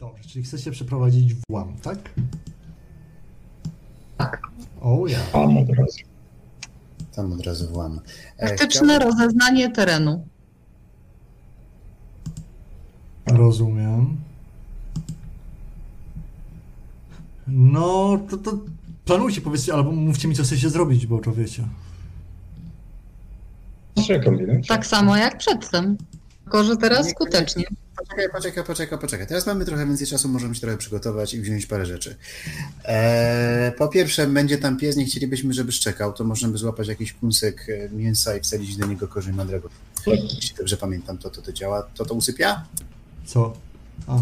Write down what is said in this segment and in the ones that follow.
Dobrze, czyli chcecie przeprowadzić włam, tak? Tak. O ja. Tam od razu. Tam od razu włam. E, Praktyczne rozeznanie terenu. Rozumiem. No, to, to planujcie, powiedzcie, albo mówcie mi, co chcecie zrobić, bo to wiecie. Tak samo jak przedtem. Tylko, że teraz Nie- skutecznie. Poczekaj, poczekaj, poczekaj, poczekaj. Teraz mamy trochę więcej czasu, możemy się trochę przygotować i wziąć parę rzeczy. Eee, po pierwsze, będzie tam pies, nie chcielibyśmy, żeby szczekał, to możemy złapać jakiś kąsek e, mięsa i wsadzić do niego korzeń mandrego. Jeśli dobrze pamiętam, to to, to działa. To to usypia? Co? A,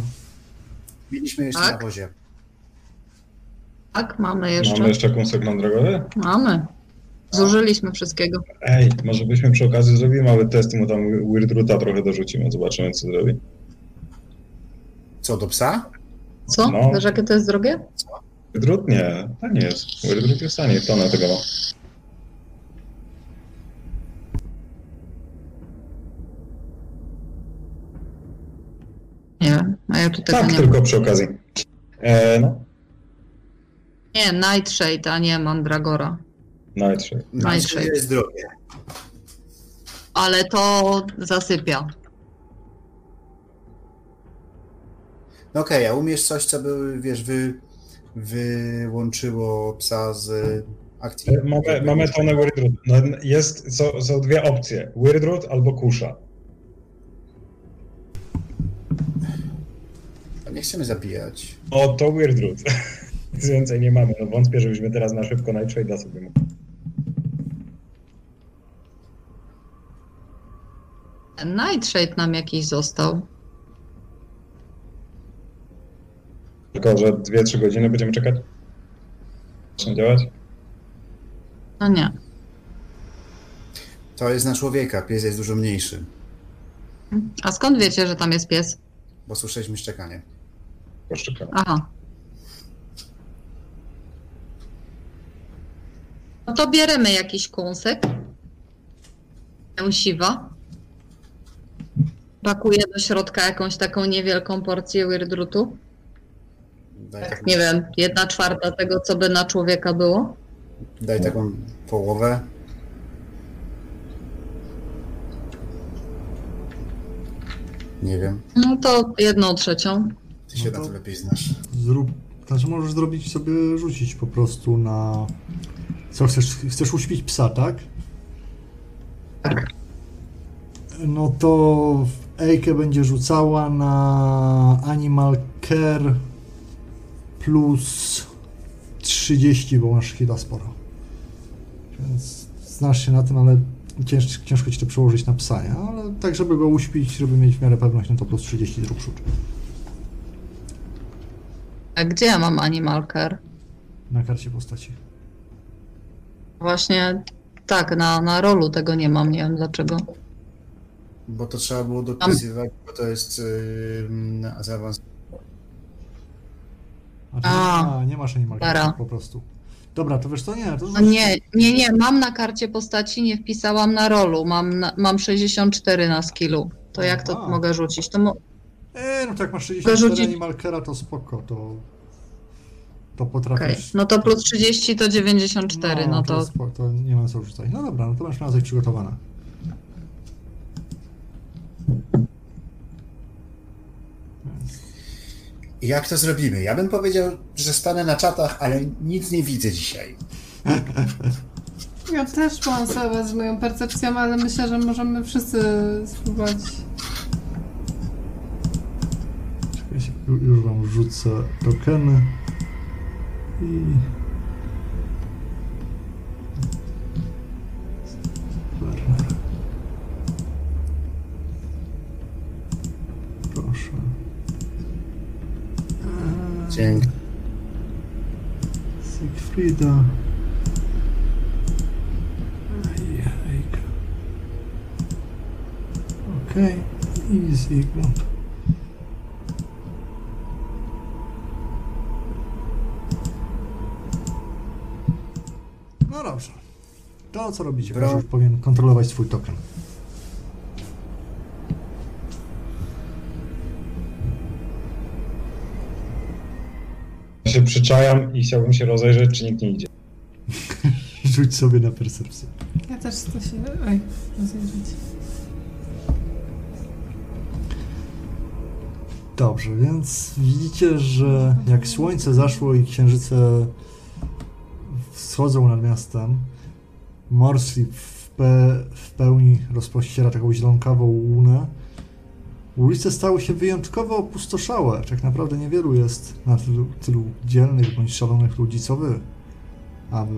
Mieliśmy jeszcze Tak. na wozie. Tak, mamy jeszcze. Mamy jeszcze kąsek mandragowy? Mamy. Zużyliśmy wszystkiego. Ej, może byśmy przy okazji zrobili mały test i mu tam Weird Roota trochę dorzucimy, zobaczymy co zrobi. Co, do psa? Co? No. Wiesz, jakie to jest drogie? Weird Root? Nie, to nie jest. Root jest taniej, tonę tego ma. Nie a ja tu tego Tak, nie tylko mam. przy okazji. E, no, Nie, Nightshade, a nie Mandragora. Nightshade. Nightshade. jest drogie. Ale to zasypia. No okej, a umiesz coś, co by, wiesz, wy, wyłączyło psa z akcji? E, Mamy, mamy tonę Weird Root. No, jest, są, są dwie opcje. Weird Root albo kusza. Nie chcemy zabijać. No to Weird Root. Nic więcej nie mamy. No wątpię, żebyśmy teraz na szybko Nightshade'a sobie mógł. Nightshade nam jakiś został. Tylko, że 2-3 godziny będziemy czekać? Zacznie działać? No nie. To jest na człowieka, pies jest dużo mniejszy, A skąd wiecie, że tam jest pies? bo słyszeliśmy szczekanie. Poszczekamy. Aha. No to bierzemy jakiś kąsek. Siwa. Pakuję do środka jakąś taką niewielką porcję weirdrutu. Daj, Tak, taką, nie wiem, jedna czwarta tego, co by na człowieka było. daj taką połowę. Nie wiem, No to jedną trzecią. ty się No na to- to lepiej znasz. zrób. Znaczy, możesz zrobić sobie, rzucić po prostu na. Co chcesz? Chcesz uśpić psa, tak? Tak. No to Ejkę będzie rzucała na Animal Care plus 30, bo masz chyba sporo. Więc znasz się na tym, ale cięż, ciężko ci to przełożyć na psa, nie? Ale tak, żeby go uśpić, żeby mieć w miarę pewność, no to plus 30 zrób rzut. A gdzie ja mam animal care? Na karcie postaci. Właśnie tak, na, na rolu tego nie mam, nie wiem dlaczego. Bo to trzeba było dopisywać, bo to jest yy, zaawansowane. A, ty, A, a nie masz Animal. Care po prostu. Dobra, to wiesz co, nie, to No nie, nie, nie, mam na karcie postaci, nie wpisałam na rolu, mam, na, mam 64 na skillu. To jak to Aha. mogę rzucić? To mo- E, no to jak masz 64 rzucić- Animal Care'a, to spoko, to... To potrafisz... no to plus 30 to 94, no, to spo- to nie ma co rzucać. No dobra, no to masz miała coś Jak to zrobimy? Ja bym powiedział, że stanę na czatach, ale nic nie widzę dzisiaj. Ja też mam sobie z moją percepcją, ale myślę, że możemy wszyscy spróbować. Czekajcie, ju- już wam rzucę tokeny. I... Dzięki. Siegfrieda. Ej, ejka. Okej. I Zygmunt. No dobrze. To co robicie? Proszę już powinien kontrolować swój token. Się przyczajam i chciałbym się rozejrzeć, czy nikt nie idzie. Rzuć sobie na percepcję. Ja też to się... Oj, rozejrzeć. Dobrze, więc widzicie, że jak słońce zaszło i księżyce wschodzą nad miastem, Morslip w, pe w pełni rozpościera taką zielonkawą łunę. Ulice stały się wyjątkowo opustoszałe. Tak naprawdę niewielu jest na tylu, tylu dzielnych bądź szalonych ludzi co wy, aby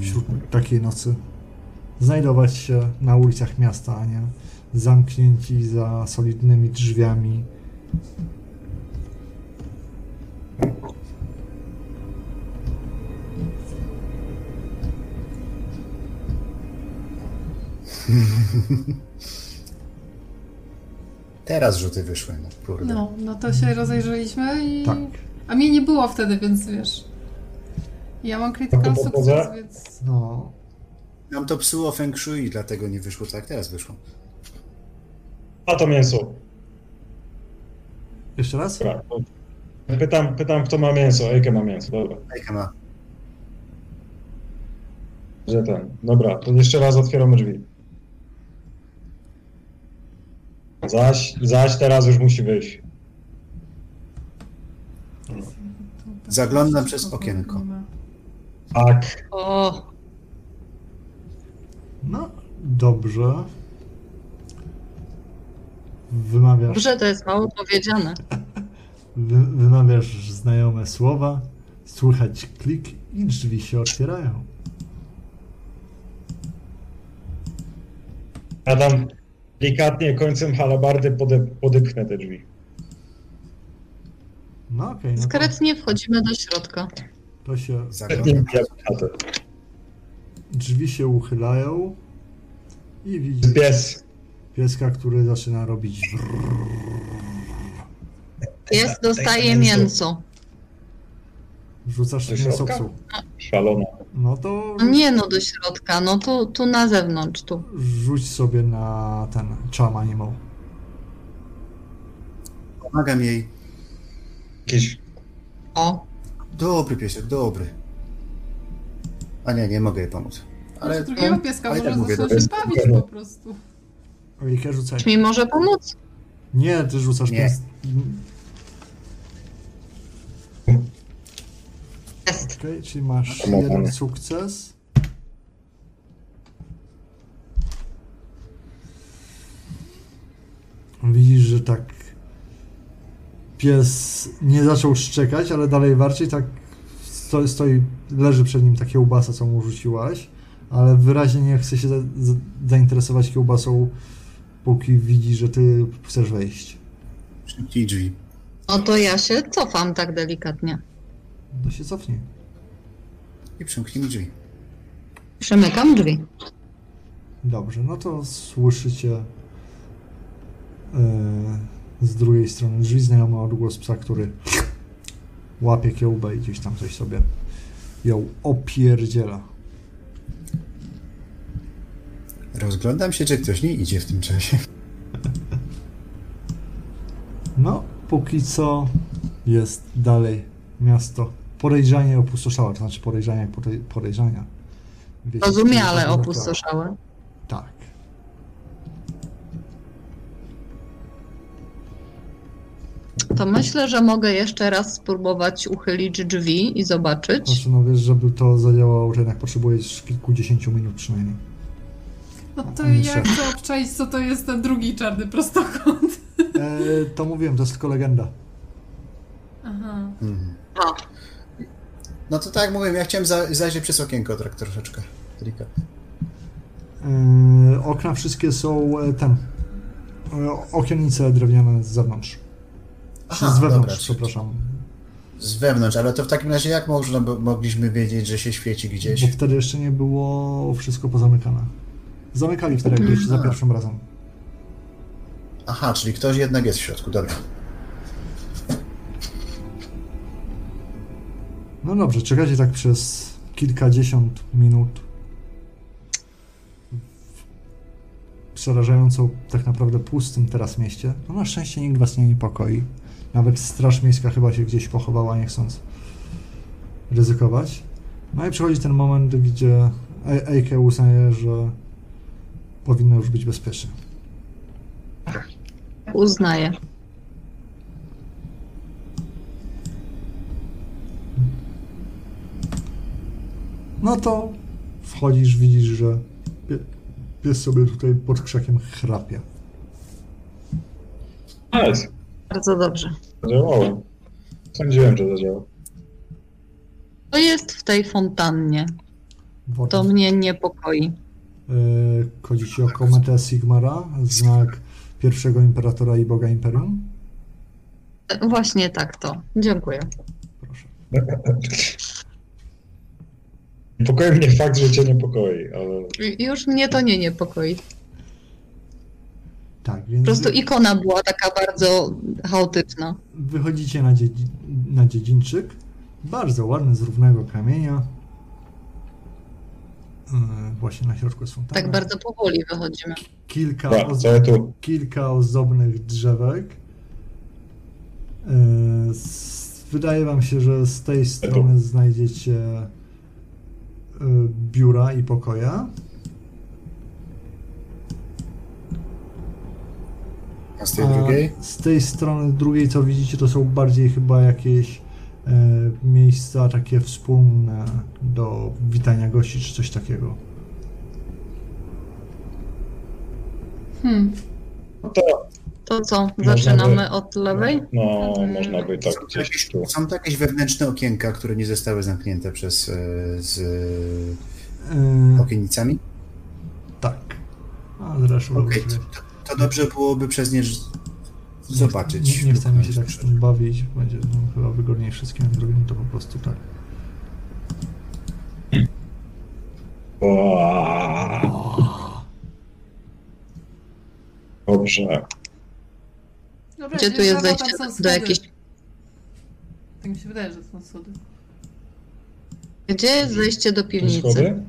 wśród takiej nocy znajdować się na ulicach miasta, a nie zamknięci za solidnymi drzwiami. Teraz rzuty wyszły, no kurde. No, no to się rozejrzeliśmy i... Tak. A mnie nie było wtedy, więc wiesz... Ja mam Taką sukces, więc... No, Nam to psuło Feng Shui, dlatego nie wyszło tak, teraz wyszło. A to mięso. jeszcze raz? Dobra. Pytam, pytam, kto ma mięso. Ejke ma mięso, dobra. Jaka ma? Że ten. Dobra, to jeszcze raz otwieramy drzwi. Zaś, zaś teraz już musi wyjść. Zaglądam przez okienko. Tak. O, No, dobrze. Wymawiasz, dobrze, to jest mało powiedziane. wy, wymawiasz znajome słowa, słychać klik i drzwi się otwierają. Ja tam delikatnie końcem halabardy pode, podepchnę te drzwi. No okej, no to, wchodzimy do środka. to się Zaglądam. drzwi się uchylają i widzisz Pies. pieska, który zaczyna robić wrrr. Pies dostaje mięso. Rzucasz Do mięso środka? psu. Szalona. No to No nie no do środka, no tu, tu na zewnątrz, tu. rzuć sobie na ten charm animal. Pomagam jej. Jakiś O, Dobry piesek, dobry. A nie, nie mogę jej pomóc. Ale drugiego pieska ale może tak mówię, się jest- bawić po prostu. Ojejka, rzucaj. czy mi może pomóc? Nie, ty rzucasz Nie. Okej, czyli masz jeden sukces. Widzisz, że tak pies nie zaczął szczekać, ale dalej warczy, tak stoi, stoi leży przed nim ta kiełbasa, co mu rzuciłaś, ale wyraźnie nie chce się za, za, zainteresować kiełbasą, póki widzi, że ty chcesz wejść. szybciej drzwi. No to ja się cofam tak delikatnie. To się cofnie. I przymknij mi drzwi. Przemykam drzwi. Dobrze, no to słyszycie yy, z drugiej strony drzwi znajomy odgłos psa, który łapie kiełbę i gdzieś tam coś sobie ją opierdziela. Rozglądam się, czy ktoś nie idzie w tym czasie. No, póki co jest dalej miasto podejrzanie opustoszałe, to znaczy podejrzania jak podej- podejrzania. Wiecie, Rozumiale opustoszałe. Tak. To myślę, że mogę jeszcze raz spróbować uchylić drzwi i zobaczyć. Znaczy, no wiesz, żeby to zadziałało, że jednak potrzebujesz kilkudziesięciu minut przynajmniej. No to Nie ja szef. chcę obczaić, co to jest ten drugi czarny prostokąt. E, to mówiłem, to jest tylko legenda. Aha. Mhm. No to tak jak mówiłem, ja chciałem za, zajrzeć przez okienko tak troszeczkę. Delikatnie. Yy, okna wszystkie są e, ten. Okiennice drewniane z zewnątrz. Aha, z wewnątrz, dobra, przepraszam. Z wewnątrz, ale to w takim razie jak można, mogliśmy wiedzieć, że się świeci gdzieś? Bo wtedy jeszcze nie było wszystko pozamykane. Zamykali wtedy, byliście za pierwszym razem. Aha, czyli ktoś jednak jest w środku, dobra. No dobrze, czekacie tak przez kilkadziesiąt minut. Przerażająco tak naprawdę pustym teraz mieście. No na szczęście nikt was nie niepokoi. Nawet Straż Miejska chyba się gdzieś pochowała, nie chcąc ryzykować. No i przychodzi ten moment, gdzie AK uznaje, że powinno już być bezpiecznie. Uznaję. No to wchodzisz, widzisz, że pie- pies sobie tutaj pod krzakiem chrapie. Nice. Bardzo dobrze. Zadziałało. Sądziłem, że zadziała. To jest w tej fontannie. Woda. To mnie niepokoi. Yy, Chodzi ci o kometę Sigmara, znak pierwszego imperatora i boga imperium? E, Właśnie tak to. Dziękuję. Proszę. Niepokoi mnie fakt, że cię niepokoi, ale Już mnie to nie niepokoi. Tak, więc Po prostu ikona była taka bardzo chaotyczna. wychodzicie na, dziedzi- na dziedzińczyk. Bardzo ładny, z równego kamienia. Yy, Właśnie na środku fontana. Tak bardzo powoli wychodzimy. Kilka, oz- co ja tu? kilka ozdobnych drzewek. Yy, s- Wydaje wam się, że z tej strony znajdziecie yy, biura i pokoje. A z tej A drugiej? z tej strony drugiej, co widzicie, to są bardziej chyba jakieś e, miejsca takie wspólne do witania gości, czy coś takiego. Hmm. No to, To co, zaczynamy by- od lewej? no, można by tak gdzieś tu. Są to jakieś wewnętrzne okienka, które nie zostały zamknięte przez e, z E, okienicami? tak. A zresztą dobrze. to, to dobrze byłoby przez nie Nie zobaczyć. chcę- Nie, nie chcemy się tak z tym bawić, będzie nam chyba wygodniej wszystkim, jak zrobimy to po prostu tak. Dobrze. Dobra, Gdzie tu jest zejście są do, jakiejś... Tak mi się wydaje, że to są schody. Gdzie jest zejście do piwnicy? Schody?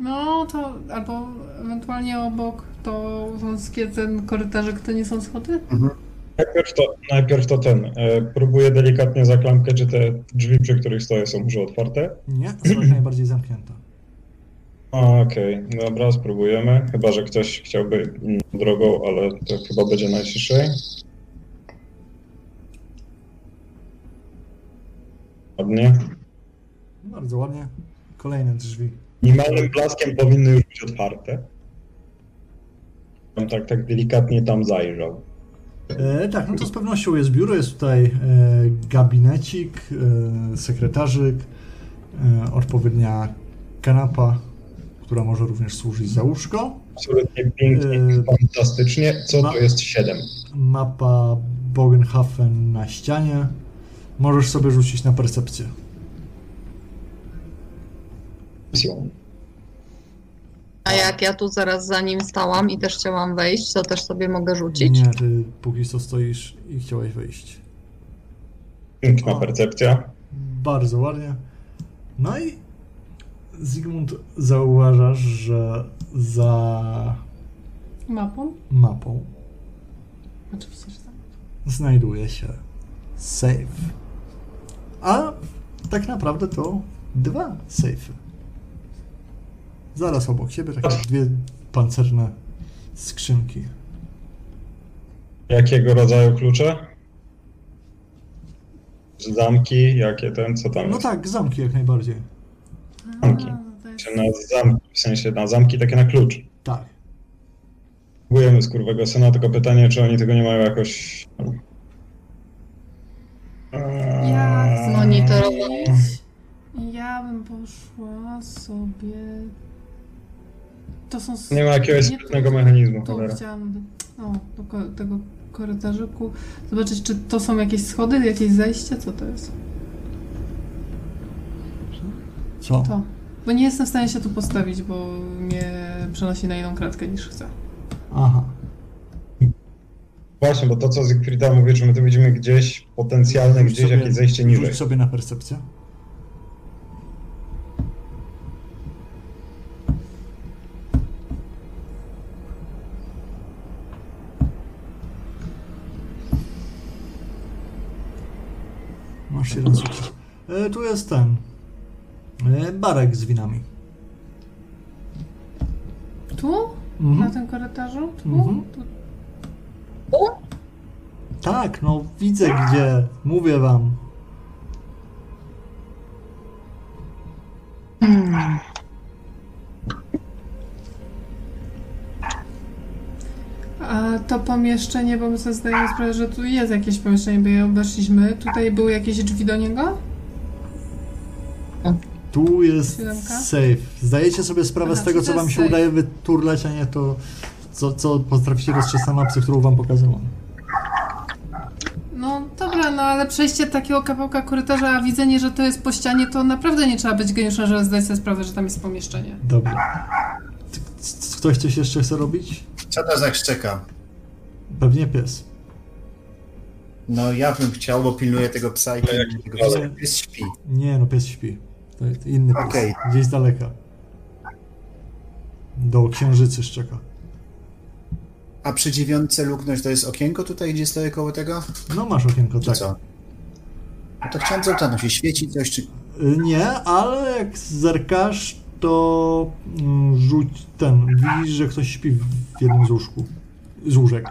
No to albo ewentualnie obok to wąskie ten korytarzyk to nie są schody? Mhm. Najpierw to, najpierw to ten. E, próbuję delikatnie za klamkę, czy te drzwi, przy których stoję, są już otwarte. Nie, są jak najbardziej zamknięte. Okej, dobra, spróbujemy. Chyba, że ktoś chciałby inną drogą, ale to chyba będzie najciszej. Ładnie. Bardzo ładnie. Kolejne drzwi. Minimalnym blaskiem powinny już być otwarte. Tam tak, tak delikatnie tam zajrzał. E, tak, no to z pewnością jest biuro, jest tutaj e, gabinecik, e, sekretarzyk, e, odpowiednia kanapa, która może również służyć za łóżko, Absolutnie pięknie, Yy, fantastycznie. Co ma- to jest 7? mapa Bogenhafen na ścianie. Możesz sobie rzucić na percepcję. A jak ja tu zaraz za nim stałam i też chciałam wejść, to też sobie mogę rzucić? Nie, ty póki co stoisz i chciałeś wyjść. Piękna O. percepcja. Bardzo ładnie. No i Zygmunt zauważasz, że za Mapą? mapą Oczywiście, że tak. znajduje się save. A tak naprawdę to dwa safe'y. Zaraz obok siebie takie dwie pancerne skrzynki. Jakiego rodzaju klucze? Zamki, jakie ten, co tam No jest? tak, zamki jak najbardziej. Zamki. A, to jest... Na zamki, w sensie na zamki takie na klucz. Tak. Próbujemy z kurwego syna, tylko pytanie, czy oni tego nie mają jakoś... Eee, Jak Monitorowanie. zrobić? Ja bym poszła sobie... To są... Nie ma jakiegoś sprytnego mechanizmu, Tu cholera. chciałam o, do tego korytarzyku zobaczyć, czy to są jakieś schody, jakieś zejście? Co to jest? Co? To. Bo nie jestem w stanie się tu postawić, bo mnie przenosi na inną kratkę niż chcę. Aha. Właśnie, bo to co Zygfrida mówi, że my tu widzimy gdzieś potencjalne, Rzuć gdzieś sobie- jakieś zejście niżej. Rzuć sobie na percepcję. Masz jeden sukces. E, tu jest ten. E, barek z winami. Tu? Na Mhm. tym korytarzu? Tu? Mhm. tu? Tak, no widzę gdzie. Mówię wam. Hmm. A to pomieszczenie, bo my sobie zdajemy sprawę, że tu jest jakieś pomieszczenie, bo je obeszliśmy. Tutaj były jakieś drzwi do niego? Tu jest Siódemka? safe. Zdajecie sobie sprawę Aha, z tego, czy co to wam jest się safe? udaje wyturlać, a nie to, co, co potraficie dostrzec na mapce, którą wam pokazywałem. No dobra, no ale przejście takiego kawałka korytarza, a widzenie, że to jest po ścianie, to naprawdę nie trzeba być geniuszem, żeby zdać sobie sprawę, że tam jest pomieszczenie. Dobra. Ty- c- Ktoś coś jeszcze chce robić? Co to za szczeka? Pewnie pies. No ja bym chciał, bo pilnuję tego psa i pilnuję tego psa. ale- Pies śpi. Nie, no pies śpi. To jest inny. Okej. Gdzieś z daleka. Do księżycy szczeka. A przy dziewiątce luknąć to jest okienko tutaj, gdzie stoję koło tego? No masz okienko, Czy tak. co? No to chciałem tam się świeci coś, czy... Y, Nie, ale jak zerkasz, to mm, rzuć ten. Widzisz, że ktoś śpi w jednym z łóżku. Z łóżek.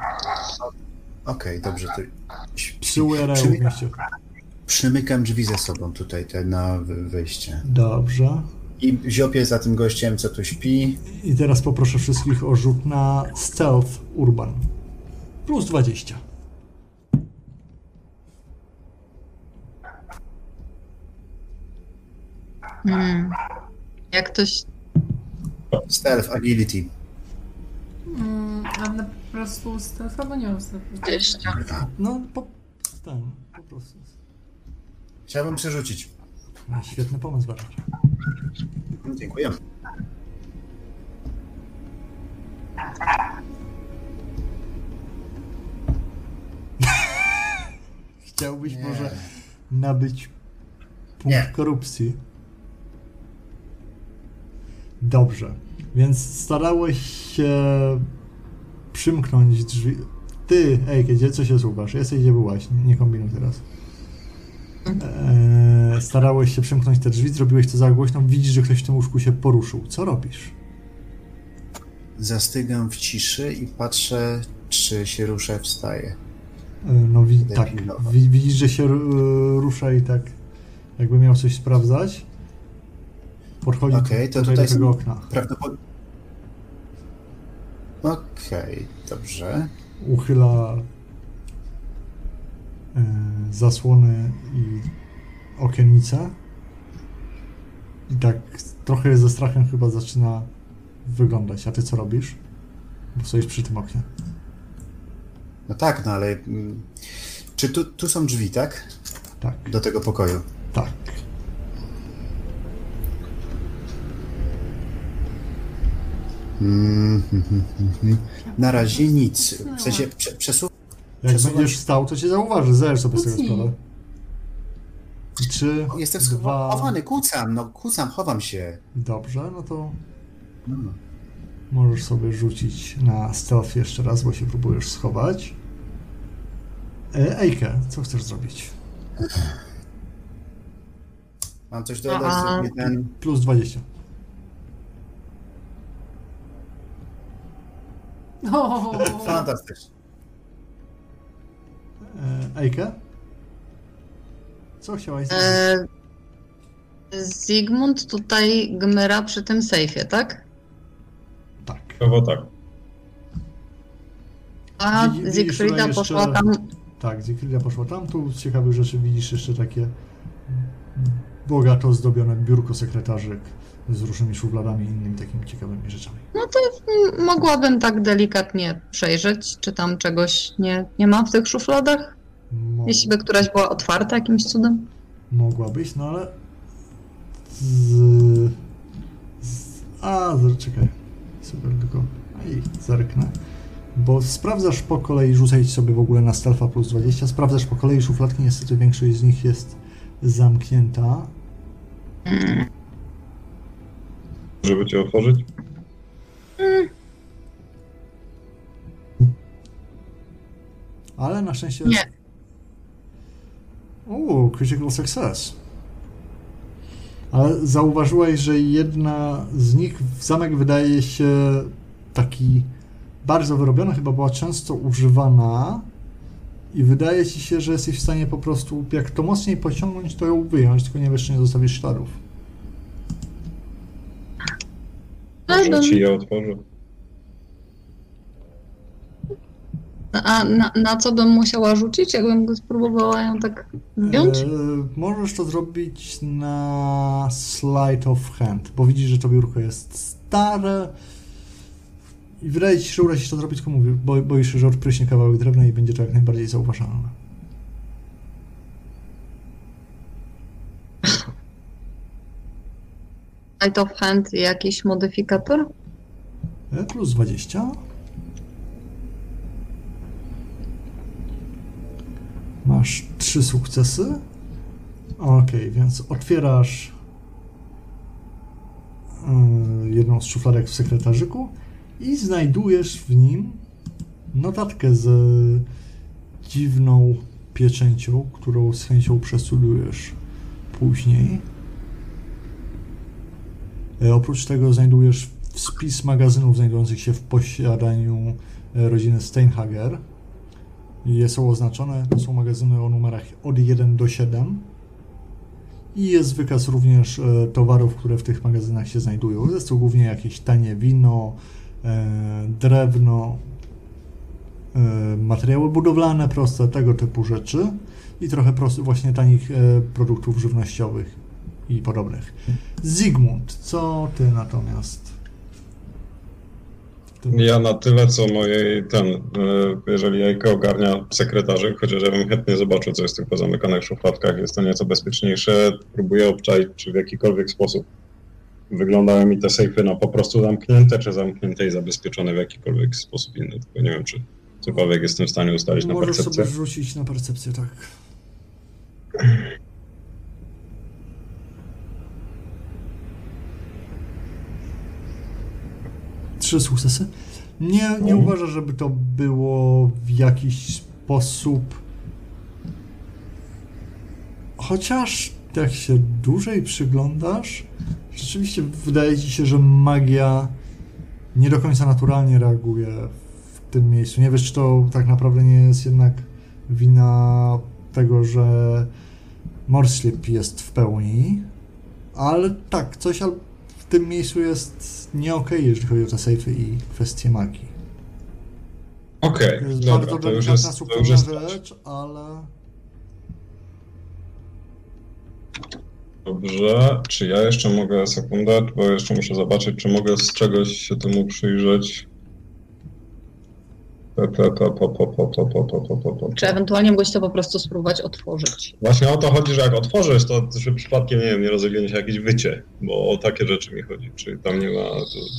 Okej, dobrze, to... Przy URL w mieście. Przymykam drzwi ze sobą tutaj, te na wy- wyjście. Dobrze. I ziopię za tym gościem, co tu śpi. I teraz poproszę wszystkich o rzut na Stealth Urban. Plus 20. Hmm. Jak ktoś. Stealth, agility. Mm, a na prostu stealth, albo nie mam stealth. 20. No, po, ten, po prostu. Chciałbym przerzucić. No, świetny pomysł, Bartek. Dziękuję. Chciałbyś Nie. może nabyć punkt Nie. korupcji? Dobrze. Więc starałeś się przymknąć drzwi. Ty, ej, gdzie co się słuchasz? Jesteś gdzie byłaś, nie, nie kombinuj teraz. Eee, starałeś się przymknąć te drzwi, zrobiłeś to za głośno, widzisz, że ktoś w tym łóżku się poruszył. Co robisz? Zastygam w ciszy i patrzę, czy się ruszę, wstaję. E, No wi- Będę tak, pilnował. wi- widzisz, że się ru- rusza i tak jakby miał coś sprawdzać. Podchodzi Okej, to tutaj tutaj do tego są- okna. Prawdopodobnie... Okej, dobrze. Uchyla e, zasłony i okiennice. I tak trochę ze strachem chyba zaczyna wyglądać. A ty co robisz? Bo stoisz przy tym oknie. No tak, no ale... mm, Czy tu, tu są drzwi, tak? Tak, Do tego pokoju. tak. Mm, hmm, hmm, hmm. Na razie nic. W sensie prze, przesu... Jak Przesuwam będziesz się- stał, to cię zauważy. Zdajesz sobie z tego Kucnij. sprawę. Trzy, Jestem dwa... schowany, kucam, no kucam, chowam się. Dobrze, no to No. możesz sobie rzucić na stealth jeszcze raz, bo się próbujesz schować. E, Ejke, co chcesz zrobić? Mam coś dodać, A- zrobię ten... Plus 20. O, Fantastycznie. E, Ejke? Co chciałaś zrobić? E, Zygmunt tutaj gmyra przy tym sejfie, tak? Tak. Chyba tak. A widzisz Siegfrieda tutaj poszła tam. Tak, Zikrilda poszła tam. Tu z ciekawych rzeczy widzisz jeszcze takie bogato zdobione biurko sekretarzyk z różnymi szufladami i innymi takimi ciekawymi rzeczami. No to mm, mogłabym tak delikatnie przejrzeć, czy tam czegoś nie, nie ma w tych szufladach. Jeśli by któraś była otwarta jakimś cudem. Mogłabyś, no ale. Z... z... A, z... czekaj. Super, tylko. Aj, zerknę. Bo sprawdzasz po kolei, rzucaj sobie w ogóle na stealtha plus 20. Sprawdzasz po kolei szufladki, niestety większość z nich jest zamknięta. Żeby cię otworzyć? Ale na szczęście. Nie. Uuu, critical success. Ale zauważyłeś, że jedna z nich, zamek wydaje się taki bardzo wyrobiony, chyba była często używana i wydaje ci się, że jesteś w stanie po prostu, jak to mocniej pociągnąć, to ją wyjąć, tylko nie wiesz, czy nie zostawisz śladów. Może ci je otworzę. A na, na co bym musiała rzucić, jakbym go spróbowała ją tak wziąć? E, możesz to zrobić na slide of hand, bo widzisz, że to biurko jest stare i wydaje ci się, że uda ci to zrobić, tylko mówię, bo, boisz się, że odpryśnie kawałek drewna i będzie to jak najbardziej zauważalne. Light of hand jakiś modyfikator? E, Plus 20. Masz trzy sukcesy. Okej, więc otwierasz e, jedną z szufladek w sekretarzyku i znajdujesz w nim notatkę z dziwną pieczęcią, którą z chęcią przestudujesz później. E, Oprócz tego znajdujesz spis magazynów znajdujących się w posiadaniu e, rodziny Steinhager. Są oznaczone, to są magazyny o numerach od 1 do 7. I jest wykaz również e, towarów, które w tych magazynach się znajdują. Jest to głównie jakieś tanie wino, e, drewno, e, materiały budowlane, proste, tego typu rzeczy. I trochę właśnie tanich produktów żywnościowych i podobnych. Zygmunt, co ty natomiast? Ja na tyle, co mojej ten, e, jeżeli Jajka ogarnia sekretarzy, chociaż ja bym chętnie zobaczył, co jest w tych pozamykanych szufladkach, jest to nieco bezpieczniejsze, próbuję obczaić, czy w jakikolwiek sposób wyglądały mi te sejfy na po prostu zamknięte, czy zamknięte i zabezpieczone w jakikolwiek sposób inny, tylko nie wiem, czy cokolwiek jestem w stanie ustalić na Możesz percepcję. sobie rzucić na percepcję, tak. Trzy sukcesy. Nie, nie Mhm. uważasz, żeby to było w jakiś sposób. Chociaż jak się dłużej przyglądasz, rzeczywiście wydaje ci się, że magia nie do końca naturalnie reaguje w tym miejscu. Nie wiesz, czy to tak naprawdę nie jest jednak wina tego, że Morslip jest w pełni, ale tak, coś al- w tym miejscu jest nie okej, jeżeli chodzi o te sejfy i kwestie magii. Okej, To jest dobra, bardzo to już jest, to już jest rzecz, ale Dobrze, czy ja jeszcze mogę, sekundę, bo jeszcze muszę zobaczyć, czy mogę z czegoś się temu przyjrzeć. Czy ewentualnie mogłeś to po prostu spróbować otworzyć? Właśnie o to chodzi, że jak otworzysz, to że przypadkiem, nie wiem, nie rozlegnie się jakieś wycie, bo o takie rzeczy mi chodzi. Czy tam nie ma,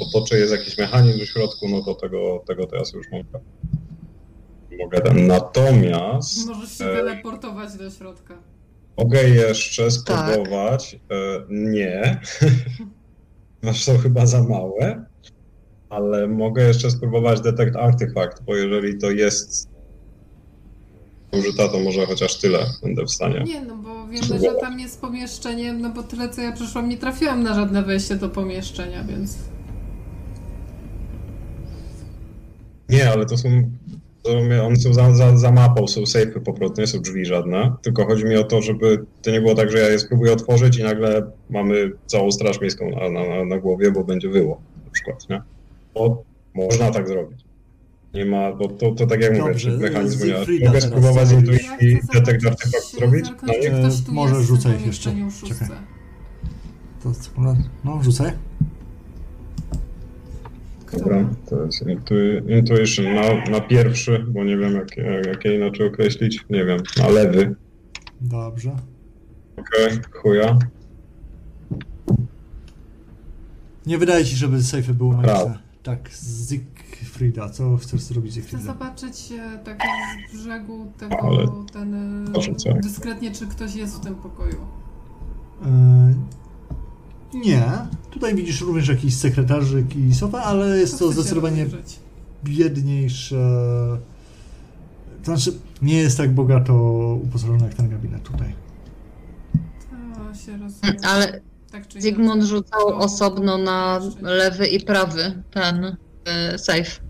bo to czy jest jakiś mechanizm w środku, no to tego, tego teraz już mogę. Mogę ten. Natomiast Możesz się e, teleportować do środka. Mogę jeszcze spróbować. E, nie. Masz są chyba za małe. Ale mogę jeszcze spróbować detect artifact, bo jeżeli to jest użyta, to może chociaż tyle będę w stanie. Nie, no bo wiemy, że tam jest pomieszczenie, no bo tyle co ja przeszłam, nie trafiłam na żadne wejście do pomieszczenia, więc... Nie, ale to są. To one są za, za, za mapą, są safe'y po prostu, nie są drzwi żadne. Tylko chodzi mi o to, żeby to nie było tak, że ja je spróbuję otworzyć i nagle mamy całą straż miejską na, na, na- na głowie, bo będzie wyło na przykład, nie? Można tak zrobić. Nie ma, bo to, to tak jak mówię, Dobrze, czy mechanizmu nie Mogę spróbować intuicji zobaczyć, artifact zrobić? No nie? czy ktoś tu E, może rzucaj jeszcze. Czekaj. to sekunda. No, rzucaj. Dobra, to jest intu- intuition na, na pierwszy, bo nie wiem jak, jak, je inaczej określić. Nie wiem, na lewy. Dobrze. Okej, chuja. Nie wydaje ci, żeby sejfy były Prawda. magiczne. Tak, Zygfrida, co chcesz zrobić Chcę Zygfrida? zobaczyć e, tak z brzegu tego, Ale- ten, e, co? dyskretnie, czy ktoś jest w tym pokoju. E, nie. Tutaj widzisz również jakiś sekretarzyk i sofę, ale jest to zdecydowanie rozejrzeć? biedniejsze. To znaczy, nie jest tak bogato uposażony jak ten gabinet tutaj. To się rozumie. Ale Tak czy Zygmunt rzucał osobno na lewy i prawy ten y, safe.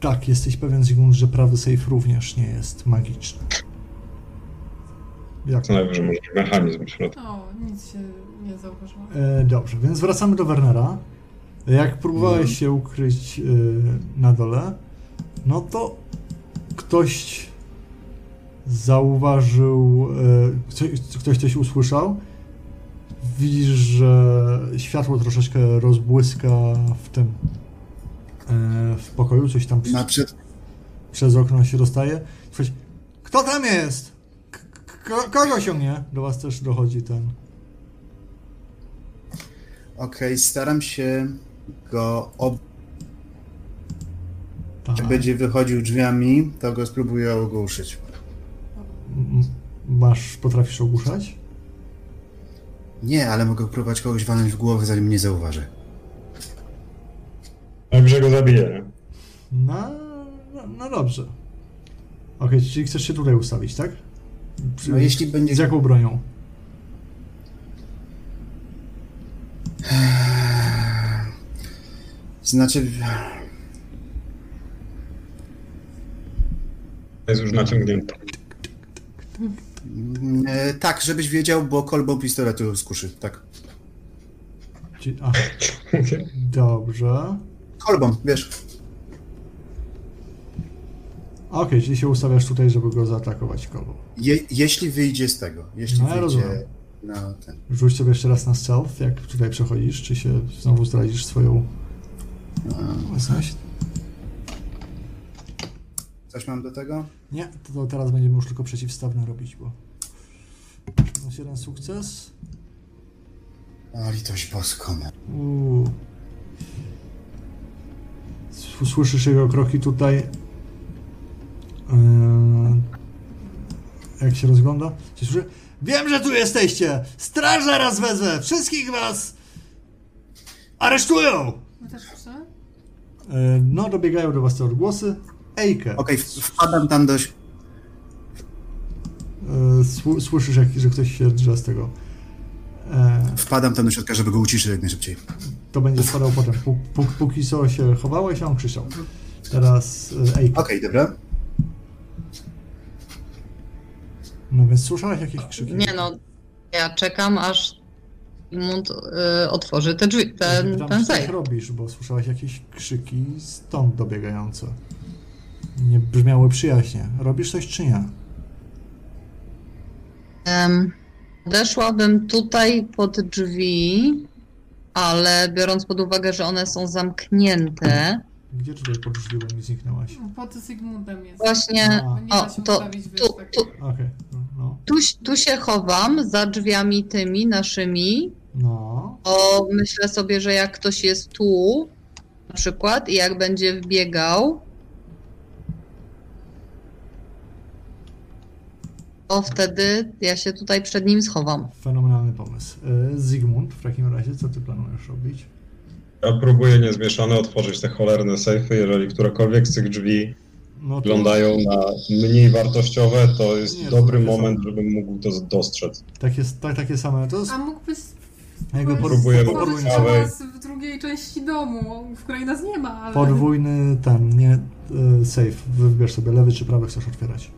Tak, jesteś pewien, Zygmunt, że prawy safe również nie jest magiczny. Jak? Co najwyżej może być mechanizm w środku. O, nic się nie zauważyło. E, dobrze, więc wracamy do Wernera. Jak próbowałeś Mhm. się ukryć e, na dole, no to ktoś zauważył, e, ktoś, ktoś coś usłyszał. Widzisz, że światło troszeczkę rozbłyska w tym e, w pokoju, coś tam przed... przez okno się dostaje. Słuchajcie, kto tam jest? K- kogo ciągnie? Do was też dochodzi ten. Okej, staram się go ob... Tak. Jak będzie wychodził drzwiami, to go spróbuję ogłuszyć. Masz, potrafisz ogłuszać? Nie, ale mogę próbować kogoś walnąć w głowę, zanim mnie zauważy. Najwyżej go zabije, nie? No, no, no dobrze. Okej, czyli chcesz się tutaj ustawić, tak? Przy- No jeśli będzie... Z jaką bronią? Znaczy... To jest już naciągnięte. E, tak, żebyś wiedział, bo kolbą pistoletu skuszy, tak. Dobrze. Kolbą, wiesz. Okej, czyli się ustawiasz tutaj, żeby go zaatakować kolą. Je, jeśli wyjdzie z tego, jeśli No ja wyjdzie rozumiem. na ten. Rzuć sobie jeszcze raz na stealth, jak tutaj przechodzisz, czy się znowu zdradzisz swoją obecność? Coś mam do tego? Nie, to, to teraz będziemy już tylko przeciwstawne robić, bo... Masz jeden sukces. O, litość boską. Uuu. Słyszysz jego kroki tutaj. Eee, jak się rozgląda? Się słyszy? Wiem, że tu jesteście! Straż zaraz wezmę! Wszystkich was aresztują! My też chcemy? Eee, no, dobiegają do was te odgłosy. Ejke, Okej, w- wpadam tam dość. eee, sł- słyszysz, jak, że ktoś się drze z tego. Eee, Wpadam tam do środka, żeby go uciszyć jak najszybciej. to będzie spadał potem. Pó- pó- póki co się chowałeś, a on krzyczał. Teraz e, Ejke. Okej, dobra. No więc słyszałeś jakieś krzyki? Nie no, ja czekam aż Zygmunt y, otworzy te drzwi, ten, ten safe. robisz, bo słyszałeś jakieś krzyki stąd dobiegające. Nie brzmiały przyjaźnie. Robisz coś czy nie? Em, Weszłabym tutaj pod drzwi, ale biorąc pod uwagę, że one są zamknięte, Gdzie tutaj pod drzwi, bo mi zniknęłaś? Pod Zygmuntem jest. właśnie A. Nie da o, się to ustawić, wiesz, tu, tak. tu, Okej, no, no. tu, tu się chowam za drzwiami tymi naszymi, No, bo myślę sobie, że jak ktoś jest tu na przykład i jak będzie wbiegał, to wtedy ja się tutaj przed nim schowam. fenomenalny pomysł. E, Zygmunt, w takim razie, co ty planujesz robić? Ja próbuję niezmieszane otworzyć te cholerne sejfy. Jeżeli którekolwiek z tych drzwi No to- wyglądają na mniej wartościowe, to jest Nie, to dobry takie moment, są. żebym mógł to dostrzec. Takie, tak, takie same. To jest A mógłbyś jakby hałas w drugiej części domu, w której nas nie ma, ale... podwójny ten, nie e, safe. Wybierz sobie lewy czy prawy chcesz otwierać.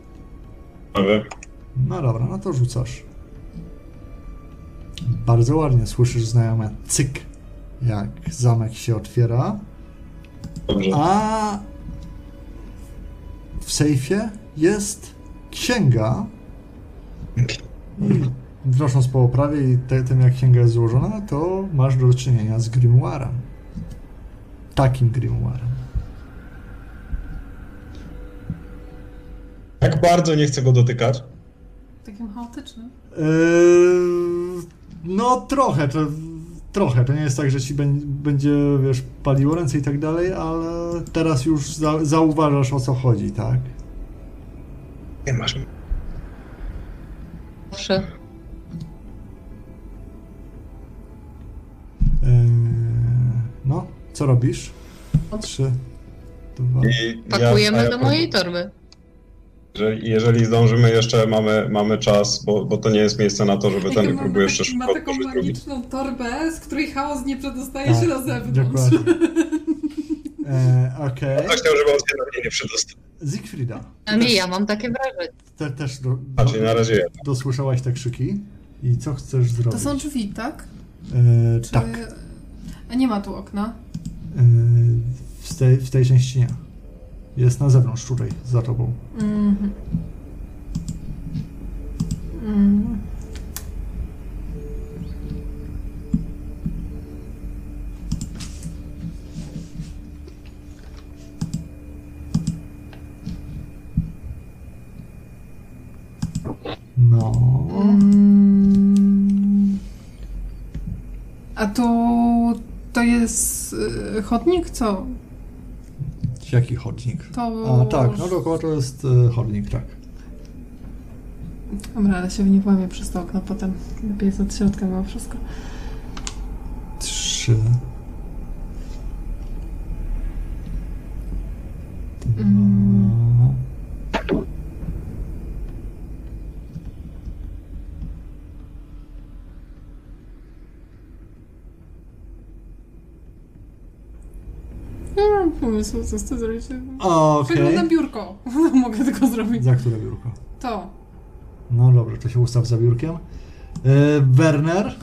Ale No dobra, no to rzucasz. Bardzo ładnie słyszysz znajome cyk, jak zamek się otwiera. dobrze. A w sejfie jest księga. Wnosząc po oprawie i te, tym, jak księga jest złożona, to masz do czynienia z grimoirem. Takim grimoirem. Tak bardzo nie chcę go dotykać. Takim chaotycznym. Yy, no trochę, to, trochę. To nie jest tak, że ci bę- będzie, wiesz, paliło ręce i tak dalej, ale teraz już za, zauważasz o co chodzi, tak? Nie masz. Proszę. Yy, no, co robisz? Trzy, dwa. I Pakujemy ja, ja do mojej torby. Jeżeli, jeżeli zdążymy jeszcze, mamy, mamy czas, bo, bo to nie jest miejsce na to, żeby ten próbuje jeszcze szybko Ma taką otworzyć drugi. magiczną torbę, z której chaos nie przedostaje Tak, się na zewnątrz. Dokładnie. E, Okej. Ktoś chciał, żeby on się na mnie nie przedostał. Zigfrida. Przynajmniej ja mam takie wrażenie. Te, też do, A, czyli na razie ja. dosłyszałaś te krzyki. I co chcesz To zrobić? są drzwi, tak? E, Czy... Tak. A nie ma tu okna. E, w, tej, w tej części nie. Jest na zewnątrz, tutaj, za tobą. Mhm. Mm. No. Mm. A tu to jest y, chodnik? Co? Jaki chodnik? To... A tak, no dookoła to jest e, chodnik, tak. Dobra, ale się w nie włamie przez to okno potem. Lepiej jest od środka mimo wszystko. Trzy. Mm. Nie mam pomysłu, co chcę zrobić. Okej. Wygląda biurko. Mogę tylko zrobić. Za które biurko? To. No dobrze, to się ustaw za biurkiem. E, Werner?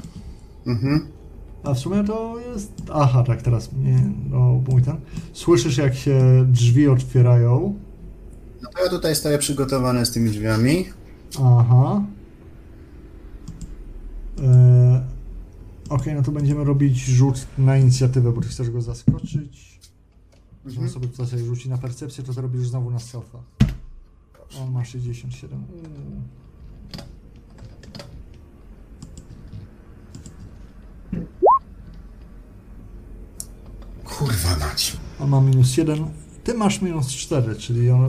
Mhm. A w sumie to jest. Aha, tak, teraz nie. No, mój ten. Słyszysz, jak się drzwi otwierają. No to ja tutaj stoję przygotowany z tymi drzwiami. Aha. E, Okej, no to będziemy robić rzut na inicjatywę, bo ty chcesz go zaskoczyć. Mhm. On sobie tutaj sobie rzuci na percepcję, to to robisz znowu na stealtha. On ma 67. Mm. Kurwa mać. On ma minus 1. Ty masz minus 4, czyli on,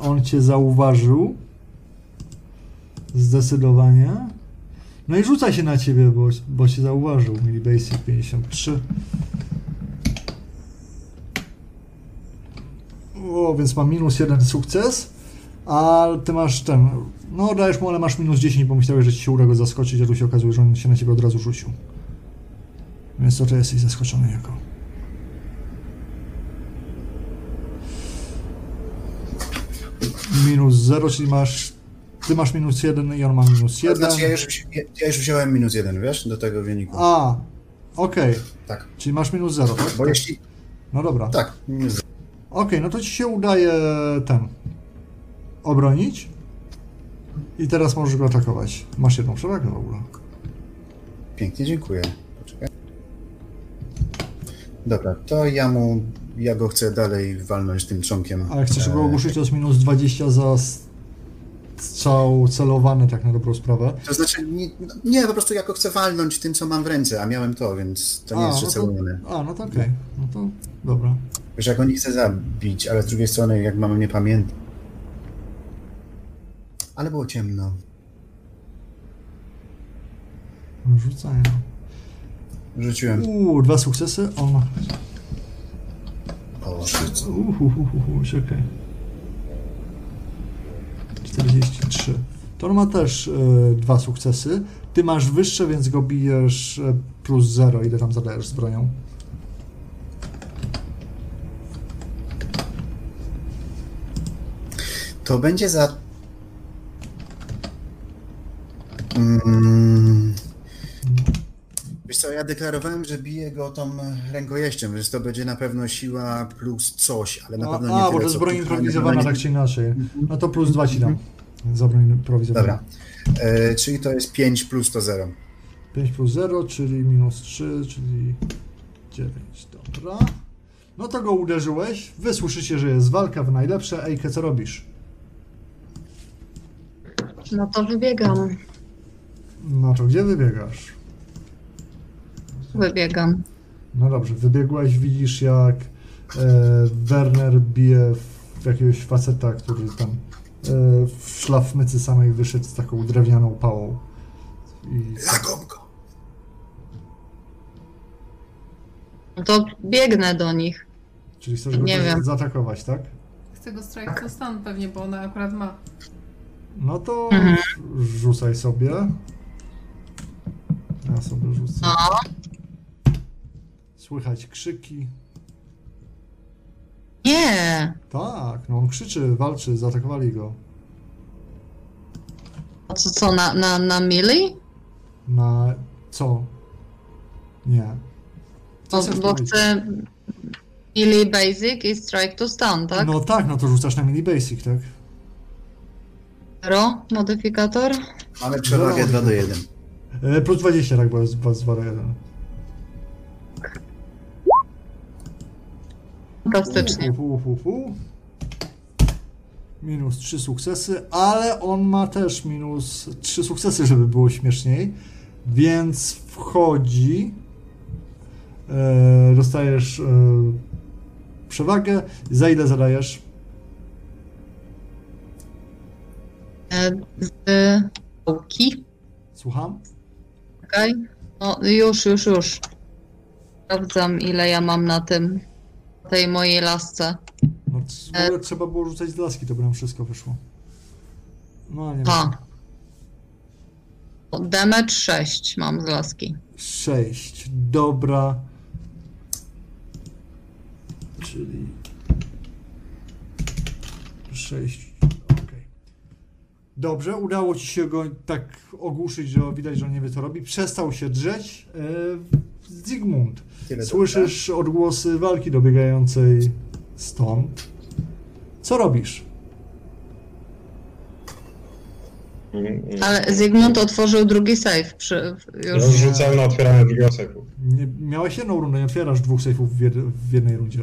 on cię zauważył. Zdecydowanie. No i rzuca się na ciebie, bo, bo cię zauważył. Mieli basic 53. O, więc ma minus jeden sukces. A ty masz ten. No, dajesz mu, ale masz minus 10, bo myślałeś, że ci się uda go zaskoczyć, a tu się okazuje, że on się na ciebie od razu rzucił. Więc to ty jesteś zaskoczony jako. Minus 0, czyli masz. Ty masz minus 1 i on ma minus To 1. znaczy ja już, ja- już wziąłem minus jeden, wiesz, do tego wyniku. A, okej. Tak. Czyli masz minus 0, tak? Bo jeśli... No dobra. Tak, minus zero. Okej, no to ci się udaje ten. obronić. I teraz możesz go atakować. Masz jedną przewagę w ogóle. Pięknie, dziękuję. Poczekaj. Dobra, to ja mu... Ja go chcę dalej walnąć tym trzonkiem. Ale chcesz go E, ogłuszyć, to jest minus 20 za strzał celowany, tak na dobrą sprawę. To znaczy, nie, nie, po prostu ja go chcę walnąć tym, co mam w ręce, a miałem to, więc to nie jest, że no a, no to okej. No to dobra. Wiesz, ja go nie chcę zabić, ale z drugiej strony, jak mama nie pamięta... Ale było ciemno. Rzucaj. no. Rzuciłem... Uuu, dwa sukcesy. Ma. O, shit. Uhuhuhu, okej. 43. To on ma też e, dwa sukcesy. Ty masz wyższe, więc go bijesz e, plus 0. Ile tam zadajesz z bronią? To będzie za. Mm. Wiesz co, ja deklarowałem, że biję go tą rękojeścią, więc to będzie na pewno siła plus coś, ale na A, pewno nie a tyle, bo to jest broń improwizowana, tak czy inaczej. No to plus 2 ci dam. Za broń. Dobra. E, czyli to jest 5 plus to 0. 5 plus 0, czyli minus 3, czyli 9. Dobra. No to go uderzyłeś. Wy słyszycie, że jest walka w najlepsze. Ejke, co robisz? No to wybiegam. No to gdzie wybiegasz? Wybiegam. No dobrze, wybiegłaś, widzisz jak e, Werner bije w jakiegoś faceta, który tam w szlafmycy samej wyszedł z taką drewnianą pałą. I, Lagom go! No to biegnę do nich. czyli chcesz go Nie też wiem. zaatakować, tak? chce go strike to stan pewnie, bo ona akurat ma. No to Mhm. rzucaj sobie. Ja sobie rzucę. No. Słychać krzyki. Nie. Tak, no on krzyczy, walczy, zaatakowali go. A co, co, na, na, na mili? Na co? Nie. Co Bo, chcesz bo powiedzieć? chcę mili basic i strike to stun, tak? No tak, no to rzucasz na mini basic, tak? Zero modyfikator? Mamy przewagę 2 do 1. E, plus 20, tak, bo jest 2 z 1. Fantastycznie. Minus 3 sukcesy, ale on ma też minus 3 sukcesy, żeby było śmieszniej. Więc wchodzi. E, dostajesz e, przewagę. Za ile zadajesz? E, Z pałki. Słucham? Okej. No już, już, już. Sprawdzam ile ja mam na tym, tej mojej lasce. No, w ogóle trzeba było rzucać z laski, to by nam wszystko wyszło. No, nie wiem. Damage 6 mam z laski. 6. Dobra. Czyli 6. Okej. Dobrze, udało ci się go tak ogłuszyć, że widać, że on nie wie co robi. Przestał się drzeć. E, Zygmunt, Słyszysz odgłosy walki dobiegającej stąd. Co robisz? Ale Zygmunt otworzył drugi save przy, już. Na otwieranie drugiego sejfu. Nie, miałeś jedną rundę, nie otwierasz dwóch sejfów w, jed, w jednej rundzie.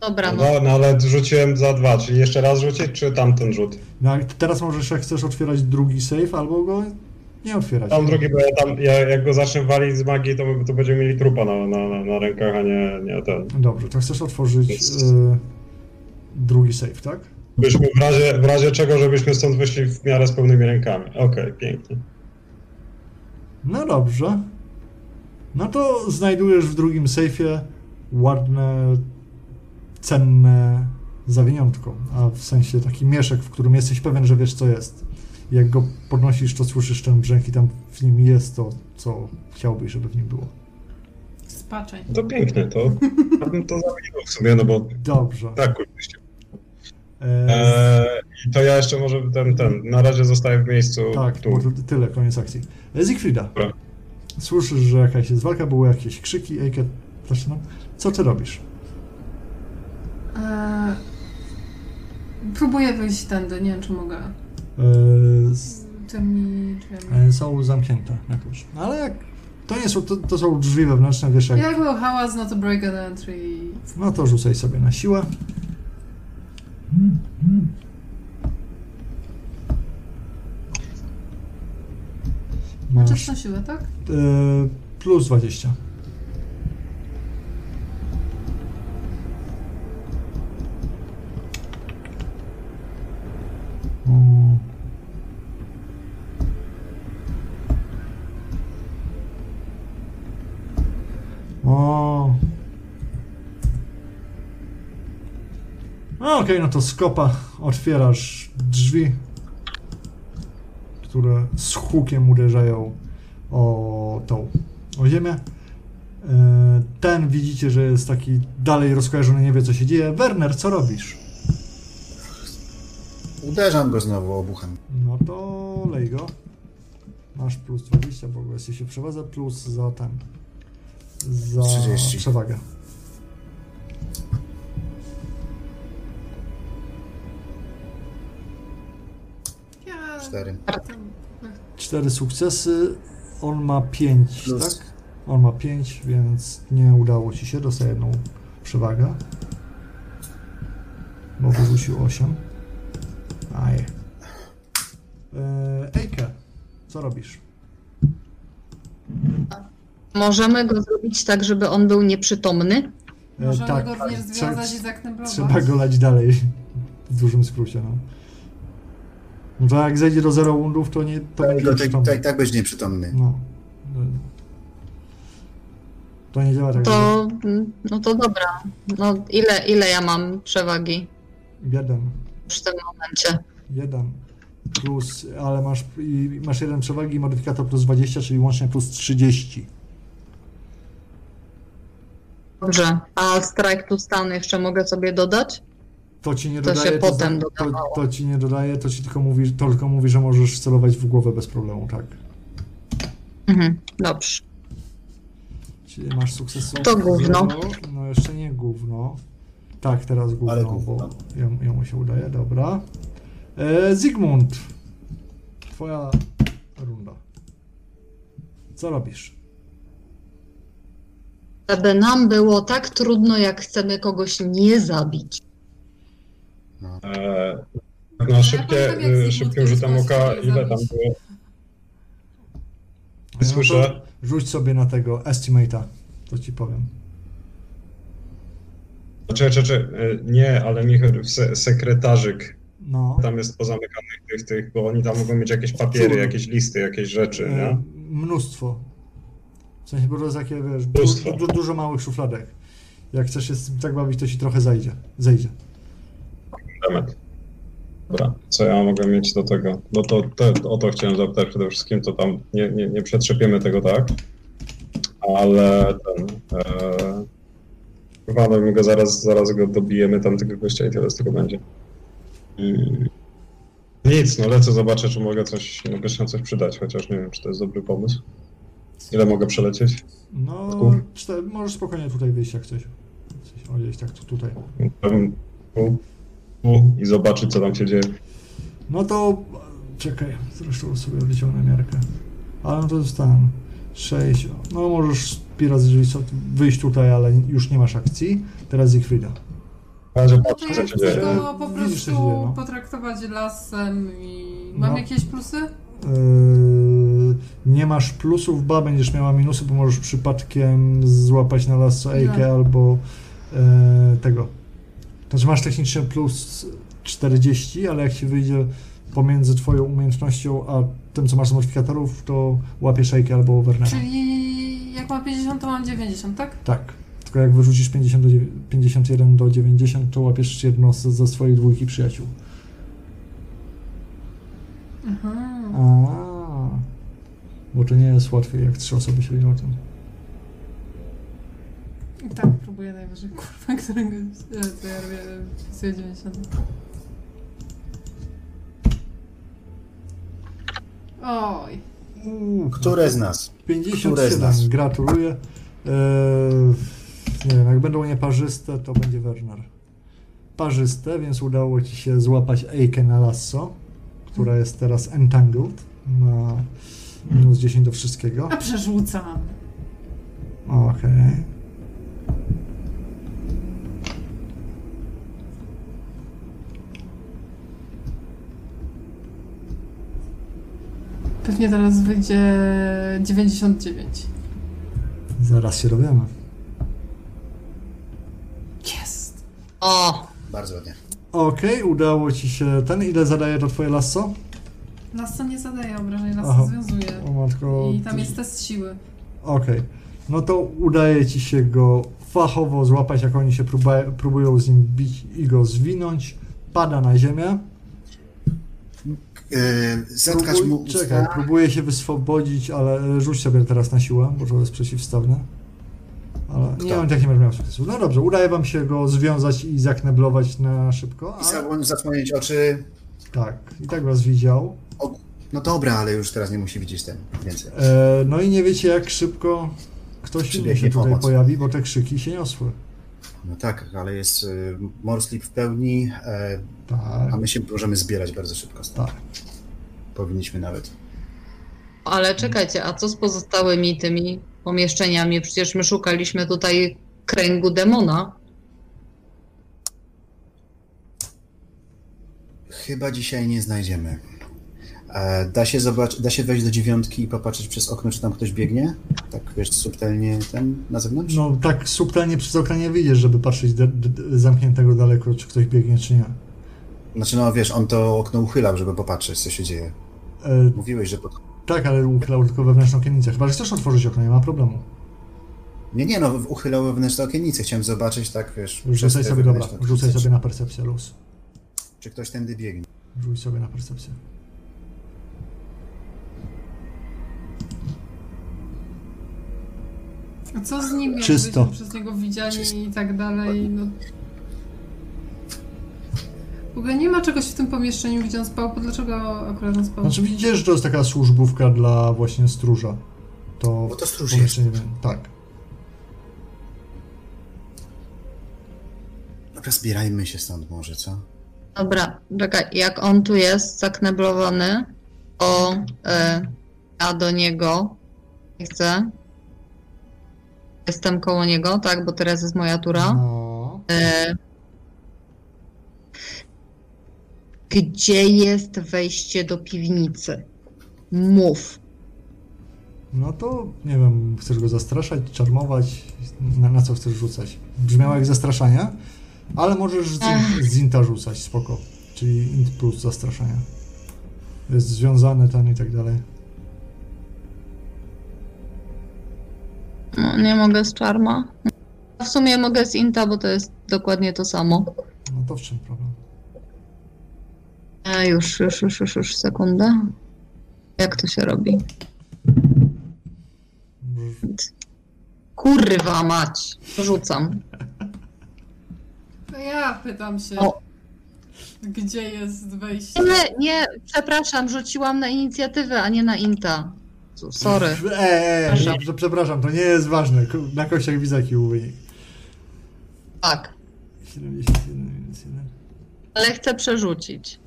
Dobra, No, no. no ale rzuciłem za dwa, czyli jeszcze raz rzucić, czy tamten rzut? No, teraz możesz, jak chcesz, otwierać drugi safe, albo go nie otwierać. Tam drugi, bo ja tam, ja, jak go zacznę walić z magii, to, to będziemy mieli trupa na, na, na, rękach, a nie, nie ten. Dobrze, to chcesz otworzyć y, drugi safe, tak? Byśmy w razie, w razie czego, żebyśmy stąd wyszli w miarę z pełnymi rękami. Okej, pięknie. No dobrze. No to znajdujesz w drugim sejfie ładne, cenne zawiniątko, a w sensie taki mieszek, w którym jesteś pewien, że wiesz co jest. Jak go podnosisz, to słyszysz ten brzęk i tam w nim jest to, co chciałbyś, żeby w nim było. Spaczeń. To piękne, to ja bym to zamienił w sumie, no bo Dobrze. tak, kurczę. E, Eee, I to ja jeszcze może ten, ten, na razie zostaję w miejscu Tak, tu. tyle, koniec akcji. E, Zigfrida, Dobra. słyszysz, że jakaś jest walka, były jakieś krzyki, Ejke, zaczynam. Co ty robisz? Eee, próbuję wyjść tędy, nie wiem czy mogę. E, drzwiami. e, są zamknięte jakoś. No Ale jak, to nie są, to, to są drzwi wewnętrzne, wiesz jak, Jak był hałas, no to break an entry. no to rzucaj sobie na siłę. Masz Czas na siłę, tak? e, plus 20. Okej, no to skopa. Otwierasz drzwi, które z hukiem uderzają o tą, o ziemię. E, Ten widzicie, że jest taki dalej rozkojarzony, nie wie co się dzieje. Werner, co robisz? Uderzam go znowu obuchem. No to lej go. Masz plus 20, bo jesteś się w przewadze, plus za ten. Za 30. przewagę. Cztery. Cztery sukcesy. On ma 5, Plus. tak? On ma 5, więc nie udało ci się. Dostaje jedną przewagę. Bo wyrzucił 8. Aj. E, Ejke, co robisz? Możemy go zrobić tak, żeby on był nieprzytomny. E, Możemy go również trze- związać i zakneblować. Trzeba go lać dalej. W dużym skrócie, no. No to jak zejdzie do zero wundów, to nie... To Tak, będzie tak, przytomny. tak, tak będzie nieprzytomny. No. To nie działa tak. To, no to dobra. No ile, ile ja mam przewagi Jeden. w tym momencie? Jeden. Plus, ale masz, i masz jeden przewagi i modyfikator plus 20, czyli łącznie plus 30. Dobrze. A strike to stan jeszcze mogę sobie dodać? To ci nie To dodaje. się potem to, dodawało. to ci nie dodaje, to ci tylko mówi, to tylko mówi, że możesz celować w głowę bez problemu, tak. Mhm. Dobrze. Czyli masz sukcesu. To gówno. zero. No jeszcze nie gówno. Tak, teraz gówno, Ale bo gówno. jemu, jemu się udaje, dobra. E, Zygmunt. Twoja runda. Co robisz? Żeby nam było tak trudno, jak chcemy kogoś nie zabić. E, no szybkie, pamiętam, jak y, Zygmunt szybkim kiedyś rzutem oka, ile tam było? No Słyszę. to Rzuć sobie na tego estimate'a, to ci powiem. Czekaj, czekaj, czekaj. y, Nie, ale Michał, se, sekretarzyk No. tam jest pozamykanych tych, tych, bo oni tam mogą mieć jakieś papiery, jakieś listy, jakieś rzeczy, E, nie? mnóstwo. W sensie, to jest takie, wiesz, du, du, dużo małych szufladek. Jak chcesz się z tym tak bawić, to ci trochę zajdzie. Zejdzie. Demet. Dobra, co ja mogę mieć do tego? No to, to o to chciałem zapytać przede wszystkim, to tam nie, nie, nie przetrzepiemy tego tak, ale ten... E, chyba no my go zaraz, zaraz go dobijemy tamtego gościa i tyle z tego będzie. I... Nic, no lecę, zobaczę, czy mogę coś, mogę się na coś przydać, chociaż nie wiem, czy to jest dobry pomysł. Ile mogę przelecieć? No, cztery, możesz spokojnie tutaj wyjść jak coś. O, gdzieś tak tu, tutaj. Tam, i zobaczyć, co tam się dzieje. No to czekaj, zresztą sobie wyciągnę miarkę. Ale no to ten 6. No możesz raz wyjść tutaj, ale już nie masz akcji. Teraz. Na razie No to co ja chcę go po prostu no. potraktować lasem i... Mam No. jakieś plusy? Yy, nie masz plusów, ba, będziesz miała minusy, bo możesz przypadkiem złapać na lasso Ejkę albo yy, tego. Znaczy masz technicznie plus 40, ale jak ci wyjdzie pomiędzy twoją umiejętnością a tym, co masz z modyfikatorów, to łapiesz Ejkę albo Wernera. Czyli jak mam 50, to mam 90, tak? Tak. Tylko jak wyrzucisz 50 do, dziewię- 51 do 90, to łapiesz jedno z, ze swoich dwójki przyjaciół. Aha. A, bo to nie jest łatwiej, jak trzy osoby się o tym. Tak próbuję najwyżej, kurwa, którego... e, To ja robię sobie 90. Oj. Uuu, Które z nas? Które z 57, nas? gratuluję. Eee, nie wiem, jak będą nieparzyste, to będzie Werner. Parzyste, więc udało ci się złapać Ejkę na lasso, która jest teraz entangled. Ma minus 10 do wszystkiego. A przerzucam. Okej. Pewnie teraz wyjdzie 99. Zaraz się dowiemy. Jest. O, Bardzo ładnie. Okej, udało ci się ten. Ile zadaje to twoje lasso? Nas to nie zadaje obrażeń, nas Aha. związuje. O matko. I tam to- jest test siły. Okej. No to udaje ci się go fachowo złapać, jak oni się próba- próbują z nim bić i go zwinąć. Pada na ziemię. Yy, zetkasz Próbuj, mu czekaj, usta. próbuje się wyswobodzić, ale e, rzuć sobie teraz na siłę, bo to jest przeciwstawne. Ale nie Kto? wiem, jak nie będę miał sukcesu. No dobrze, udaje wam się go związać i zakneblować na szybko. I Ale... zabłon- zasłonić oczy. Tak, i tak was widział. No dobra, ale już teraz nie musi widzieć ten więcej. E, no i nie wiecie, jak szybko ktoś inny się tutaj pomoc. pojawi, bo te krzyki się niosły. No tak, ale jest y, Morslip w pełni, e, Tak, a my się możemy zbierać bardzo szybko. stąd. tak. Powinniśmy nawet. ale czekajcie, a co z pozostałymi tymi pomieszczeniami? Przecież my szukaliśmy tutaj kręgu demona. Chyba dzisiaj nie znajdziemy. E, da, się zobacz, da się wejść do dziewiątki i popatrzeć przez okno, czy tam ktoś biegnie? Tak, wiesz, subtelnie ten na zewnątrz? No tak subtelnie przez okno nie widzisz, żeby patrzeć de- de- zamkniętego daleko, czy ktoś biegnie, czy nie. Znaczy, no wiesz, on to okno uchylał, żeby popatrzeć, co się dzieje. E, Mówiłeś, że pod... tak, ale uchylał tylko wewnętrzną okiennicę. Chyba, że chcesz otworzyć okno, nie ma problemu. Nie, nie, no uchylał wewnętrzne okiennice, chciałem zobaczyć, tak wiesz... Rzucaj sobie, dobra, rzucaj sobie na percepcję, luz. Czy ktoś tędy biegnie? Rzuć sobie na percepcję. A co z nim, Czysto. byliśmy przez niego widziani i tak dalej, no... W ogóle nie ma czegoś w tym pomieszczeniu, gdzie on spał, bo dlaczego akurat on spał? Znaczy widzisz, że to jest taka służbówka dla właśnie stróża. To Bo to stróż jest. pomieszczenie, tak. Dobra, zbierajmy się stąd może, co? Dobra, czekaj, jak on tu jest zakneblowany, to e, ja do niego chcę. Jestem koło niego, tak, bo teraz jest moja tura. No. E, gdzie jest wejście do piwnicy? Mów. No to nie wiem, chcesz go zastraszać, czarmować? Na, na co chcesz rzucać? Brzmiało jak zastraszanie, ale możesz z, z Inta rzucać, spoko. Czyli int plus zastraszania. Jest związany ten i tak dalej. No, nie mogę z czarma. W sumie mogę z Inta, bo to jest dokładnie to samo. No to w czym problem? E, już, już, już, już, już, sekundę. Jak to się robi? Kurwa mać. Rzucam. To ja pytam się, O. gdzie jest wejście? Nie, nie, przepraszam, rzuciłam na inicjatywę, a nie na Inta. Sorry. Eee, eee, Przepraszam. prze- przepraszam, to nie jest ważne. Na kościach widzę jaki był wynik. Tak, 71 minus 1. ale chcę przerzucić.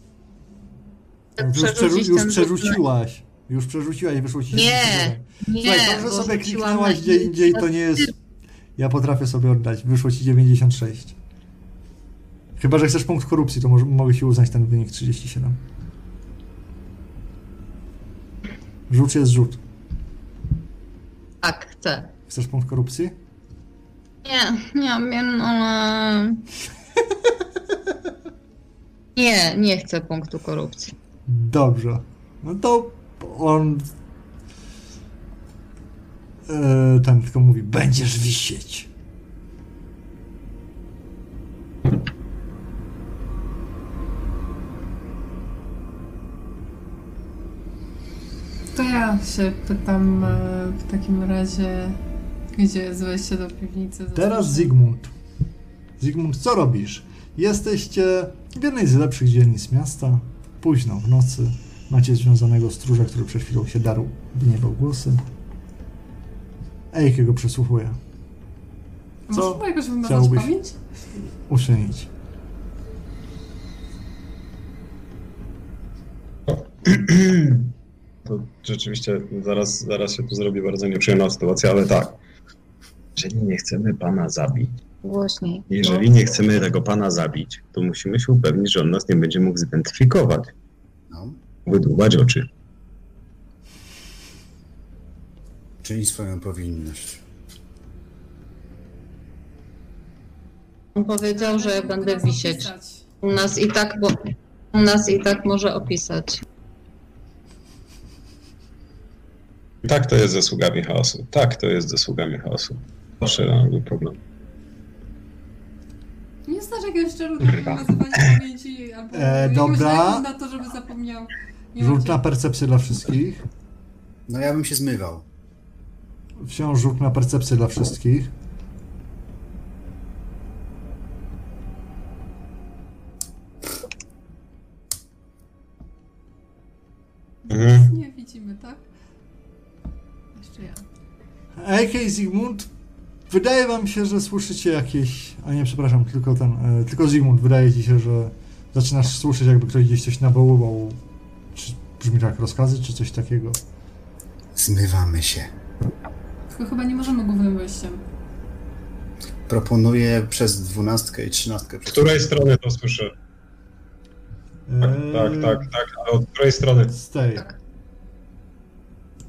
Chcę Już, przerzu- przerzucić już ten przerzuciłaś. Już przerzuciłaś, wyszło ci Nie, 71. na- Nie, Słuchaj, to, że bo sobie kliknęłaś gdzie indziej, to nie jest... Ja potrafię sobie oddać. Wyszło ci 96. Chyba, że chcesz punkt korupcji, to może, mogę ci uznać ten wynik 37. Rzut jest rzut. Tak, chcę. Chcesz punkt korupcji? Nie, nie wiem, ale... Nie, nie chcę punktu korupcji. Dobrze. No to on... E, ten tylko mówi, będziesz wisieć. To ja się pytam e, w takim razie, gdzie jest wejście do piwnicy? Teraz Zygmunt. Zygmunt, co robisz? Jesteście w jednej z lepszych dzielnic miasta. Późno w nocy. Macie związanego stróża, który przed chwilą się darł, gniewał głosy. Ejke go przesłuchuje. co Można jakoś wymazać chciałbyś? pamięć? Uczynić. To rzeczywiście zaraz, zaraz się tu zrobi bardzo nieprzyjemna sytuacja, ale tak. Jeżeli nie chcemy pana zabić, Głośniej. jeżeli nie chcemy tego pana zabić, to musimy się upewnić, że on nas nie będzie mógł zidentyfikować. No, Wydłubać oczy. czyli swoją powinność. On powiedział, że ja będę nas wisieć. U nas i tak, bo u nas i tak może opisać. Tak to jest ze sługami chaosu. Tak to jest ze sługami chaosu. Zawsze był problem. Nie znasz jakiegoś Kurwa. wymazywania pamięci albo E, dobra. na to, żeby zapomniał. Rzut na percepcję dla wszystkich. No ja bym się zmywał. Wciąż rzut na percepcję dla wszystkich. Mhm. Nie widzimy, AK Zygmunt, wydaje wam się, że słyszycie jakieś... A nie, przepraszam, tylko ten... E, tylko Zygmunt, wydaje ci się, że zaczynasz słyszeć, jakby ktoś gdzieś coś nawoływał. Czy brzmi to jak rozkazy, czy coś takiego. Zmywamy się. Tylko chyba nie możemy głównym wejściem. Proponuję przez dwunastkę i trzynastkę. Z której strony to słyszę? Tak, tak, tak, tak. Ale od której strony? Z tej.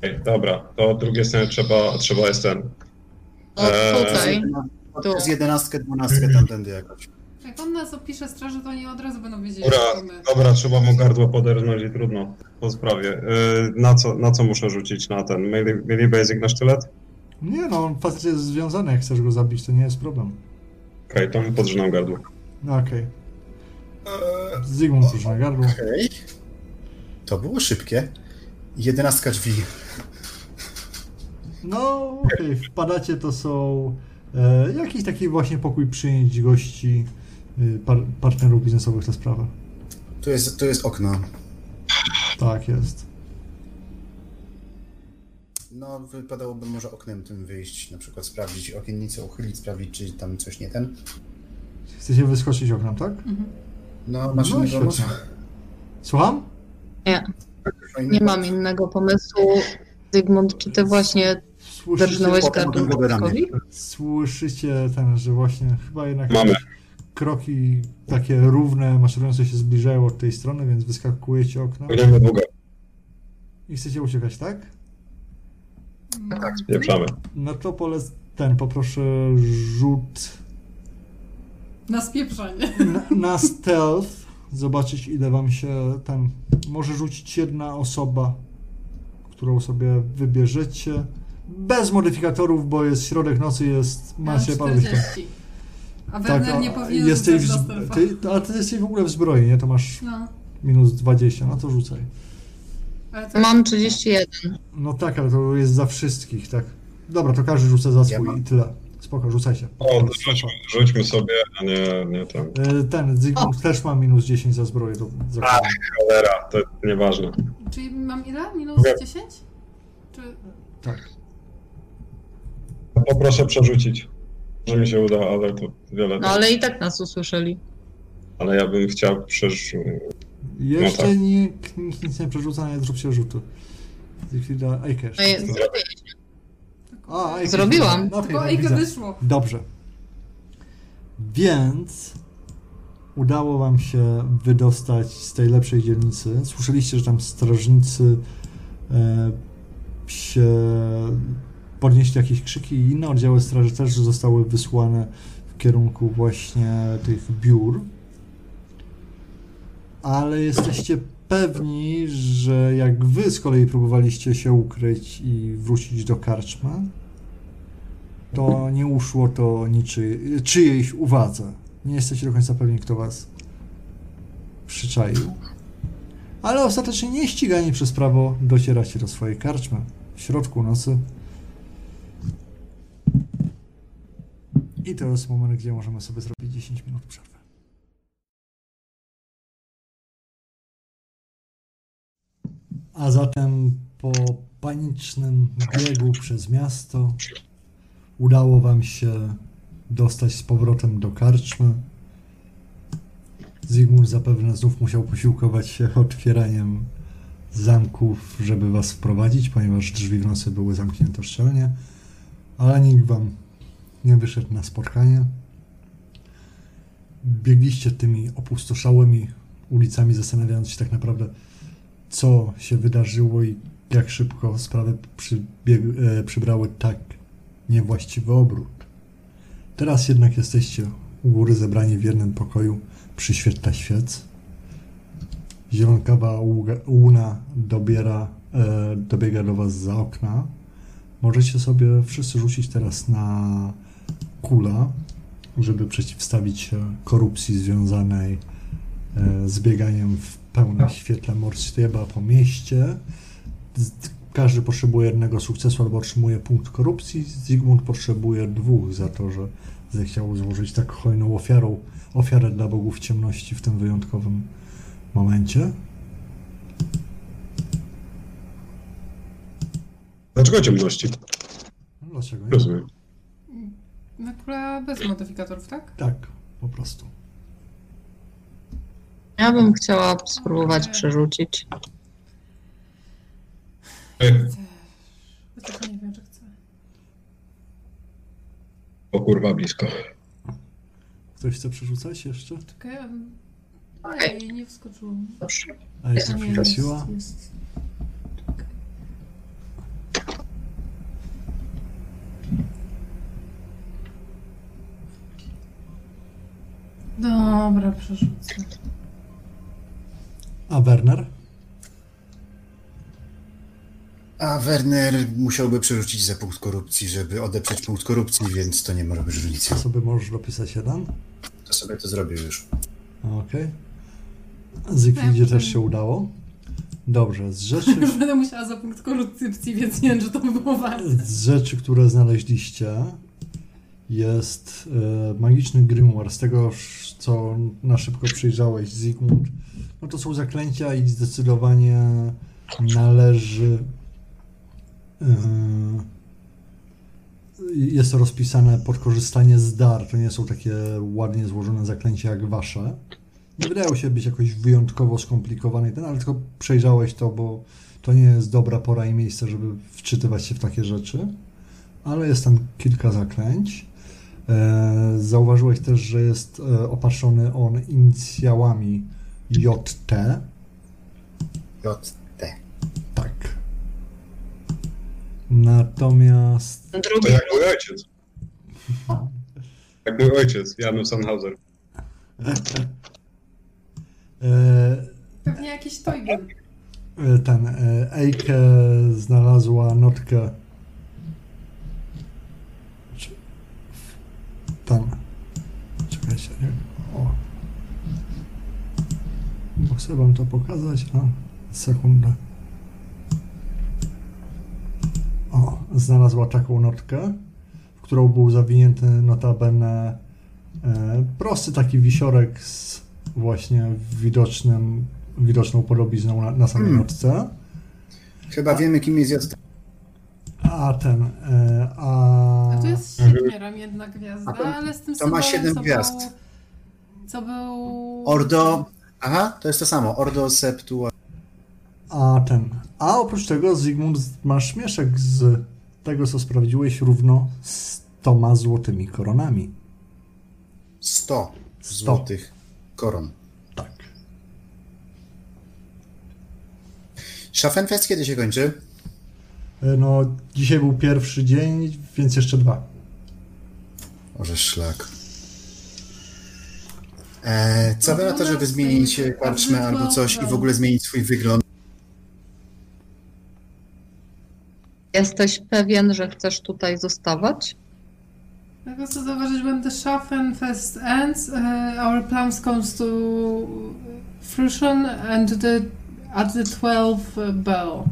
Okej, dobra, to od drugiej strony trzeba, trzeba jest ten. O, Eee, tutaj. Tu. Przez jedenastkę, dwunastkę tamtędy jakoś. Jak on nas opisze straży, to oni od razu będą wiedzieli, Dobra, to my. dobra, trzeba mu gardło poderznąć i trudno. Po sprawie. Yy, na, co, na co muszę rzucić na ten? Mieli, mieli basic na sztylet? Nie no, facet jest związany, jak chcesz go zabić, to nie jest problem. Okej, to mu podrzynam gardło. No okej. Zygmunt już na gardło. Okej. To było szybkie. Jedenastka drzwi. No okej, wpadacie, to są e, jakiś taki właśnie pokój przyjęć gości, y, par, partnerów biznesowych na sprawę. Tu jest, tu jest okno. Tak jest. No, wypadałoby może oknem tym wyjść, na przykład sprawdzić okiennicę, uchylić, sprawdzić, czy tam coś nie ten. Chcecie wyskoczyć oknem, tak? No, masz No? Słucham? Nie, nie mam innego pomysłu. Zygmunt, czy ty właśnie ramię. Piotrkowi? słyszycie ten, że właśnie chyba jednak Mamy. kroki takie równe, maszerujące się zbliżają od tej strony, więc wyskakujecie długo. i chcecie uciekać, tak? Tak, spieprzamy. No to polec ten, poproszę rzut Na spieprzenie. na, na stealth, zobaczyć ile wam się ten, może rzucić jedna osoba, którą sobie wybierzecie, bez modyfikatorów, bo jest środek nocy, jest, macie. 40. A Werner nie a powinien jesteś w, ty, ale ty jesteś w ogóle w zbroi, nie? To masz No, minus 20, no to rzucaj. to... Mam 31. No tak, ale to jest za wszystkich, tak? Dobra, to każdy rzuca za swój mam- i tyle. Spoko, rzucajcie. O, to rzućmy, rzućmy sobie, a nie, nie ten. E, Ten, Zygmunt też ma minus 10 za zbroję. To za A. Cholera, to nieważne. Czyli mam ile? Minus Nie. 10? Czy... Tak. Poproszę przerzucić. Że mi się uda, ale to wiele. No ale i tak nas usłyszeli. Ale ja bym chciał przerzucić. Jeszcze No tak. nikt, nikt nic nie przerzuca, nie zróbcie rzutu. Zygfrida, Eikesz. No Eikesz. Zrobiłam. No, Tylko no, Ejkę widzę. wyszło. Dobrze. Więc udało wam się wydostać z tej lepszej dzielnicy. Słyszeliście, że tam strażnicy e, się podnieśli jakieś krzyki i inne oddziały straży też zostały wysłane w kierunku właśnie tych biur. Ale jesteście pewni, że jak wy z kolei próbowaliście się ukryć i wrócić do karczmy, to nie uszło to niczyj, czyjejś uwadze. Nie jesteście do końca pewni, kto was przyczaił. Ale ostatecznie nie ścigani przez prawo docieracie do swojej karczmy w środku nocy. I to jest moment, gdzie możemy sobie zrobić 10 minut przerwy. A zatem po panicznym biegu przez miasto udało wam się dostać z powrotem do karczmy. Zygmunt zapewne znów musiał posiłkować się otwieraniem zamków, żeby was wprowadzić, ponieważ drzwi w nocy były zamknięte szczelnie, ale nikt wam nie wyszedł na spotkanie. Biegliście tymi opustoszałymi ulicami, zastanawiając się tak naprawdę, co się wydarzyło i jak szybko sprawy przybieg- e, przybrały tak niewłaściwy obrót. Teraz jednak jesteście u góry zebrani w jednym pokoju przy świetle świec. Zielonkawa łuna dobiera, e, dobiega do was za okna. Możecie sobie wszyscy rzucić teraz na kula, żeby przeciwstawić się korupcji związanej e, z bieganiem w pełnym świetle Morstieba po mieście. Każdy potrzebuje jednego sukcesu albo otrzymuje punkt korupcji. Zygmunt potrzebuje dwóch za to, że zechciał złożyć tak hojną ofiarą, ofiarę dla bogów ciemności w tym wyjątkowym momencie. Dlaczego ciemności? No, Dlaczego nie? Rozumiem. Natura bez modyfikatorów, tak? Tak, po prostu. Ja bym chciała spróbować przerzucić. Ja tylko nie wiem, czy chcę. O kurwa, blisko. Ktoś chce przerzucać jeszcze? Czekaj, em, Ej, nie wskoczyłam. Dobrze. A jest Nie, siła? jest. Dobra, przerzucę. A Werner? A Werner musiałby przerzucić za punkt korupcji, żeby odeprzeć punkt korupcji, więc to nie może być różnicy. Sobie możesz dopisać jeden? To sobie to zrobił już. Okej. Zygfridzie też się udało. Dobrze, z rzeczy, Już będę musiała za punkt korupcji, więc nie wiem, czy to by było warte. z rzeczy, które znaleźliście, jest e, magiczny grimoire. Z tego, co na szybko przyjrzałeś, Zygmunt, no to są zaklęcia i zdecydowanie należy. E, jest to rozpisane pod korzystanie z dar. To nie są takie ładnie złożone zaklęcia jak wasze. Nie wydają się być jakoś wyjątkowo skomplikowane, ten, ale tylko przejrzałeś to, bo to nie jest dobra pora i miejsce, żeby wczytywać się w takie rzeczy. Ale jest tam kilka zaklęć. E, zauważyłeś też, że jest e, opatrzony on inicjałami JT. JT. Tak. Natomiast To Drugi jak mój ojciec. Jak mój ojciec, Janusz Sennhauser. e, Pewnie jakiś Toygen. e, ten e, Eike znalazła notkę. Tam. Czekajcie. jak- O. Bo chcę wam to pokazać. A, sekundę. O, znalazła taką notkę, w którą był zawinięty notabene e, prosty taki wisiorek z właśnie widocznym, widoczną podobizną na, na samej Hmm. notce. Chyba wiemy, kim jest JT. A ten, e, a... A to jest świetnie ramienna gwiazda, A to- ale z tym to ma siedem gwiazd. Był, co był... Ordo. Aha, to jest to samo. Ordo Septua. A ten. A oprócz tego, Zygmunt, masz śmieszek z tego, co sprawdziłeś, równo z toma złotymi koronami. 100 Sto. złotych koron. Tak. Schaffenfest kiedy się kończy? E, No, dzisiaj był pierwszy dzień, więc jeszcze dwa. Może szlak. E, co wy na to, żeby zmienić karczmę albo coś i w ogóle zmienić swój wygląd? Jesteś pewien, że chcesz tutaj zostawać? Tego co zauważyć będę Schaffenfest ends, uh, our plans comes to fruition and the, at the 12 bell.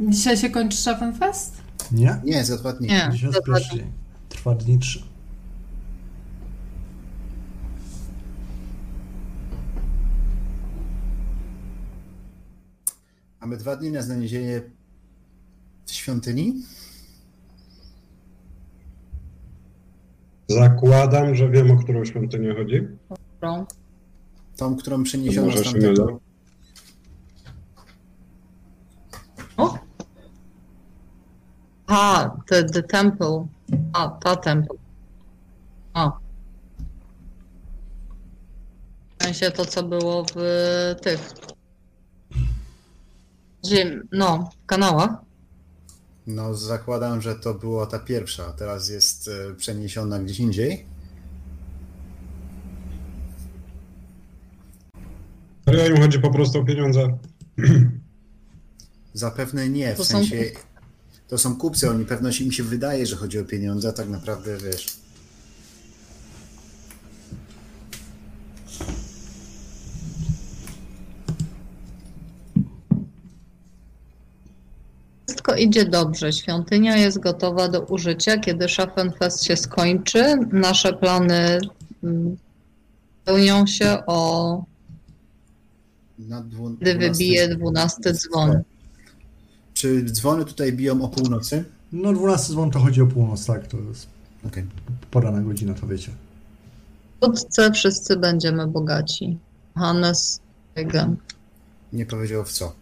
Dzisiaj się kończy Schaffenfest? Nie? Nie, za dwa dni. Nie, dokładnie. pierwszy dzień. Trwa dni trzy. Mamy dwa dni na znalezienie świątyni. Zakładam, że wiem, o którą świątynię chodzi. Którą? Tą, którą przeniesiono z tamtego. O! A, the, the temple. A, ta temple. A. W sensie to, co było w tych... Zim, no, w kanałach. No, zakładam, że to była ta pierwsza, a teraz jest e, przeniesiona gdzieś indziej. Serio im chodzi po prostu o pieniądze. Zapewne nie, w To są sensie to są kupcy, oni pewno się im się wydaje, że chodzi o pieniądze, a tak naprawdę wiesz. Wszystko idzie dobrze. Świątynia jest gotowa do użycia. Kiedy Schaffenfest się skończy, nasze plany mm, spełnią się o Na gdy 12 wybije 12 dzwon. Czy dzwony tutaj biją o północy? No 12 dzwon to chodzi o północ, tak? To jest Okej. podana godzina, to wiecie. Wkrótce wszyscy będziemy bogaci. Hannes Hagen. Nie powiedział w co.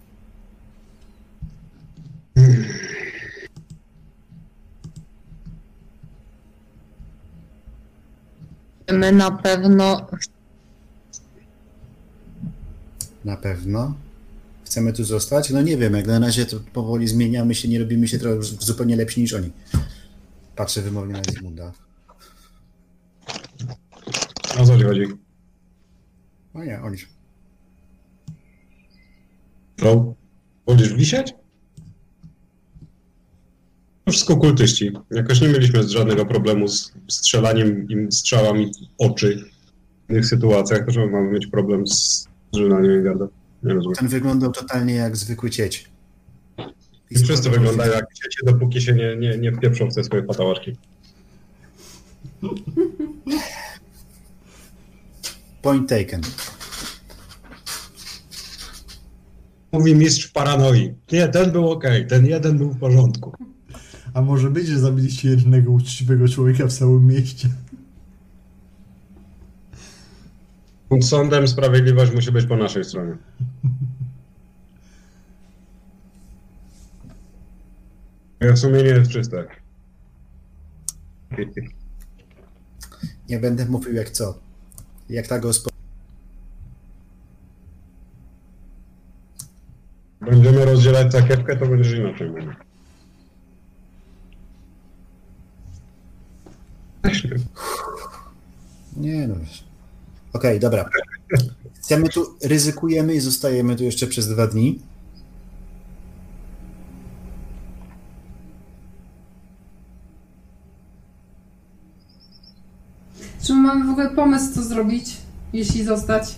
My na pewno Na pewno. Chcemy tu zostać? No nie wiem, jak na razie to powoli zmieniamy się, nie robimy się trochę zupełnie lepsi niż oni. Patrzę wymownie na Zygmunda. O co ci chodzi? O nie, oni. Co? Będziesz wisieć? Wszystko kultyści. Jakoś nie mieliśmy żadnego problemu z strzelaniem im strzałami w oczy w innych sytuacjach. To, że mamy mieć problem z żynaniem Ingarda. Nie rozumiem. Ten wyglądał totalnie jak zwykły cieć. I wszyscy wyglądają jak dzieci, dopóki się nie, nie, nie wpieprzą w te swoje patałaczki. Point taken. Mówi mistrz paranoi. Nie, ten był ok, ten jeden był w porządku. A może być, że zabiliście jednego uczciwego człowieka w całym mieście? Pod sądem sprawiedliwość musi być po naszej stronie. Moje sumienie jest czyste. Nie będę mówił jak co. Jak ta gospo... Będziemy rozdzielać sakiewkę, to będziesz inaczej mówił. Nie no wiesz. Okej, dobra. Chcemy tu, ryzykujemy i zostajemy tu jeszcze przez dwa dni. Czy my mamy w ogóle pomysł, co zrobić, jeśli zostać?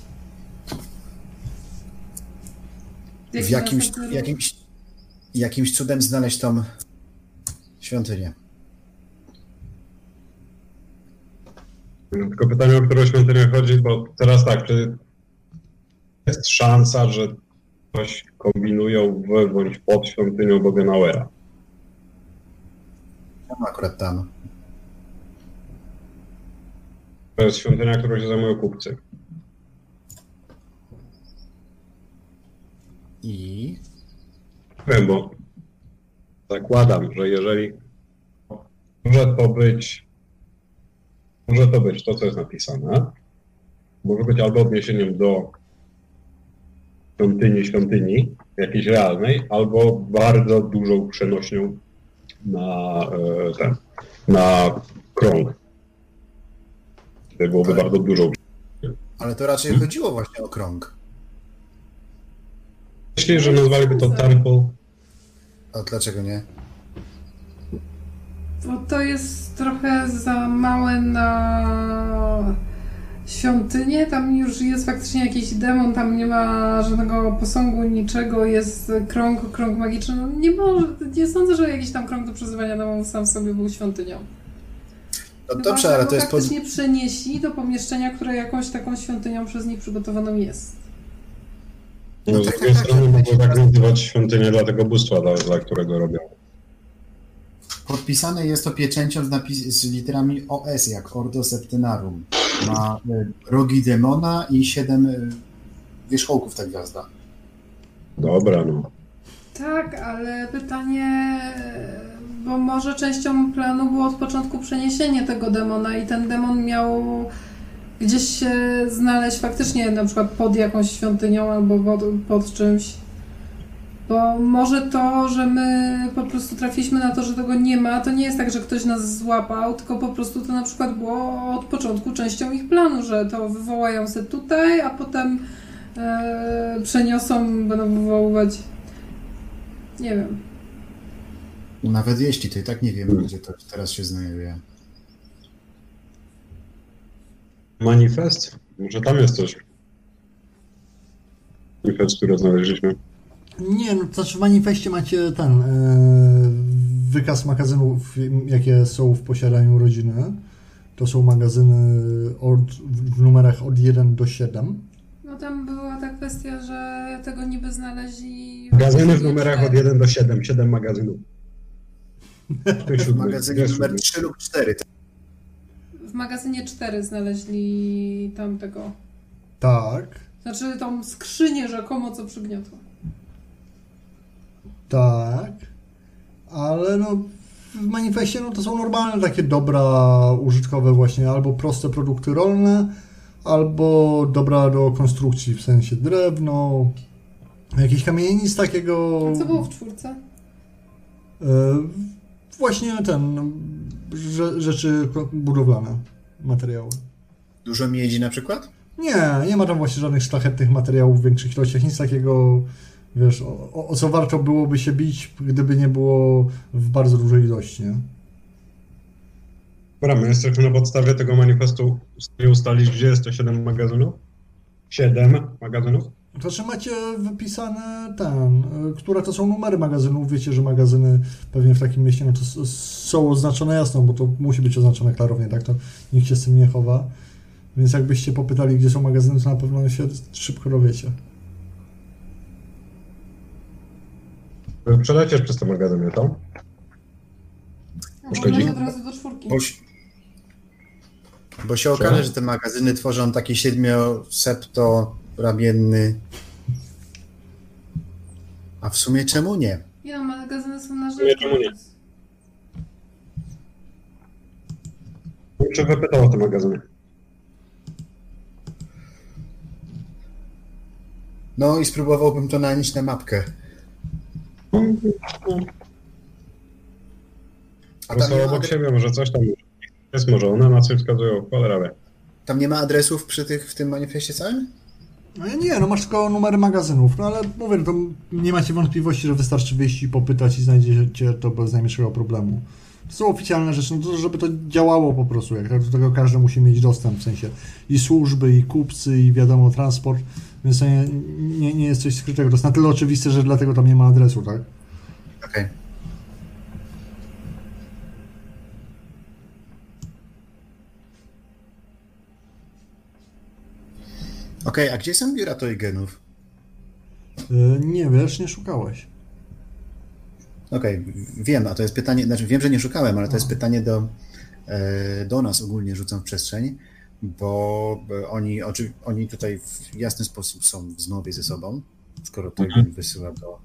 W Jaki jakimś, jakimś, jakimś cudem znaleźć tą świątynię. Tylko pytanie, o którą świątynię chodzi, bo teraz tak, czy jest szansa, że coś kombinują w bądź pod świątynią Bogenauera? Tam akurat tam. To jest świątynia, którą się zajmują kupcy. I Wiem, bo zakładam, że jeżeli może to być może to być to, co jest napisane, może być albo odniesieniem do świątyni, świątyni jakiejś realnej, albo bardzo dużą przenośnią na e, ten, na krąg. To byłoby Ale- bardzo dużą. Ale to raczej chodziło właśnie o krąg. Myślę, że nazwaliby to temple. A dlaczego nie? Bo to jest trochę za małe na świątynię. Tam już jest faktycznie jakiś demon, tam nie ma żadnego posągu, niczego. Jest krąg, krąg magiczny. No nie może, nie sądzę, że jakiś tam krąg do przezywania demonów sam sobie był świątynią. No Chyba, dobrze, ale to jest pod... faktycznie przenieśli do pomieszczenia, które jakąś taką świątynią przez nich przygotowaną jest. No z tak, drugiej strony tak, tak. tak nazywać świątynię dla tego bóstwa, dla, dla którego robią. Podpisane jest to pieczęcią z, napis... z literami OS, jak Ordo Septenarum. Ma y, rogi demona i siedem y, wierzchołków ta gwiazda. Dobra, no. Tak, ale pytanie, bo może częścią planu było od początku przeniesienie tego demona i ten demon miał gdzieś się znaleźć faktycznie na przykład pod jakąś świątynią albo pod, pod czymś. Bo może to, że my po prostu trafiliśmy na to, że tego nie ma, to nie jest tak, że ktoś nas złapał, tylko po prostu to na przykład było od początku częścią ich planu, że to wywołają się tutaj, a potem e, przeniosą, będą wywoływać nie wiem. Nawet jeśli, to i tak nie wiem, gdzie to teraz się znajduje. Manifest? Może tam jest coś. Manifest, który znaleźliśmy. Nie, no to znaczy w manifestie macie ten e, wykaz magazynów, jakie są w posiadaniu rodziny. To są magazyny od, w numerach od 1 do 7. No tam była ta kwestia, że tego niby znaleźli. Magazyny w numerach od 1 do 7. 7 magazynów. W magazynie numer siódmy? 3 lub 4. W magazynie 4 znaleźli tamtego. Tak, Znaczy tą skrzynię rzekomo, co przygniotła. Tak. Ale no w manifestie no to są normalne takie dobra użytkowe właśnie, albo proste produkty rolne, albo dobra do konstrukcji, w sensie drewno, jakieś kamienie, nic takiego... A co było w czwórce? E, Właśnie ten, no, rze- rzeczy budowlane, materiały. Dużo miedzi na przykład? Nie, nie ma tam właśnie żadnych szlachetnych materiałów w większych ilościach, nic takiego wiesz, o, o- co warto byłoby się bić, gdyby nie było w bardzo dużej ilości, nie? Dobra, my jesteśmy na podstawie tego manifestu w stanie ustalić, gdzie jest te 7 magazynów? 7 magazynów? To znaczy macie wypisane ten, y, które to są numery magazynów, wiecie, że magazyny pewnie w takim mieście no to są oznaczone jasno, bo to musi być oznaczone klarownie, tak, to nikt się z tym nie chowa. Więc jakbyście popytali, gdzie są magazyny, to na pewno się szybko dowiecie. Przeleciesz przez te magazyny, to? Szkodzi? Może od razu do czwórki. Bo, się- bo się okaże, że te magazyny tworzą taki siedmiosepto-ramienny. A w sumie czemu nie? Nie no, magazyny są na Nie, rzecz. czemu nie? Czy wypytał o te magazyny? No i spróbowałbym to nanieść na mapkę. A tam są obok siebie, może coś tam jest, może one na coś wskazują, cholera wie. tam nie ma adresów przy tych w tym manifestie całym? No ja nie, no masz tylko numery magazynów, no ale mówię, no to nie macie wątpliwości, że wystarczy wyjść i popytać i znajdziecie to bez najmniejszego problemu. To są oficjalne rzeczy, no to żeby to działało po prostu, jak tak do tego każdy musi mieć dostęp, w sensie i służby, i kupcy, i wiadomo, transport, więc to nie, nie, nie jest coś skrytego. To jest na tyle oczywiste, że dlatego tam nie ma adresu, tak? Okej. Okej, a gdzie są biura Toygenów? Yy, nie wiesz, nie szukałeś. Okej, wiem, a to jest pytanie, znaczy wiem, że nie szukałem, ale to jest pytanie do, e, do nas ogólnie rzucam w przestrzeń, bo e, oni, oczy, oni tutaj w jasny sposób są w zmowie ze sobą, skoro Toygen wysyła do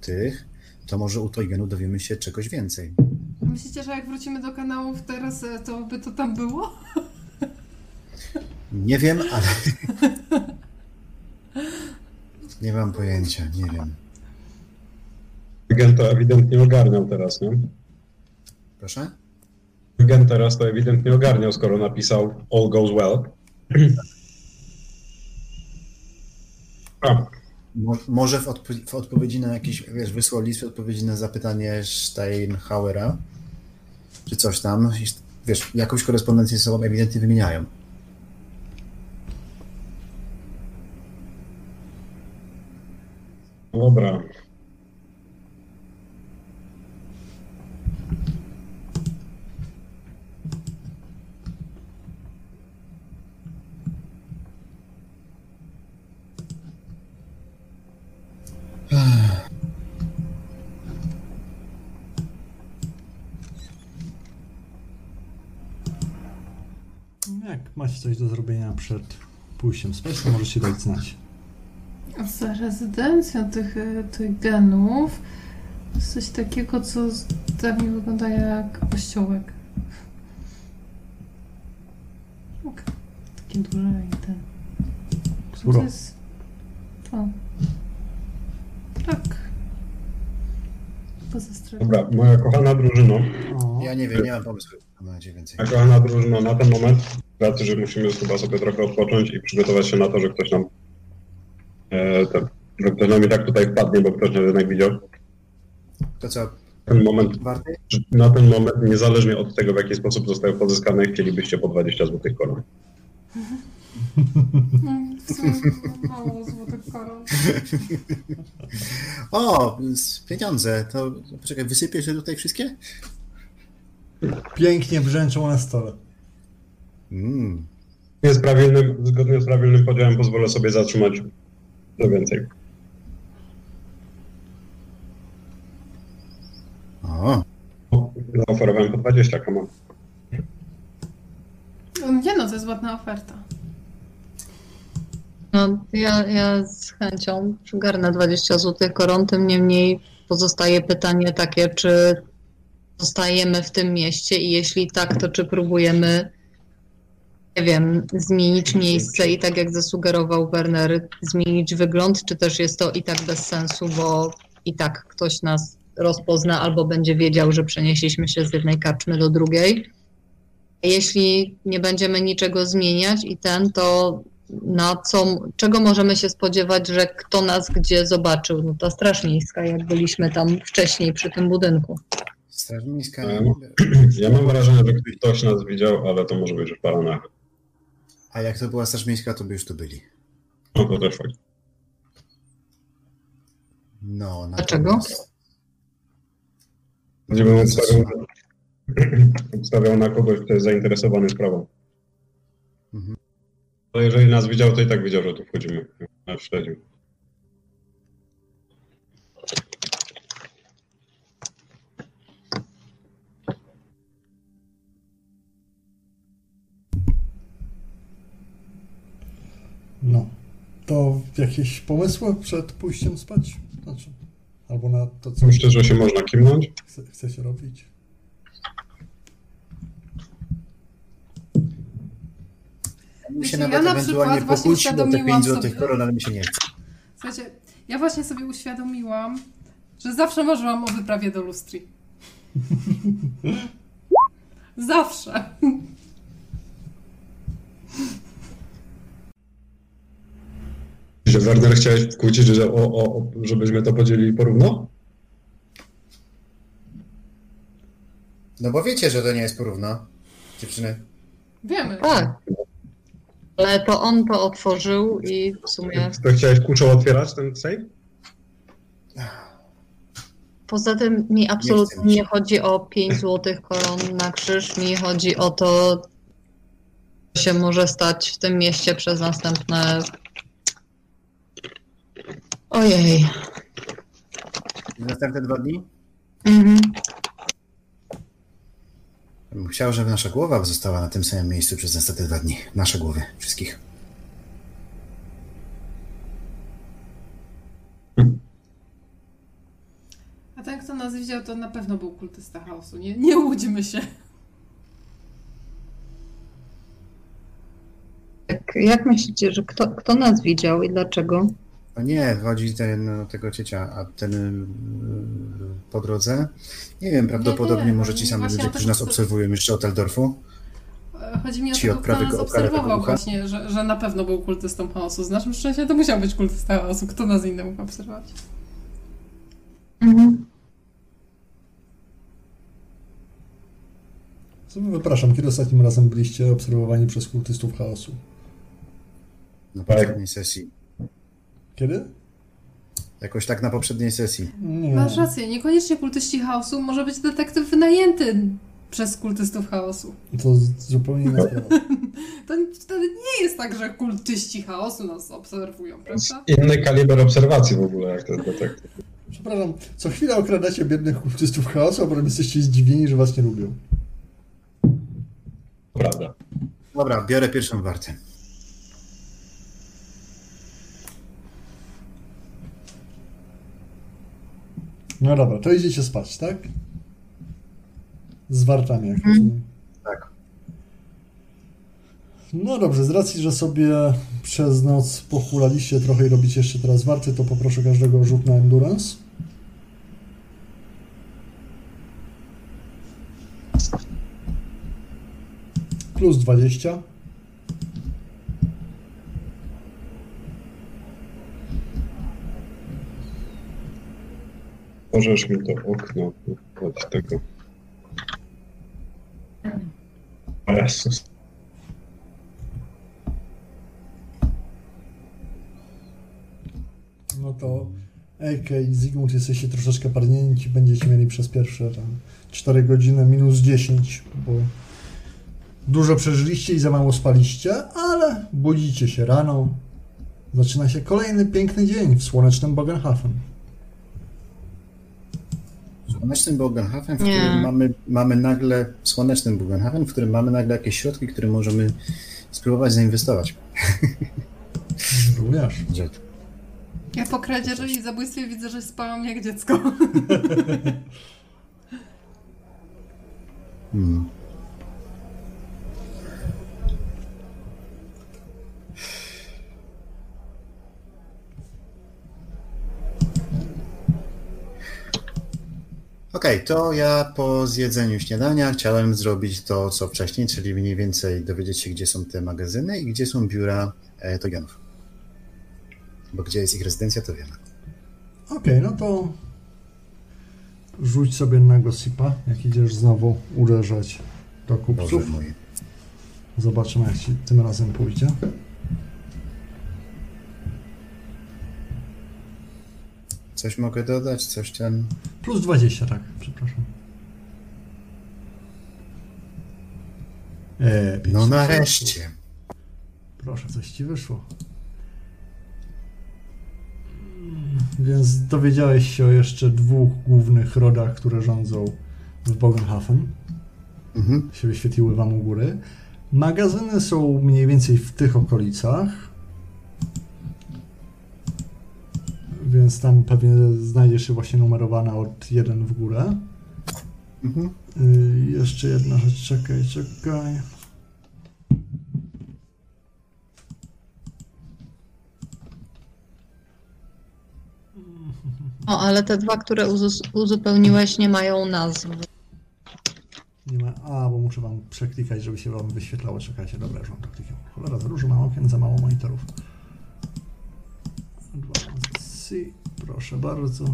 tych, to może u Toygenu dowiemy się czegoś więcej. Myślicie, że jak wrócimy do kanałów teraz, e, to by to tam było? Nie wiem, ale... nie mam pojęcia, nie wiem. Gen to ewidentnie ogarniał teraz, nie? Proszę? Gen teraz to ewidentnie ogarniał, skoro napisał all goes well. A, Mo, może w, odpo- w odpowiedzi na jakieś, wiesz, wysłał list w odpowiedzi na zapytanie Steinhauera, czy coś tam, wiesz, jakąś korespondencję ze sobą ewidentnie wymieniają. dobra. Jak macie coś do zrobienia przed pójściem spać, to możecie dać znać. Za rezydencją tych, e, tych genów jest coś takiego, co z- mi wygląda jak kościołek. Ok. Takie duże i ten. Skóra. to jest? To. Tak. Dobra, moja kochana drużyno, O, Ja nie wiem, nie mam pomysłu na razie więcej. moja kochana drużyno, na ten moment, z racji, że musimy chyba sobie trochę odpocząć i przygotować się na to, że ktoś nam e, ten, że ktoś nam i tak tutaj wpadnie, bo ktoś nas jednak widział. To co, Ten moment, warty? na ten moment, niezależnie od tego, w jaki sposób zostały pozyskane, chcielibyście po 20 złotych koron. Mm, W sumie mało złotych koron. O, z- pieniądze, to poczekaj, wysypiesz je tutaj wszystkie? Pięknie brzęczą na stole. Mm. Zgodnie z prawilnym, zgodnie z prawilnym podziałem pozwolę sobie zatrzymać do więcej. O, Zaoferowałem po 20, come on. Nie no, to jest ładna oferta. No, ja, ja z chęcią przygarnę 20 zł koron, tym niemniej pozostaje pytanie takie, czy zostajemy w tym mieście i jeśli tak, to czy próbujemy, nie wiem, zmienić miejsce i tak jak zasugerował Werner, zmienić wygląd, czy też jest to i tak bez sensu, bo i tak ktoś nas rozpozna albo będzie wiedział, że przenieśliśmy się z jednej karczmy do drugiej. Jeśli nie będziemy niczego zmieniać i ten, to na co, czego możemy się spodziewać, że kto nas gdzie zobaczył. No ta Straż Miejska, jak byliśmy tam wcześniej przy tym budynku. Straż Miejska. Em. Ja mam wrażenie, że ktoś nas widział, ale to może być już paranoja. A jak to była Straż Miejska, to by już tu byli. No to też fakt. No, Dlaczego? natomiast- Gdybym obstawiał, obstawiał na kogoś, kto jest zainteresowany sprawą. Mhm. Ale jeżeli nas widział, to i tak wiedział, że tu wchodzimy. Nas śledził. No. To jakieś pomysły przed pójściem spać? Znaczy, albo na to, co Myślę, że się można kimnąć. chce, chcecie robić? Mi się Wiecie, nawet ja na ewentualnie przykład właśnie pokłóciło te uświadomiłam 5 złotych koron, ale mi się nie chce. Słuchajcie, ja właśnie sobie uświadomiłam, że zawsze marzyłam o wyprawie do Lustri. zawsze. Że Werner chciałeś wkłócić, że o, o, żebyśmy to podzielili porówno? No bo wiecie, że to nie jest porówno, dziewczyny. Wiemy. Tak. Ale to on to otworzył i w sumie To chciałeś kuczo otwierać ten safe? Poza tym mi Nie absolutnie się. nie chodzi o 5 złotych koron na krzyż, mi chodzi o to, co się może stać w tym mieście przez następne. Ojej. Następne dwa dni? Mhm. Bym Chciał, żeby nasza głowa została na tym samym miejscu przez następne dwa dni. Nasze głowy, wszystkich. A ten, kto nas widział, to na pewno był kultysta chaosu. Nie, nie łudźmy się. Jak, jak myślicie, że kto, kto nas widział i dlaczego? No nie, chodzi ten, o tego ciecia, a ten y, po drodze. Nie wiem, prawdopodobnie nie, może ci sami ludzie, to którzy nas obserwują jeszcze od Eldorfu. Chodzi mi o od kto nas obserwował właśnie, że, że na pewno był kultystą chaosu. Z naszym szczęściem to musiał być kultysta chaosu. Kto nas inny mógł obserwować? Mhm. Wypraszam, kiedy ostatnim razem byliście obserwowani przez kultystów chaosu? Na poprzedniej sesji. Kiedy? Jakoś tak na poprzedniej sesji. Nie. Masz rację, niekoniecznie kultyści chaosu, może być detektyw wynajęty przez kultystów chaosu. To zupełnie inna sprawa. To wtedy nie jest tak, że kultyści chaosu nas obserwują, prawda? Inny kaliber obserwacji w ogóle, jak to jest detektyw. Przepraszam, co chwilę okradacie biednych kultystów chaosu, a potem jesteście zdziwieni, że was nie lubią. Prawda. Dobra, biorę pierwszą wartę. No dobra, to idziecie spać, tak? Z wartami, jak rozumiem. Tak. No dobrze, z racji, że sobie przez noc pochulaliście trochę i robicie jeszcze teraz warty, to poproszę każdego o rzut na endurance. Plus 20. Możesz mi to okno od tego. Jezus. No to AK i Zygmunt jesteście troszeczkę parnięci, będziecie mieli przez pierwsze tam 4 godziny minus 10, bo dużo przeżyliście i za mało spaliście, ale budzicie się rano. Zaczyna się kolejny piękny dzień w słonecznym Bogenhafen. Słonecznym Bogenhafen, w Nie. którym mamy, mamy nagle, słonecznym Bogenhafen, w którym mamy nagle jakieś środki, które możemy spróbować zainwestować. Że Ja po kradzieży i zabójstwie widzę, że spałam jak dziecko. Hmm. Okej, to ja po zjedzeniu śniadania chciałem zrobić to, co wcześniej, czyli mniej więcej dowiedzieć się, gdzie są te magazyny i gdzie są biura e, Togianów. Bo gdzie jest ich rezydencja, to wiemy. Okej, no to rzuć sobie na gossipa, jak idziesz znowu uderzać do Boże kupców. mój. Zobaczymy, jak ci tym razem pójdzie. Coś mogę dodać, coś ten... Plus 20, tak, przepraszam. Pięć No ci nareszcie. Proszę, coś ci wyszło. Mm, Więc dowiedziałeś się o jeszcze dwóch głównych rodach, które rządzą w Bogenhafen. Mhm. się wyświetliły wam u góry. Magazyny są mniej więcej w tych okolicach. Więc tam pewnie znajdziesz się właśnie numerowana od 1 w górę. Mhm. Y, jeszcze jedna rzecz, czekaj, czekaj. O, ale te dwa, które uzupełniłeś, nie mają nazw. Nie ma. A, bo muszę wam przeklikać, żeby się wam wyświetlało. Czekajcie, dobra, już mam to klikam. Cholera, za dużo mam okien, za mało monitorów. Advanced C, proszę bardzo.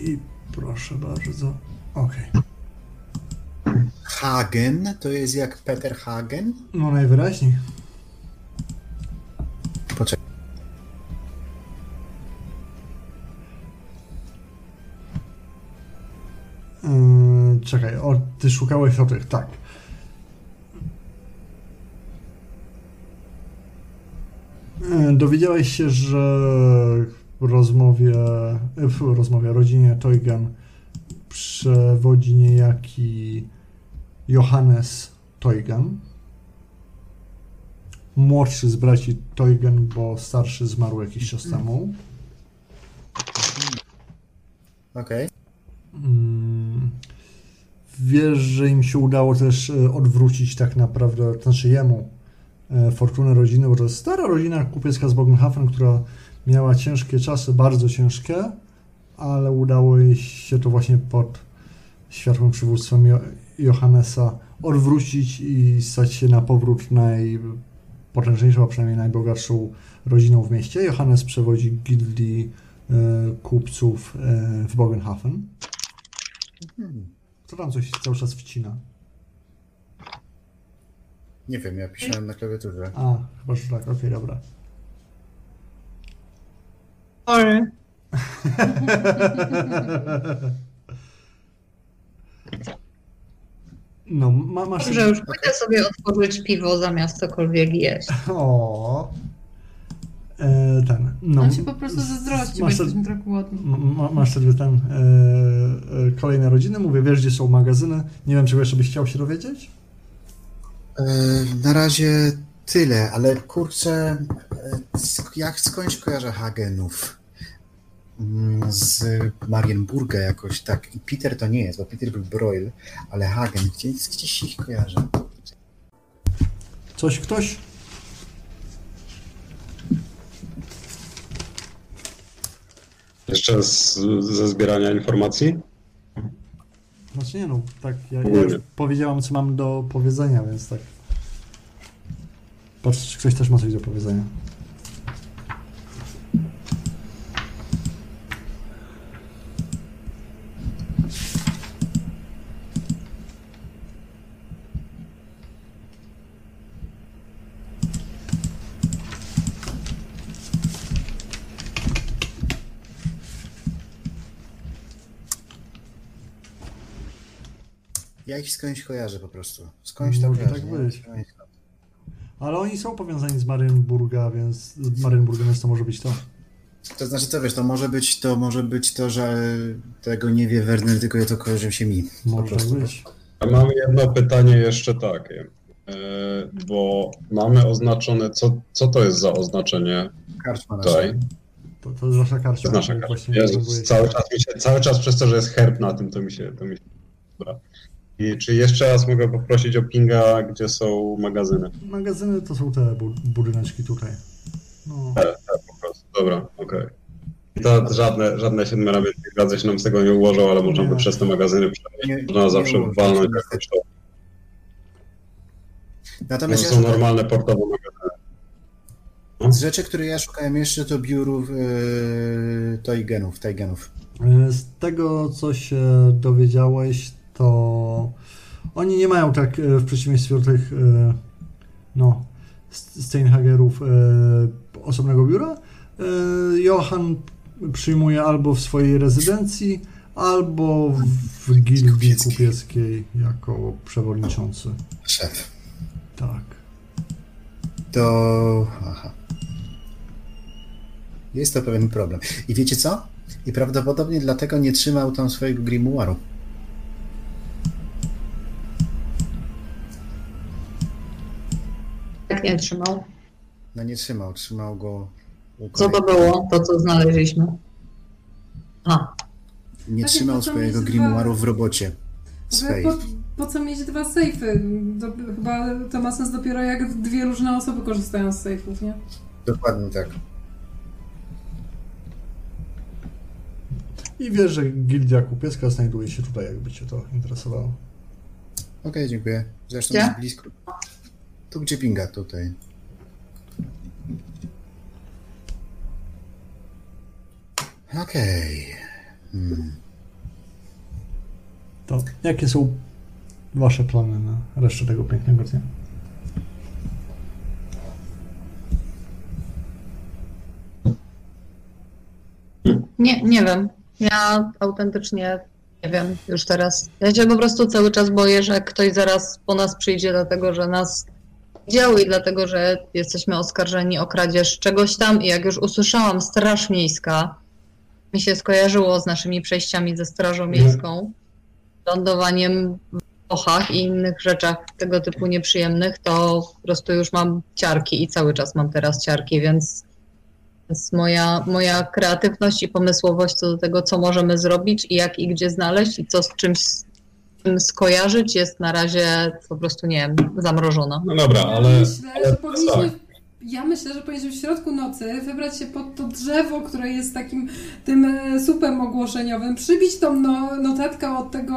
I proszę bardzo. Okej. Hagen to jest jak Peter Hagen? No najwyraźniej. Poczekaj. Yy, czekaj, o, ty szukałeś o tych, tak. Yy, dowiedziałeś się, że w rozmowie, w rozmowie rodzinie Toygan przewodzi niejaki Johannes Toygan. Młodszy z braci Toygan, bo starszy zmarł jakiś czas temu. Okej. Mm, Wiesz, że im się udało też e, odwrócić tak naprawdę, znaczy jemu, fortunę rodziny, bo to jest stara rodzina kupiecka z Bogenhafen, która miała ciężkie czasy, bardzo ciężkie, ale udało jej się to właśnie pod światłym przywództwem Jo- Johannesa odwrócić i stać się na powrót najpotężniejszą, a przynajmniej najbogatszą rodziną w mieście. Johannes przewodzi gildii e, kupców e, w Bogenhafen. Hmm. Co tam coś cały czas wcina? Nie wiem, ja pisałem na klawiaturze. A, chyba, że tak, okej, dobra. Sorry. No, ma, masz... Dobrze, już pójdę sobie otworzyć piwo zamiast cokolwiek jeść. O. E, ten, no. On ci po prostu zazdrości, bo masz, te, jesteśmy trochę głodni. ma, masz sobie ten, e, e, kolejne rodziny, mówię, wiesz, gdzie są magazyny. Nie wiem, czego jeszcze byś chciał się dowiedzieć? E, na razie tyle, ale kurczę, e, jak skądś kojarzę Hagenów? Mm, Z Marienburga jakoś tak. I Peter to nie jest, bo Peter był Broil, ale Hagen, gdzieś, gdzieś ich kojarzę. Coś ktoś? Jeszcze z, ze zbierania informacji? Znaczy nie no, tak, ja, ja już powiedziałam, co mam do powiedzenia, więc tak. Patrz, czy ktoś też ma coś do powiedzenia. Ja ich skądś kojarzę po prostu. Skądś to Może kojarzę. tak nie? być. Skądś. Ale oni są powiązani z Marienburga, więc z Marienburgiem, więc to może być to. To znaczy, co wiesz, to może być to, może być to, że tego nie wie Werner, tylko to kojarzy się mi. Może tak prostu. być. A mam jedno pytanie jeszcze takie, e, bo mamy oznaczone, co, co to jest za oznaczenie Karczma nasza. tutaj? To, to jest wasza karta. To jest nasza próbuję- cały czas, mi się, cały czas przez to, że jest herb na tym, to mi się... To mi się... Dobra. I czy jeszcze raz mogę poprosić o pinga, gdzie są magazyny? Magazyny to są te bu- budyneczki tutaj. No. Po prostu. Dobra, okej. I to żadne, żadne siedmiora więcej razy się nam z tego nie ułożą, ale można by przez te magazyny przejść. Nie- Można nie zawsze walnąć się jakoś to. To Natomiast ja są normalne portowe magazyny. z rzeczy, które ja szukałem jeszcze, to biurów yy, Toigenów, Taigenów. E, Z tego, co się dowiedziałeś, to oni nie mają tak e, w przeciwieństwie do tych e, no, Steinhagerów e, osobnego biura. Johan przyjmuje albo w swojej rezydencji, albo w gildii Kupieckiej. kupieckiej jako przewodniczący. Szef. Tak. To. Aha. Jest to pewien problem. I wiecie co? I prawdopodobnie dlatego nie trzymał tam swojego grimoiru. Jak nie trzymał? No nie trzymał, trzymał go. Co to było, to co znaleźliśmy? A, Nie Takie trzymał swojego mieć grimoiru dwa- w robocie. Ale Swej. Po, po co mieć dwa sejfy? Do, chyba to ma sens dopiero jak dwie różne osoby korzystają z sejfów, nie? Dokładnie tak. I wiesz, że gildia kupiecka znajduje się tutaj, jakby cię to interesowało. Okej, dziękuję. Zresztą Gdzie? jest blisko. Tu gdzie pinga, tutaj. Okej. Hmm. To jakie są wasze plany na resztę tego pięknego dnia? nie, nie wiem. Ja autentycznie nie wiem już teraz. Ja się po prostu cały czas boję, że ktoś zaraz po nas przyjdzie, dlatego że nas widział i dlatego, że jesteśmy oskarżeni o kradzież czegoś tam. I jak już usłyszałam Straż Miejska, mi się skojarzyło z naszymi przejściami ze Strażą Miejską, lądowaniem w Włochach i innych rzeczach tego typu nieprzyjemnych, to po prostu już mam ciarki i cały czas mam teraz ciarki, więc, więc moja, moja kreatywność i pomysłowość co do tego, co możemy zrobić i jak i gdzie znaleźć i co z czymś czym skojarzyć jest na razie po prostu, nie wiem, zamrożona. No dobra, Ja ale, myślę, ale że powinniśmy, ja myślę, że powinniśmy w środku nocy wybrać się pod to drzewo, które jest takim tym e, supem ogłoszeniowym, przybić tą no, notatkę od tego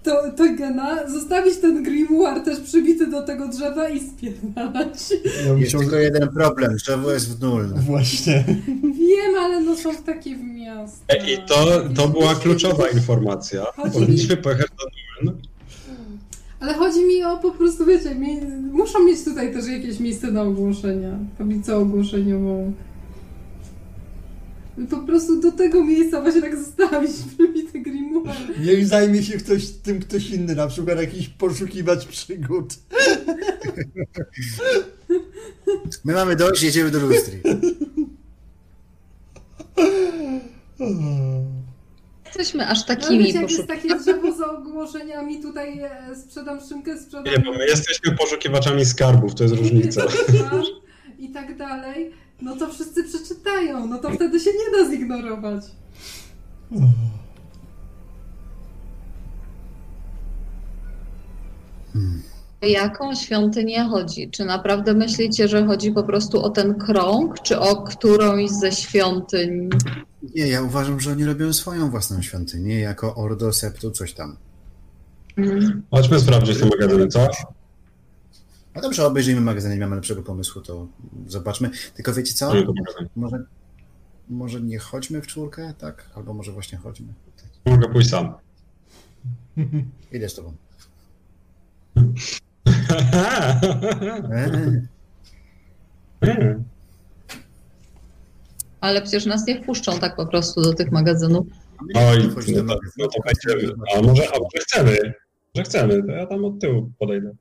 e, to, Toygena, zostawić ten grimoire też przybity do tego drzewa i spierdalać. Ja Jest tylko jeden problem, drzewo jest w nul. Właśnie. Wiem, ale no są takie w miastach. I to, to była kluczowa informacja. Chodzi Powinniśmy pojechać do Dublin. Ale chodzi mi o po prostu, wiecie, mi, muszą mieć tutaj też jakieś miejsce na ogłoszenia, tablicę ogłoszeniową. Po prostu do tego miejsca właśnie tak zostawić przybity grimoire. Niech zajmie się ktoś tym ktoś inny, na przykład jakiś poszukiwać przygód. My mamy dość, jedziemy do lustry. Jesteśmy aż No takimi wiecie, jak jest takie drzewo z ogłoszeniami, tutaj e, sprzedam szynkę, sprzedam... Nie, bo my jesteśmy poszukiwaczami skarbów, to jest różnica. I tak dalej, no to wszyscy przeczytają, no to wtedy się nie da zignorować. O jaką świątynię chodzi? Czy naprawdę myślicie, że chodzi po prostu o ten krąg, czy o którąś ze świątyń? Nie, ja uważam, że oni robią swoją własną świątynię, jako Ordo Septu coś tam. Mm. Chodźmy sprawdzić te magazyny, co? A dobrze, obejrzyjmy magazyn, nie mamy lepszego pomysłu, to zobaczmy. Tylko wiecie co? Może, może nie chodźmy w czwórkę, tak? Albo może właśnie chodźmy. Mogę pójść sam. Idę z tobą. Ale przecież nas nie wpuszczą tak po prostu do tych magazynów. Oj, no to, no to. A może, a może chcemy? Że chcemy, to ja tam od tyłu podejdę.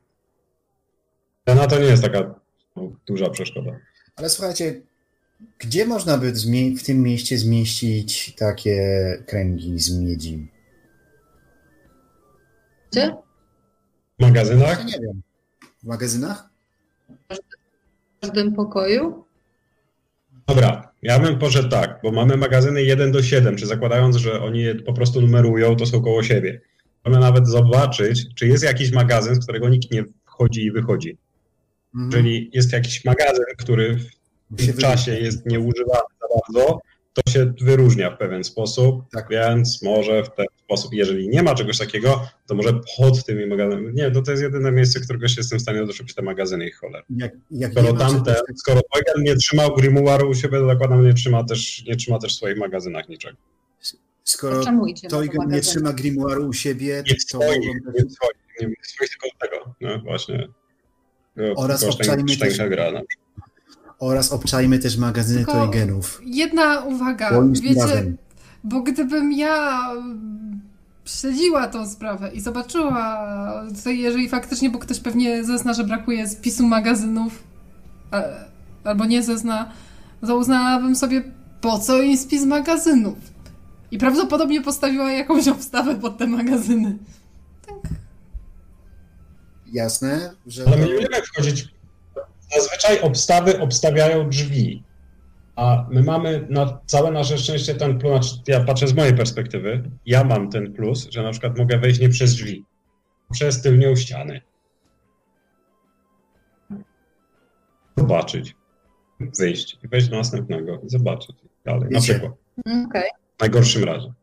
Cena to nie jest taka no, duża przeszkoda. Ale słuchajcie, gdzie można by w tym mieście zmieścić takie kręgi z miedzi? Gdzie? W magazynach? Nie wiem. W magazynach? W każdym pokoju? Dobra, ja bym poszedł tak, bo mamy magazyny 1 do 7, czy zakładając, że oni je po prostu numerują, to są koło siebie. Mamy nawet zobaczyć, czy jest jakiś magazyn, z którego nikt nie wchodzi i wychodzi. Mhm. Jeżeli jest jakiś magazyn, który w tym czasie wydaje. jest nieużywany za bardzo, to się wyróżnia w pewien sposób, Tak. więc może w ten sposób, jeżeli nie ma czegoś takiego, to może pod tymi magazynami, nie, to to jest jedyne miejsce, którego się jestem w stanie doszukić, te magazyny i cholera. Jak, jak Skoro ma tamte, czegoś tak- skoro Eugen nie trzymał Grimoire'u u siebie, to zakładam, nie trzyma też, nie trzyma też w swoich magazynach niczego. skoro Czemu idziemy to do nie trzyma grimoire'u u siebie, Nie to swoich, nie swoich, nie swoich tylko tego, no właśnie. Oraz Kosztem obczajmy też- gra, no. oraz obczajmy też magazyny Tylko- Toygenów. Jedna uwaga, Moim wiecie, bo gdybym ja mm, śledziła tą sprawę i zobaczyła, tutaj jeżeli faktycznie, bo ktoś pewnie zezna, że brakuje spisu magazynów, e, albo nie zezna, to uznałabym sobie, po co im spis magazynów? I prawdopodobnie postawiła jakąś obstawę pod te magazyny. Jasne, że Ale my nie będziemy wchodzić. Zazwyczaj obstawy obstawiają drzwi. A my mamy na całe nasze szczęście ten plus, znaczy ja patrzę z mojej perspektywy, ja mam ten plus, że na przykład mogę wejść nie przez drzwi, przez tylnią ścianę. Zobaczyć, wyjść i wejść do następnego i zobaczyć dalej. Na przykład, Okej. w najgorszym razie.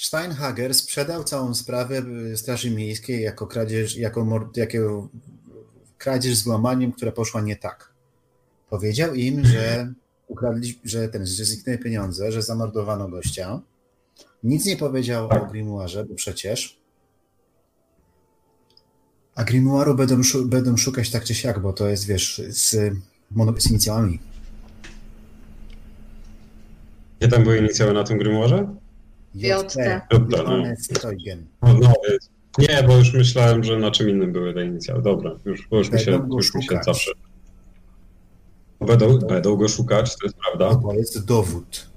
Steinhager sprzedał całą sprawę y, Straży Miejskiej jako kradzież, jako, mord, jako kradzież z włamaniem, która poszła nie tak. Powiedział im, że ukradli, że ten, że zniknęły pieniądze, że zamordowano gościa. Nic nie powiedział o Grimoirze, bo przecież a Grimoire'u będą, będą szukać tak czy siak, bo to jest, wiesz, z, z inicjałami. Gdzie tam były inicjały na tym grimoire? JT. No, no. Nie, bo już myślałem, że na czym innym były te inicjały. Dobra, już, bo już mi się, już mi się zawsze. Będą, będą go szukać, to jest prawda. To jest dowód.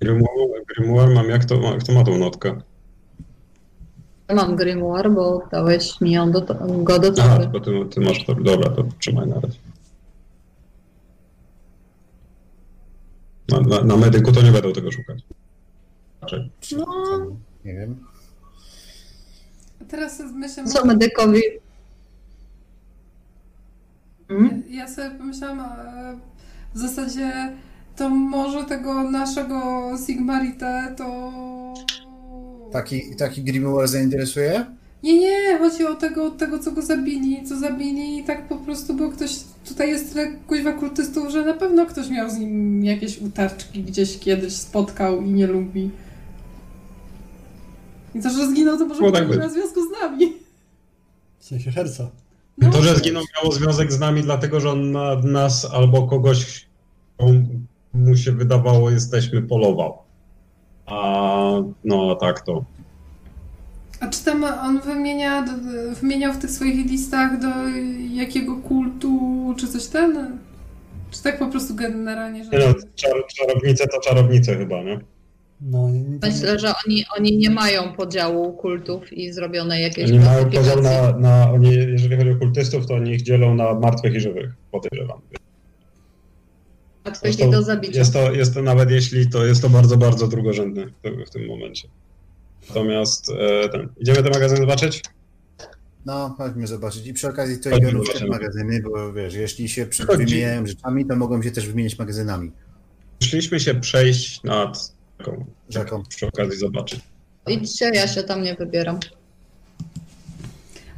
Grimoire, Grimoire mam, jak to, kto ma tą notkę? Mam grimoire, bo dałeś mi ją do, go do Aha, torby. bo ty, ty masz to. Dobra, to trzymaj na razie. Na, na, na medyku to nie będą tego szukać. Raczej. No, Nie wiem. A teraz myślę, co medykowi? Hmm? Ja sobie pomyślałam, e, w zasadzie to może tego naszego Sigmarite to... Taki, taki Grimoire zainteresuje? Nie, nie, chodzi o tego, o tego, co go zabili, co zabili i tak po prostu, bo ktoś, tutaj jest tyle kuźwa kultystów, że na pewno ktoś miał z nim jakieś utarczki, gdzieś kiedyś spotkał i nie lubi. I to, że zginął, to może Było tak być na związku z nami. W sensie herca. No, To, że zginął, miało związek z nami, dlatego że on na nas albo kogoś, mu się wydawało, jesteśmy polował. A no tak to. A czy tam on wymienia, wymieniał w tych swoich listach do jakiego kultu, czy coś ten? Czy tak po prostu generalnie, że... Nie no, czar, czarownice to czarownice chyba, nie? No, Myślę, że oni, oni nie mają podziału kultów i zrobione jakieś Oni mają podział na, na oni, jeżeli chodzi o kultystów, to oni ich dzielą na martwych i żywych, podejrzewam. Łatwych Zresztą i do zabicia. Jest to, jest to nawet jeśli, to jest to bardzo, bardzo drugorzędne w, w tym momencie. Natomiast e, ten, idziemy te magazyny zobaczyć? No, chodźmy zobaczyć. I przy okazji to w te zobaczymy. magazyny, bo wiesz, jeśli się wymieniają rzeczami, to mogą się też wymieniać magazynami. Szliśmy się przejść nad taką, Rzeką. przy okazji zobaczyć. Idźcie, ja się tam nie wybieram.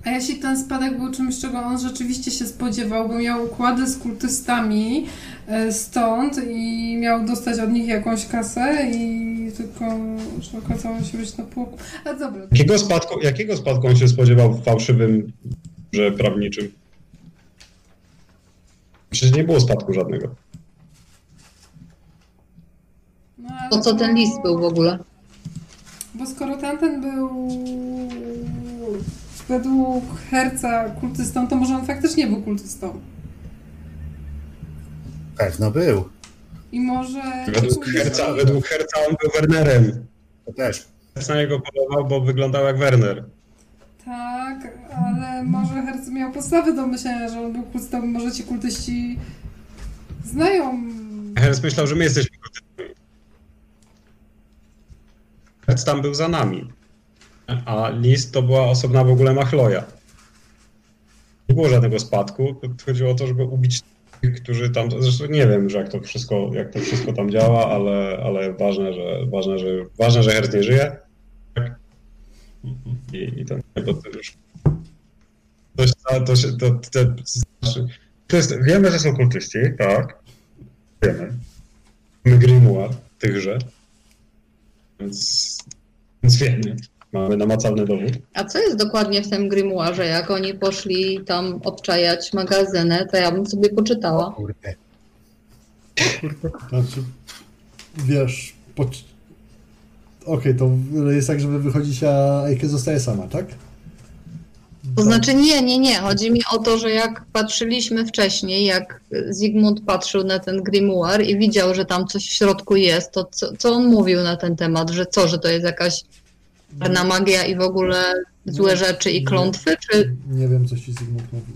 A jeśli ten spadek był czymś, czego on rzeczywiście się spodziewał, bo miał układy z kultystami e, stąd i miał dostać od nich jakąś kasę i tylko, że okazało się być na płoku. A dobra, Jakiego spadku, jakiego spadku on się spodziewał w fałszywym że prawniczym? Przecież nie było spadku żadnego. no, ale Po co ten list był w ogóle? Bo skoro tamten był według herca kultystą, to może on faktycznie był kultystą. Pewno był. I może... Według herca, według herca on był Wernerem. To też. Na niego polował, bo wyglądał jak Werner. Tak, ale może herc miał podstawy do myślenia, że on był kultystą. Może ci kultyści znają... Herc myślał, że my jesteśmy kultystami. Herc tam był za nami. A list to była osobna w ogóle machloja. nie było żadnego spadku. Chodziło o to, żeby ubić tych, którzy tam. Zresztą nie wiem, że jak to wszystko, jak to wszystko tam działa, ale, ale ważne, że ważne, że ważne, że Herz nie żyje. I, i ten, to już. To, to, to, to, to jest, wiemy, że są kultyści, tak. Wiemy. Mamy grimoire tychże. Więc, więc wiemy. Mamy namacalny dowód. A co jest dokładnie w tym grimoirze? Jak oni poszli tam obczajać magazynę, to ja bym sobie poczytała. Kurde. Znaczy, wiesz, po... okej, to jest tak, żeby wychodzić, a Eike zostaje sama, tak? To znaczy nie, nie, nie. Chodzi mi o to, że jak patrzyliśmy wcześniej, jak Zygmunt patrzył na ten grimoire i widział, że tam coś w środku jest, to co, co on mówił na ten temat? Że co, że to jest jakaś czarna magia i w ogóle złe rzeczy i klątwy? Czy Nie wiem, co ci Zygmunt mówił.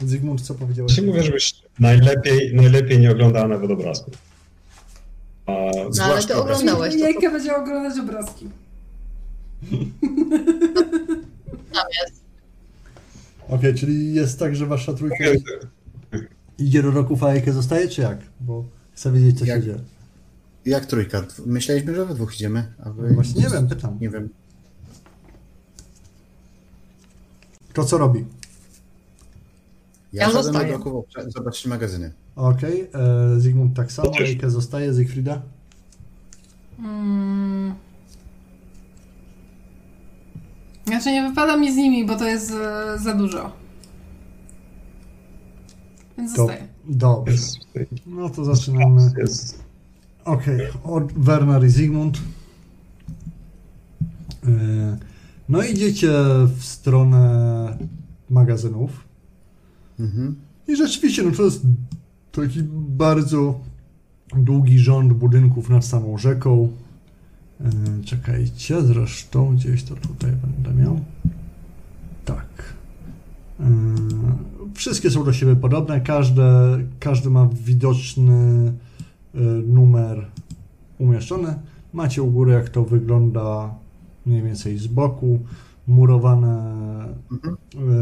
Zygmunt, co powiedziałeś? Się mówię, żebyś najlepiej, najlepiej nie oglądała nawet obrazku. A No, ale ty obrazków. oglądałeś to. Jajka będzie oglądać obrazki. tam jest? Okej, czyli jest tak, że wasza trójka idzie do roków, a Eike zostaje, czy jak? Bo chcę wiedzieć, co Jak- się dzieje. Jak trójka? Myśleliśmy, że we dwóch idziemy, a wy... No Właśnie nie wiem, pytam. Nie wiem. To co robi? Ja, Ja szedłem do zostaję. zobaczyć magazyny. Okej, e, Zygmunt tak samo, też. Zostaje, Zygfrida? Mm. Znaczy nie wypada mi z nimi, bo to jest e, za dużo. Więc To zostaję. dobrze. Jest, No to zaczynamy. jest, Okej, od Werner i Zygmunt. E, No idziecie w stronę magazynów. Mhm. I rzeczywiście, no to jest taki bardzo długi rząd budynków nad samą rzeką. E, Czekajcie, zresztą gdzieś to tutaj będę miał. Tak. E, Wszystkie są do siebie podobne, każde, każdy ma widoczny numer umieszczony. Macie u góry, jak to wygląda mniej więcej z boku. Murowane Mhm.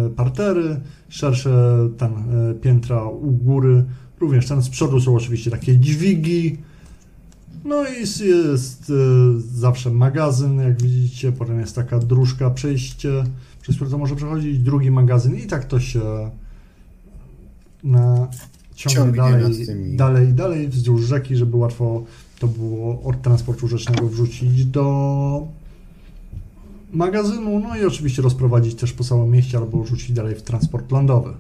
e, partery, szersze ten, e, piętra u góry, również ten z przodu są oczywiście takie dźwigi. No i jest, jest zawsze magazyn, jak widzicie, potem jest taka dróżka, przejście, przez które to może przechodzić, drugi magazyn i tak to się na, ciągnie Ciągnie dalej, tymi- dalej dalej wzdłuż rzeki, żeby łatwo to było od transportu rzecznego wrzucić do magazynu, no i oczywiście rozprowadzić też po całym mieście albo rzucić dalej w transport lądowy.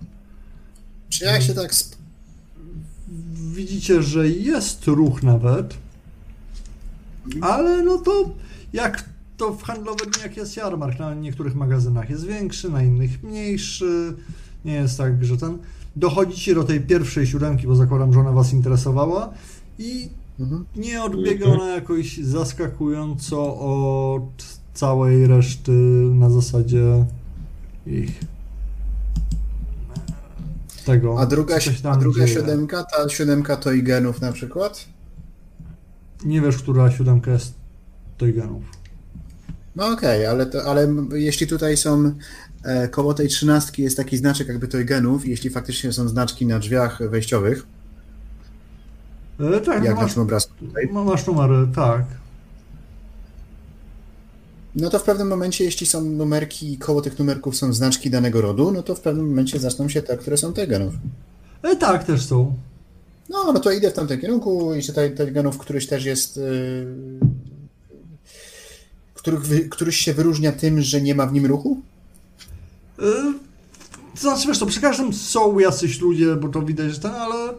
Czy ja się tak... Sp- Widzicie, że jest ruch nawet, ale no to jak to w handlowe dni, jak jest jarmark, na niektórych magazynach jest większy, na innych mniejszy, nie jest tak, że ten... Dochodzicie do tej pierwszej siódemki, bo zakładam, że ona was interesowała i mhm. nie odbiega ona jakoś zaskakująco od całej reszty na zasadzie ich tego. A druga, a druga dzieje. siódemka, ta siódemka to igenów na przykład? Nie wiesz, która siódemka jest Toyganów. No okej, ale, to, ale m- jeśli tutaj są koło tej trzynastki jest taki znaczek jakby to igenów, jeśli faktycznie są znaczki na drzwiach wejściowych, E, tak, jak no na masz, tym obrazku tutaj, ma- masz numery, tak. no to w pewnym momencie, jeśli są numerki i koło tych numerków są znaczki danego rodu, no to w pewnym momencie zaczną się te, które są tegenów. E, tak, też są. No, no to idę w tamtym kierunku i tutaj tegenów, któryś też jest... Yy, których, któryś się wyróżnia tym, że nie ma w nim ruchu? To znaczy, wiesz, to przy każdym są jacyś ludzie, bo to widać, że ten, ale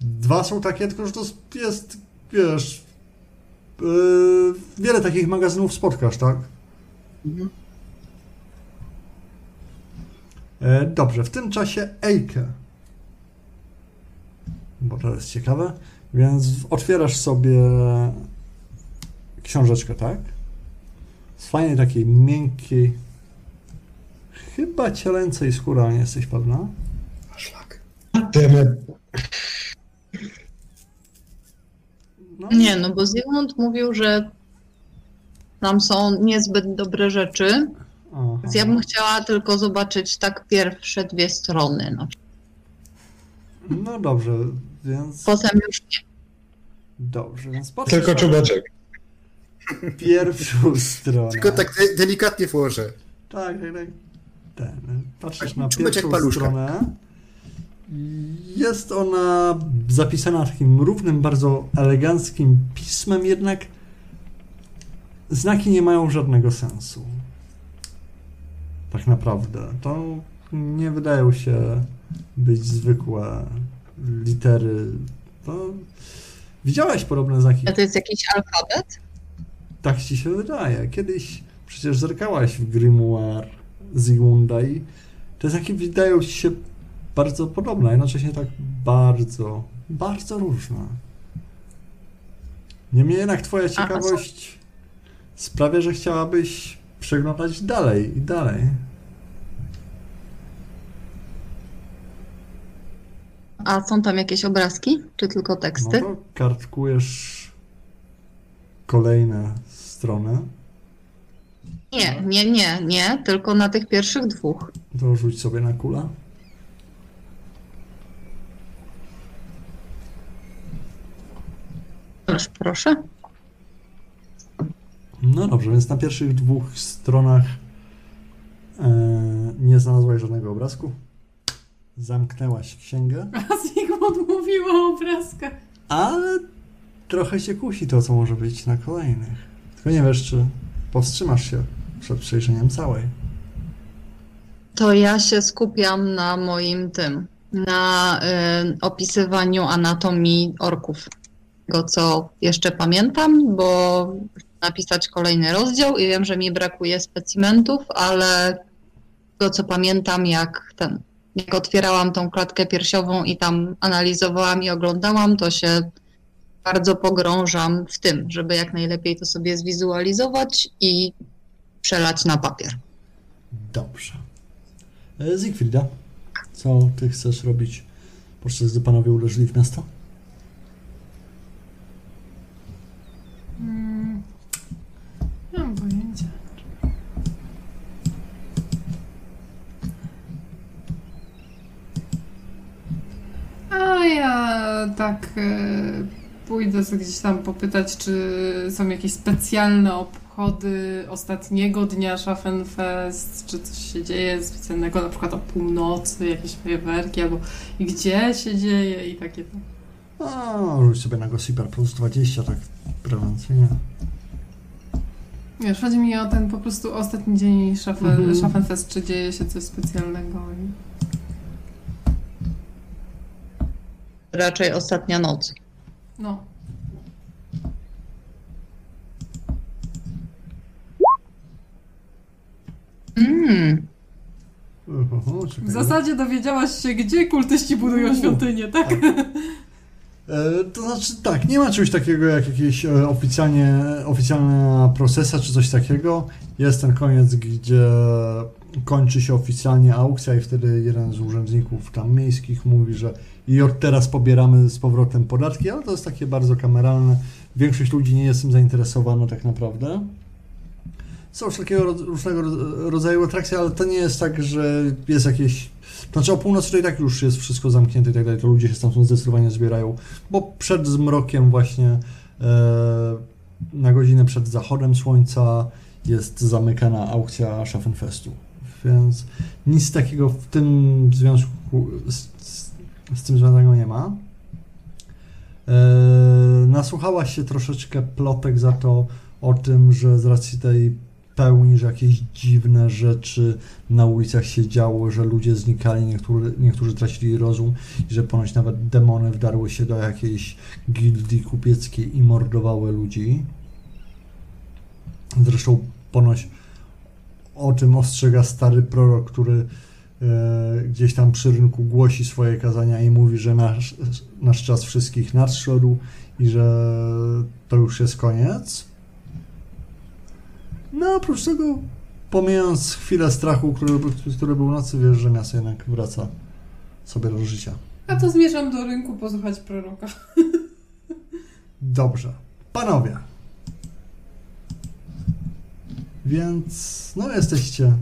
dwa są takie, tylko że to jest, wiesz, e, wiele takich magazynów spotkasz, tak? Mhm. E, Dobrze, w tym czasie Ejkę. Bo to jest ciekawe. Więc otwierasz sobie książeczkę, tak? Z fajnej takiej miękkiej, chyba cielęcej skóry, ale nie jesteś pewna. Szlak. No, Nie, no bo Zygmunt mówił, że tam są niezbyt dobre rzeczy Aha. Więc ja bym chciała tylko zobaczyć tak pierwsze dwie strony. No. No dobrze, więc... Potem już nie. Dobrze, więc patrzysz Tylko czubeczek. pierwszą stronę. Tylko tak de- delikatnie włożę. Tak, tak, tak. Ten, patrzysz na Czubeczek pierwszą stronę. Jest ona zapisana takim równym, bardzo eleganckim pismem, jednak znaki nie mają żadnego sensu. Tak naprawdę. To nie wydają się być zwykłe litery. To... Widziałaś podobne znaki A to jest jakiś alfabet? tak ci się wydaje. Kiedyś przecież zerkałaś w Grimoire Zygmunda i te znaki wydają się bardzo podobne, a jednocześnie tak bardzo, bardzo różne. Niemniej jednak twoja ciekawość sprawia, że chciałabyś przeglądać dalej i dalej. A są tam jakieś obrazki, czy tylko No teksty? to kartkujesz kolejne strony. Nie, nie, nie, nie, tylko na tych pierwszych dwóch. To rzuć sobie na kulę. Proszę, proszę. No dobrze, więc na pierwszych dwóch stronach e, nie znalazłaś żadnego obrazku. Zamknęłaś księgę, A Zygmunt mówił o obrazkach. ale trochę cię kusi to, co może być na kolejnych. Tylko nie wiesz, czy powstrzymasz się przed przejrzeniem całej. To ja się skupiam na moim tym, na y, opisywaniu anatomii orków. Tego, co jeszcze pamiętam, bo napisać kolejny rozdział i wiem, że mi brakuje specimentów, ale tego, co pamiętam, jak ten, jak otwierałam tą klatkę piersiową i tam analizowałam i oglądałam, to się bardzo pogrążam w tym, żeby jak najlepiej to sobie zwizualizować i przelać na papier. Dobrze. E, Zygfrida, co ty chcesz robić podczas gdy panowie uderzyli w miasto? Hmm. Nie mam pojęcia. A ja tak e, pójdę sobie gdzieś tam popytać, czy są jakieś specjalne obchody ostatniego dnia Schaffenfest, czy coś się dzieje specjalnego, na przykład o północy, jakieś fajerwerki, albo i gdzie się dzieje i takie tam. A, rzuć sobie na Gossiper plus 20, tak prewencyjnie. Wiesz, chodzi mi o ten po prostu ostatni dzień Schaffen, Mhm. Schaffenfest, czy dzieje się coś specjalnego. I... Raczej ostatnia noc. No, Mm. W zasadzie dowiedziałaś się, gdzie kultyści budują świątynię, tak? E, To znaczy tak, nie ma czegoś takiego jak jakieś e, oficjalnie, oficjalna procesa czy coś takiego. Jest ten koniec, gdzie kończy się oficjalnie aukcja i wtedy jeden z urzędników tam miejskich mówi, że i od teraz pobieramy z powrotem podatki, ale to jest takie bardzo kameralne. Większość ludzi nie jest tym zainteresowana tak naprawdę. Są ro- różnego ro- rodzaju atrakcje, ale to nie jest tak, że jest jakieś znaczy o północy to i tak już jest wszystko zamknięte i tak dalej, to ludzie się stamtąd zdecydowanie zbierają, bo przed zmrokiem właśnie e, na godzinę przed zachodem słońca jest zamykana aukcja Schaffenfestu. Więc nic takiego w tym związku z, z, z tym związanego nie ma. E, nasłuchałaś się troszeczkę plotek za to o tym, że z racji tej pełni, że jakieś dziwne rzeczy na ulicach się działo, że ludzie znikali, niektórzy, niektórzy tracili rozum i że ponoć nawet demony wdarły się do jakiejś gildii kupieckiej i mordowały ludzi. Zresztą ponoć o tym ostrzega stary prorok, który e, gdzieś tam przy rynku głosi swoje kazania i mówi, że nasz, nasz czas wszystkich nadszedł i że to już jest koniec. No oprócz tego, pomijając chwilę strachu, który, który był nocy, wiesz, że miasto jednak wraca sobie do życia. A to zmierzam do rynku posłuchać proroka. Dobrze. Panowie. Więc no jesteście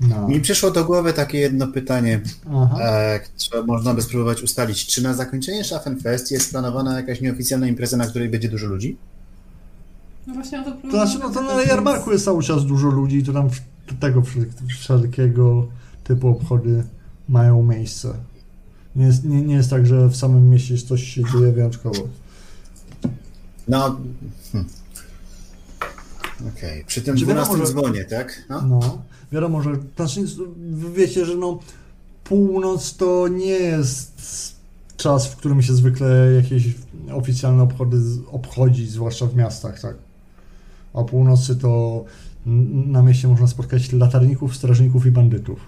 na... Mi przyszło do głowy takie jedno pytanie, Aha. e, które można by spróbować ustalić. Czy na zakończenie Schaffenfest jest planowana jakaś nieoficjalna impreza, na której będzie dużo ludzi? No właśnie o to To znaczy, no to na jarmarku jest cały czas dużo ludzi, to tam tego wszel- wszelkiego typu obchody mają miejsce. Nie jest, nie, nie jest tak, że w samym mieście coś się dzieje wyjątkowo. No. Hmm. Okej, przy tym Czy wiadomo, 12 że- dzwonie, tak? No. No, wiadomo, że znaczy, wiecie, że no północ to nie jest czas, w którym się zwykle jakieś oficjalne obchody obchodzi, zwłaszcza w miastach, tak. O północy to na mieście można spotkać latarników, strażników i bandytów.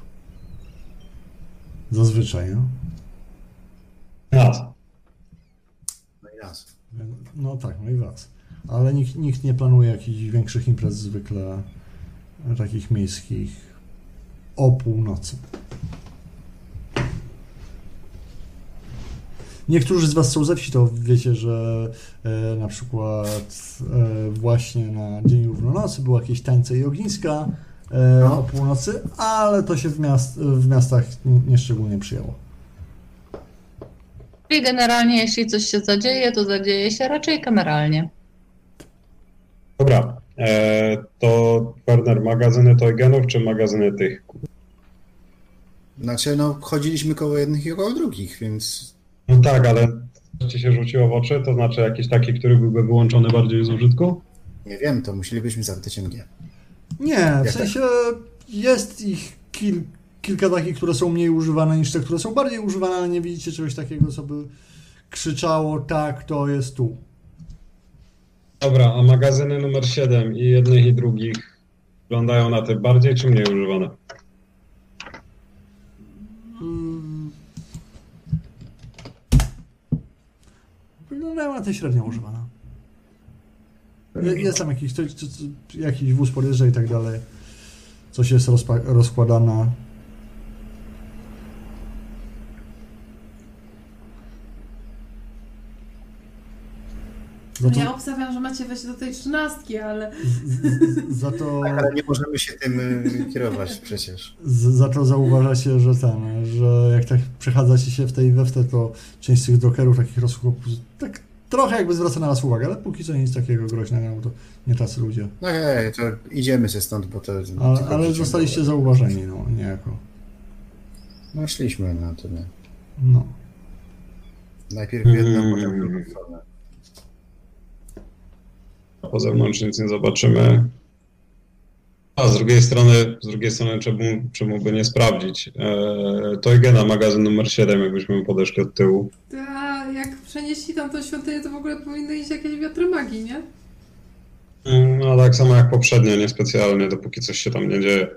Zazwyczaj, no. Nas. No i raz. No tak, no i was. Ale nikt, nikt nie planuje jakichś większych imprez zwykle takich miejskich o północy. Niektórzy z was są ze wsi, to wiecie, że e, na przykład e, właśnie na Dzień Równonocy były jakieś tańce i ogniska e, No. o północy, ale to się w, miast, w miastach nie- nieszczególnie przyjęło. Czyli generalnie, jeśli coś się zadzieje, to zadzieje się raczej kameralnie. Dobra, e, to Werner, magazyny Toygenów czy magazyny tych? Znaczy, no, chodziliśmy koło jednych i koło drugich, więc No tak, ale ci się rzuciło w oczy, to znaczy jakiś taki, który byłby wyłączony bardziej z użytku? nie wiem, to musielibyśmy zapytać MG. Nie, w tak? sensie jest ich kil, kilka takich, które są mniej używane niż te, które są bardziej używane, ale nie widzicie czegoś takiego, co by krzyczało, tak, to jest tu. Dobra, a magazyny numer 7 i jednych i drugich wyglądają na te bardziej czy mniej używane? Mm. Wyglądają na te średnio używane. Je- Jest tam jakiś, coś- co- co- jakiś wóz podjeżdża i tak dalej. Coś jest rozpa- rozkładane. Za to, Ja obstawiam, że macie wejść do tej trzynastki, ale z, z, za to Tak, ale nie możemy się tym y, kierować przecież. Z, za to zauważacie, że ten, że jak tak przechadzacie się w tej we w te, to część z tych dokerów takich rozchłopów tak trochę jakby zwraca na was uwagę, ale póki co nic takiego groźnego, bo to nie tacy ludzie. No hej, to idziemy się stąd, bo to... Ale, ale zostaliście zauważeni, no, niejako. No szliśmy na tyle. No. Najpierw jedną, potem drugą formę. Po zewnątrz nic nie zobaczymy. A z drugiej strony, z drugiej strony czemu, czemu by nie sprawdzić? E, Toygena, magazyn numer 7, jakbyśmy podeszli od tyłu. a jak przenieśli tam tą świątynię, to w ogóle powinny iść jakieś wiatry magii, nie? Mm, No tak samo jak poprzednio, niespecjalnie, dopóki coś się tam nie dzieje.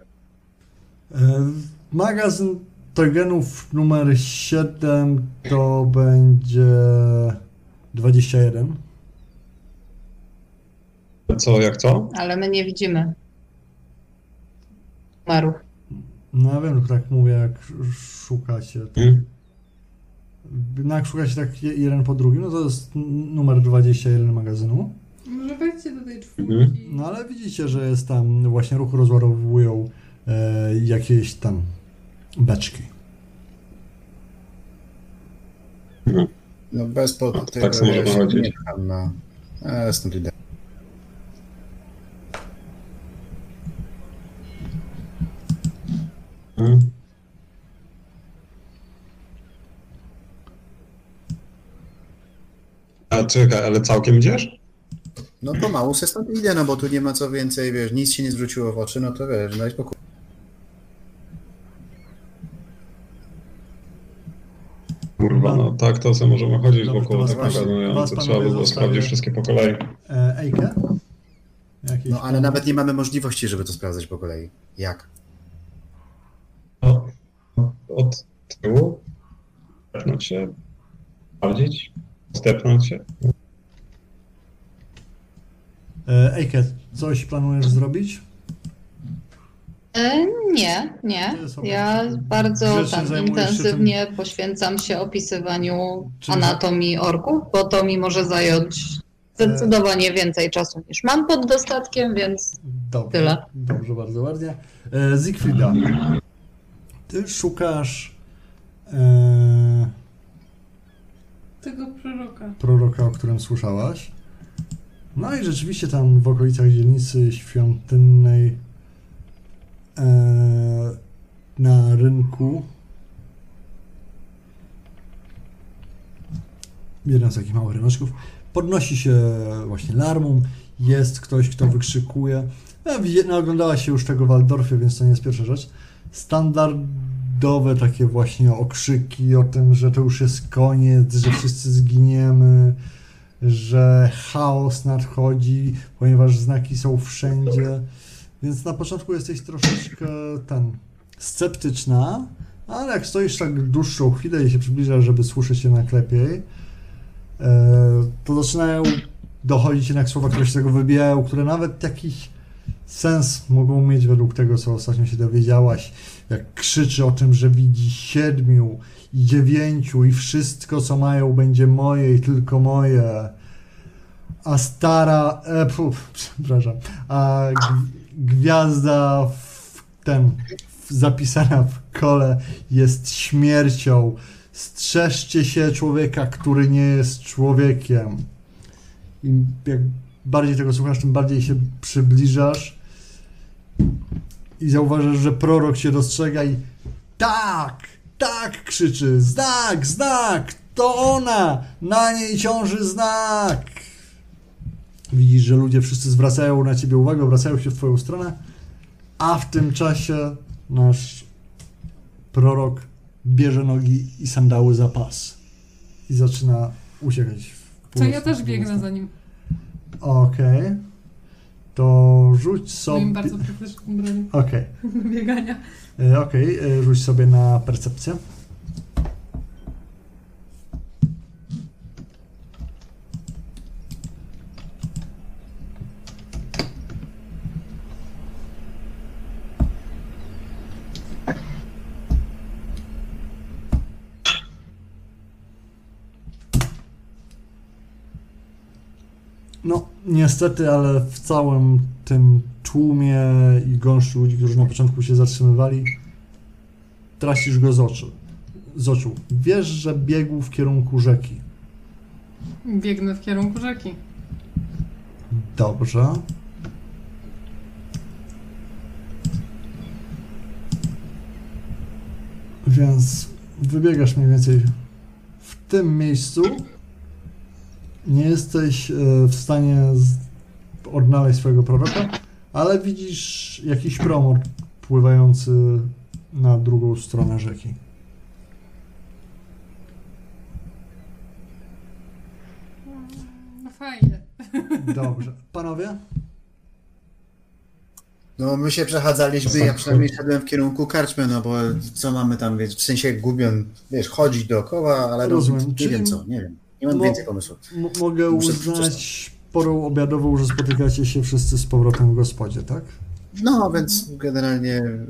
E, Magazyn Togenów numer 7 to będzie 21. Co, jak co? Ale my nie widzimy numerów. No ja wiem, tylko tak mówię, jak szukacie. To Hmm? No jak szukacie tak je- jeden po drugim, no to jest numer 21 magazynu. Może wejdźcie do tej czwórki. Mhm. No ale widzicie, że jest tam, właśnie ruch rozładowują e, jakieś tam beczki. Mhm. No bez po No, tak się chodzić. nie pcham na... A, stąd idę. Hmm? A czekaj, ale całkiem idziesz? No pomału se stąd idę, no bo tu nie ma co więcej, wiesz, nic się nie zwróciło w oczy, no to wiesz, daj spokój. Kurwa, no tak to sobie możemy chodzić Dobrze, wokół was tak panowie- magazynujące. was Trzeba by było sprawdzić wszystkie po kolei. E, Ejke? Jakieś No ale tam- nawet nie mamy możliwości, żeby to sprawdzać po kolei. Jak? Od tyłu, stepnąć się, sprawdzić, stepnąć się. E, Ejke, coś planujesz zrobić? E, nie, nie. Ja bardzo tam intensywnie poświęcam się opisywaniu Czyli- anatomii orków, bo to mi może zająć Zdecydowanie więcej czasu niż mam pod dostatkiem, więc Dobrze, Tyle. dobrze, bardzo ładnie. E, Zygfrida, ty szukasz e, Tego proroka. proroka, o którym słyszałaś. No i rzeczywiście tam w okolicach dzielnicy świątynnej e, na rynku jeden z takich małych ryneczków podnosi się właśnie larmum, jest ktoś, kto wykrzykuje. No, widzi- no, oglądała się już tego w Waldorfie, więc to nie jest pierwsza rzecz. Standardowe takie właśnie okrzyki o tym, że to już jest koniec, że wszyscy zginiemy, że chaos nadchodzi, ponieważ znaki są wszędzie. Więc na początku jesteś troszeczkę ten sceptyczna, ale jak stoisz tak dłuższą chwilę i się przybliżasz, żeby słyszeć jednak lepiej, e, to zaczynają dochodzić jednak słowa, które się tego wybijają, które nawet jakiś sens mogą mieć według tego, co ostatnio się dowiedziałaś. Jak krzyczy o tym, że widzi siedmiu i dziewięciu i wszystko, co mają, będzie moje i tylko moje. A stara, e, pu, przepraszam, a gwiazda w ten, w, zapisana w kole jest śmiercią. Strzeżcie się człowieka, który nie jest człowiekiem. Im bardziej tego słuchasz, tym bardziej się przybliżasz i zauważasz, że prorok cię dostrzega i tak, tak krzyczy, znak, znak, to ona, na niej ciąży znak. Widzisz, że ludzie wszyscy zwracają na ciebie uwagę, obracają się w twoją stronę, a w tym czasie nasz prorok bierze nogi i sandały za pas i zaczyna uciekać. w To pół- ja też biegnę za nim. Okej. To rzuć Moim sobie. bardzo praktycznym bronią Okej. do biegania. E, Okej, e, rzuć sobie na percepcję. No, niestety, ale w całym tym tłumie i gąszczu ludzi, którzy na początku się zatrzymywali, tracisz go z oczu. Z oczu. Wiesz, że biegł w kierunku rzeki. Biegnę w kierunku rzeki. Dobrze. Więc wybiegasz mniej więcej w tym miejscu. Nie jesteś e, w stanie odnaleźć swojego proroka, ale widzisz jakiś promor pływający na drugą stronę rzeki. No fajnie. Dobrze. Panowie? No my się przechadzaliśmy, ja przynajmniej szedłem w kierunku karczmy, no bo co mamy tam, wiesz, w sensie gubią, wiesz, chodzić dookoła, ale Rozumiem. nie Czyli- wiem co, nie wiem. Nie mam No- więcej pomysłów. M- mogę Muszę uznać porą obiadową, że spotykacie się wszyscy z powrotem w gospodzie, tak? No, więc generalnie... e,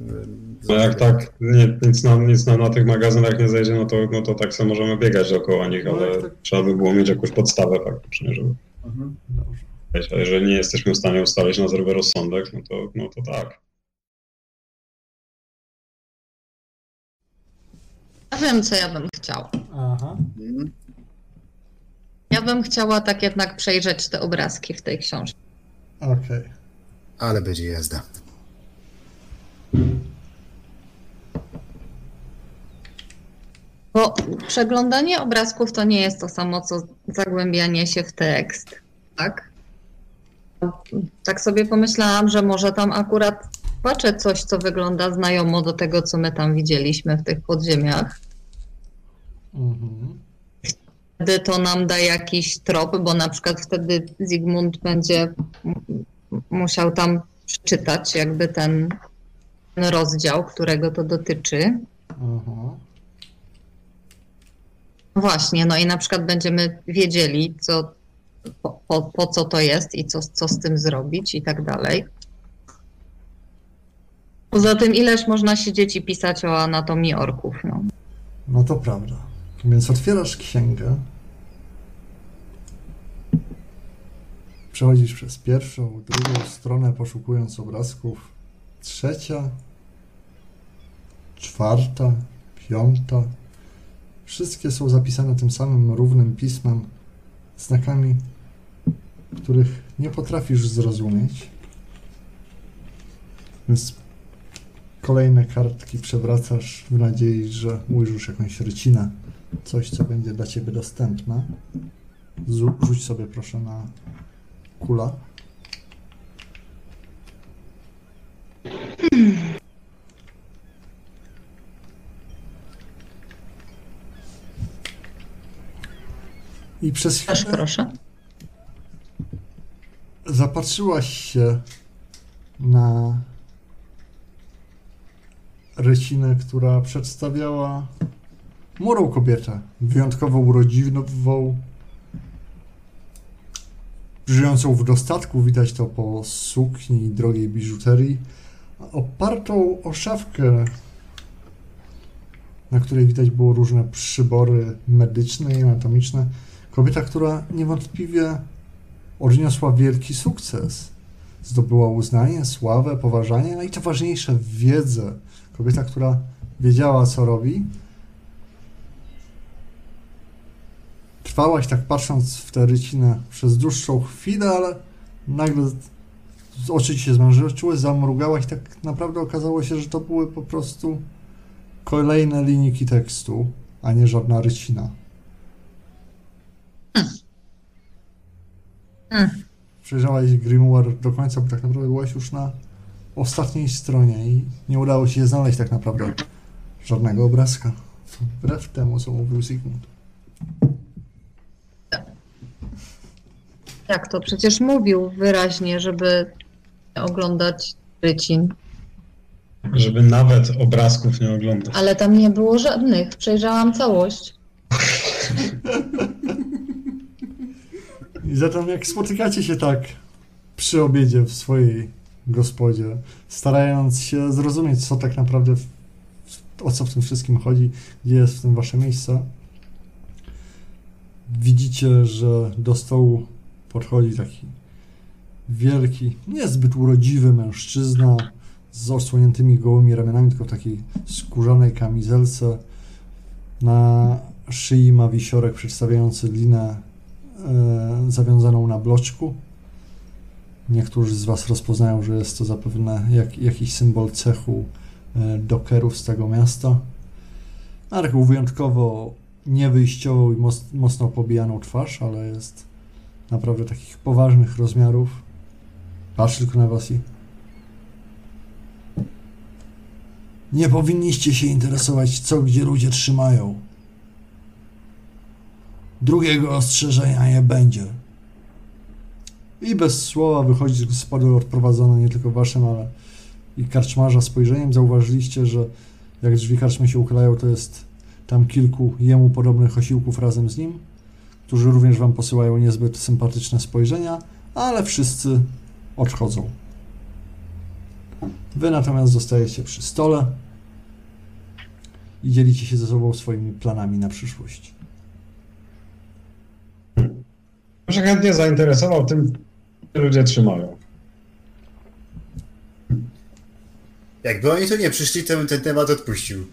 No jak tak nie, nic, nam, nic nam na tych magazynach nie zejdzie, no to, no to tak sobie możemy biegać dookoła nich, No ale tak- trzeba by było mieć jakąś podstawę faktycznie, żeby Mhm. Dobrze. A jeżeli nie jesteśmy w stanie ustalić na zdrowy rozsądek, no to, no to tak. ja wiem, co ja bym chciała. Aha. Mhm. Ja bym chciała tak jednak przejrzeć te obrazki w tej książce. Okej. Ale będzie jazda. Bo przeglądanie obrazków to nie jest to samo, co zagłębianie się w tekst, tak? Tak sobie pomyślałam, że może tam akurat patrzę coś, co wygląda znajomo do tego, co my tam widzieliśmy w tych podziemiach. Mhm. Wtedy to nam da jakiś trop, bo na przykład wtedy Zygmunt będzie musiał tam przeczytać jakby ten, ten rozdział, którego to dotyczy. Aha. Właśnie, no i na przykład będziemy wiedzieli, co, po, po, po co to jest i co, co z tym zrobić i tak dalej. Poza tym, ileż można siedzieć i pisać o anatomii orków, no. No to prawda. Więc otwierasz księgę. Przechodzisz przez pierwszą, drugą stronę, poszukując obrazków. Trzecia, czwarta, piąta. Wszystkie są zapisane tym samym równym pismem, znakami, których nie potrafisz zrozumieć. Więc kolejne kartki przewracasz w nadziei, że ujrzysz jakąś rycinę, coś, co będzie dla ciebie dostępne. Zu- Rzuć sobie proszę na kula. I przez chwilę proszę. zapatrzyłaś się na rycinę, która przedstawiała młodą kobietę, wyjątkowo urodziwą, żyjącą w dostatku, widać to po sukni i drogiej biżuterii, opartą o szafkę, na której widać było różne przybory medyczne i anatomiczne. Kobieta, która niewątpliwie odniosła wielki sukces. Zdobyła uznanie, sławę, poważanie, no i co ważniejsze, wiedzę. Kobieta, która wiedziała, co robi. Trwałaś tak patrząc w tę rycinę przez dłuższą chwilę, ale nagle oczy ci się zmężyły, zamrugałaś, tak naprawdę okazało się, że to były po prostu kolejne linijki tekstu, a nie żadna rycina. Hmm. Przejrzałaś Grimoire do końca, bo tak naprawdę byłaś już na ostatniej stronie i nie udało ci się znaleźć tak naprawdę żadnego obrazka. Wbrew temu, co mówił Zygmunt. Jak to? Przecież mówił wyraźnie, żeby nie oglądać rycin. Żeby nawet obrazków nie oglądać. Ale tam nie było żadnych. Przejrzałam całość. I zatem jak spotykacie się tak przy obiedzie w swojej gospodzie, starając się zrozumieć, co tak naprawdę, w, o co w tym wszystkim chodzi, gdzie jest w tym wasze miejsce, widzicie, że do stołu podchodzi taki wielki, niezbyt urodziwy mężczyzna z odsłoniętymi gołymi ramionami, tylko w takiej skórzanej kamizelce. Na szyi ma wisiorek przedstawiający linę e, zawiązaną na bloczku. Niektórzy z Was rozpoznają, że jest to zapewne jak, jakiś symbol cechu e, dokerów z tego miasta. Taką wyjątkowo niewyjściową i moc, mocno pobijaną twarz, ale jest naprawdę takich poważnych rozmiarów. Patrz tylko na Was i... Nie powinniście się interesować, co gdzie ludzie trzymają. Drugiego ostrzeżenia nie będzie. I bez słowa wychodzi z gospody odprowadzone nie tylko waszym, ale i karczmarza spojrzeniem. Zauważyliście, że jak drzwi karczmy się uchylają, to jest tam kilku jemu podobnych osiłków razem z nim, którzy również wam posyłają niezbyt sympatyczne spojrzenia, ale wszyscy odchodzą. Wy natomiast zostajecie przy stole i dzielicie się ze sobą swoimi planami na przyszłość. Może chętnie zainteresował tym, co ludzie trzymają. Jakby oni tu nie przyszli, to bym ten temat odpuścił.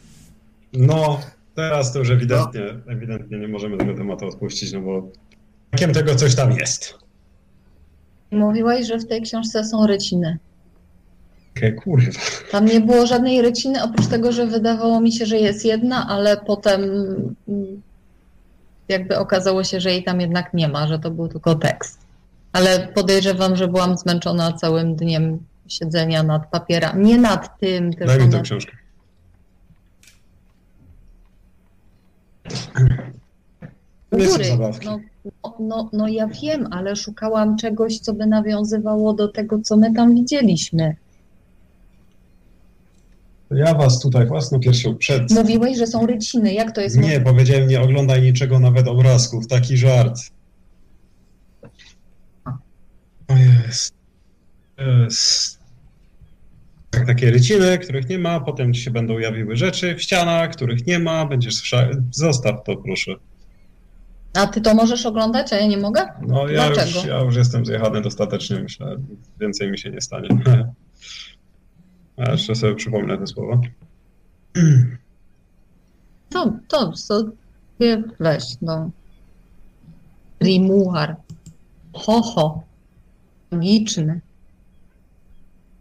No, teraz to już ewidentnie, ewidentnie nie możemy tego tematu odpuścić, no bo takiem tego coś tam jest. Mówiłaś, że w tej książce są ryciny. Ke kurwa. Tam nie było żadnej ryciny, oprócz tego, że wydawało mi się, że jest jedna, ale potem mm, jakby okazało się, że jej tam jednak nie ma, że to był tylko tekst. Ale podejrzewam, że byłam zmęczona całym dniem siedzenia nad papierami. Nie nad tym, tylko Daj mi tę nad... książkę. u Nie są góry. No, no, no, no ja wiem, ale szukałam czegoś, co by nawiązywało do tego, co my tam widzieliśmy. Ja was tutaj własną piersią przed. Mówiłeś, że są ryciny. Jak to jest Nie, powiedziałem nie oglądaj niczego, nawet obrazków. Taki żart. O jest. Jest. Tak, takie ryciny, których nie ma, potem ci się będą jawiły rzeczy w ścianach, których nie ma, będziesz. Zostaw to, proszę. A ty to możesz oglądać, a ja nie mogę? No ja już, Dlaczego? ja już jestem zjechany dostatecznie, myślę. Więcej mi się nie stanie. A jeszcze sobie przypomnę te słowa. To, to sobie weź, no. Rimuar. Ho, ho. Magiczny.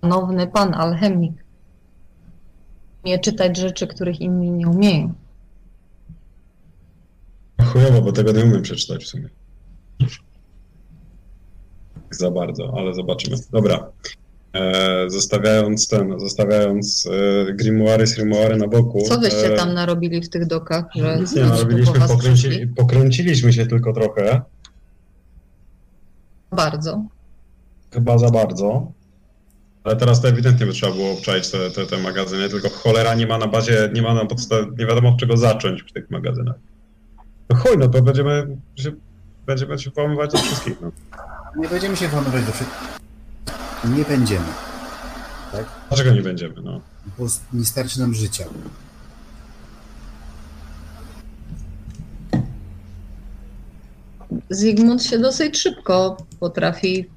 Szanowny pan alchemik. Nie czytać rzeczy, których inni nie umieją. Chujowo, bo tego nie umiem przeczytać w sumie. Za bardzo, ale zobaczymy. Dobra. E, zostawiając ten, zostawiając e, grimoire, grimoire na boku. Co wyście e, tam narobili w tych dokach, że Nic nie narobiliśmy, po pokręci, pokręciliśmy się tylko trochę. Bardzo. Chyba za bardzo. Ale teraz to ewidentnie by trzeba było obczaić te, te, te magazyny, tylko cholera nie ma na bazie, nie ma na podstawie, nie wiadomo od czego zacząć w tych magazynach. No chuj, no to będziemy się, będziemy się włamywać do wszystkich. No. Nie będziemy się włamywać do wszystkich. Nie będziemy. Tak? Dlaczego nie będziemy? No. Bo nie starczy nam życia. Zygmunt się dosyć szybko potrafi.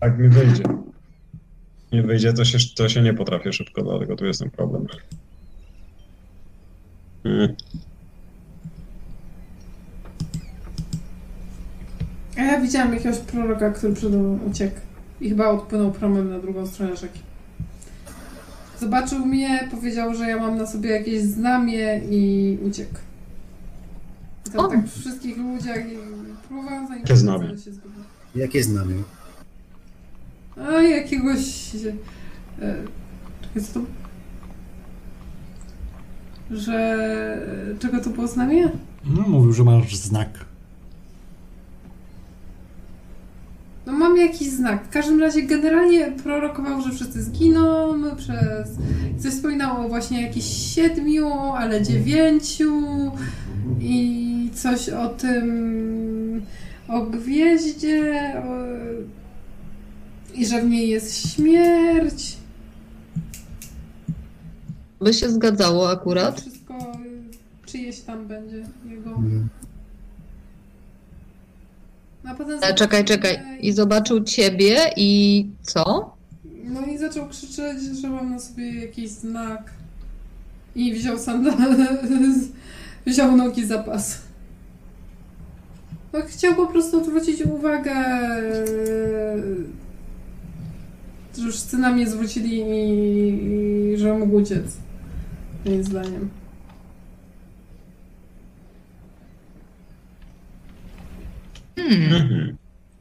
Tak mi wyjdzie. Nie wyjdzie, to się, to się nie potrafię szybko, dlatego tu jest ten problem. Mm. A ja widziałam jakiegoś proroka, który przede mną uciekł. I chyba odpłynął promem na drugą stronę rzeki. Zobaczył mnie, powiedział, że ja mam na sobie jakieś znamie i uciekł. I tam O! tak przy wszystkich ludziach i próbowałam za nim Jakie znamie? Jakie znamy? A jakiegoś... E, czekaj, co to... Że... Czego to było znamie? No, mówił, że masz znak. No mam jakiś znak. W każdym razie generalnie prorokował, że wszyscy zginą przez... Coś wspominało właśnie jakichś siedmiu, ale dziewięciu i coś o tym... o gwieździe o... i że w niej jest śmierć. By się zgadzało To akurat. wszystko y, czyjeś tam będzie jego. Mhm. No, a potem E, Czekaj, czekaj. I zobaczył ciebie i co? No i zaczął krzyczeć, że mam na sobie jakiś znak. I wziął sandale, wziął nogi za pas. No, chciał po prostu zwrócić uwagę, że już wszyscy na mnie zwrócili i, i że mógł uciec. Moim zdaniem. Hmm. Mhm.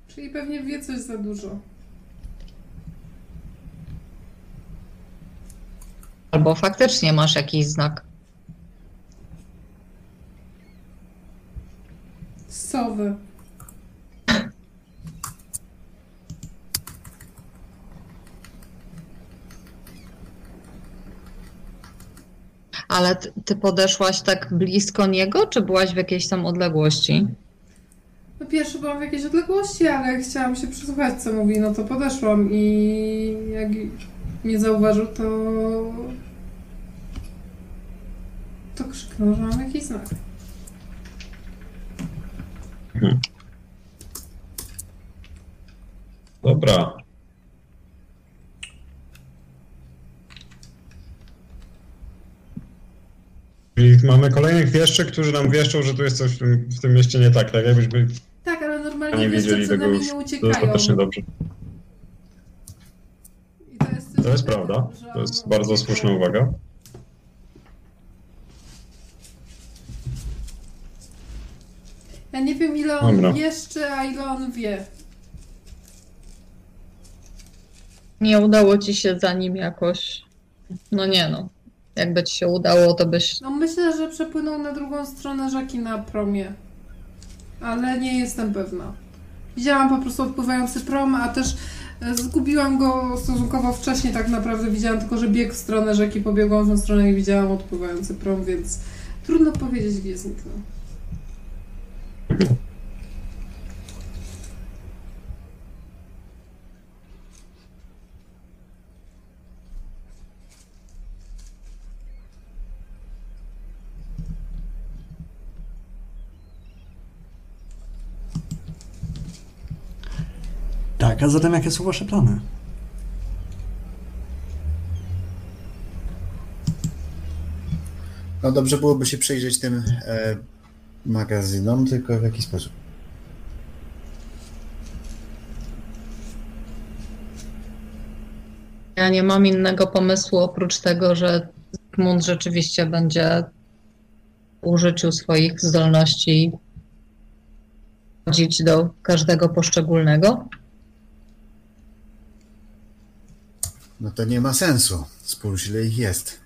Czyli pewnie wie coś za dużo. Albo faktycznie masz jakiś znak. Sowy. Ale ty, ty podeszłaś tak blisko niego, czy byłaś w jakiejś tam odległości? No pierwszy byłam w jakiejś odległości, ale chciałam się przysłuchać, co mówi, no to podeszłam i jak mnie zauważył, to to krzyknął, że mam jakiś znak. Dobra. Czyli mamy kolejnych wieszczy, którzy nam wieszczą, że tu jest coś w tym, w tym mieście nie tak, tak jakbyśmy Tak, ale normalnie nie wiesz, wiedzieli co tego nami już nie uciekają. dostatecznie dobrze. I to jest, To jest prawda. że To jest bardzo słuszna uwaga. Ja nie wiem, ile on Dobra. jeszcze, a ile on wie. Nie udało ci się za nim jakoś. No nie no. Jakby ci się udało, to byś. No myślę, że przepłynął na drugą stronę rzeki na promie. Ale nie jestem pewna. Widziałam po prostu odpływający prom, a też e, zgubiłam go stosunkowo wcześnie tak naprawdę. Widziałam tylko, że biegł w stronę rzeki, pobiegłam w tą stronę i widziałam odpływający prom, więc trudno powiedzieć, gdzie zniknął. Tak, a zatem jakie są wasze plany? No dobrze byłoby się przyjrzeć tym e, magazynom, tylko w jaki sposób? Ja nie mam innego pomysłu oprócz tego, że Zygmunt rzeczywiście będzie w użyciu swoich zdolności chodzić do każdego poszczególnego. No to nie ma sensu. Spójrz, ile ich jest.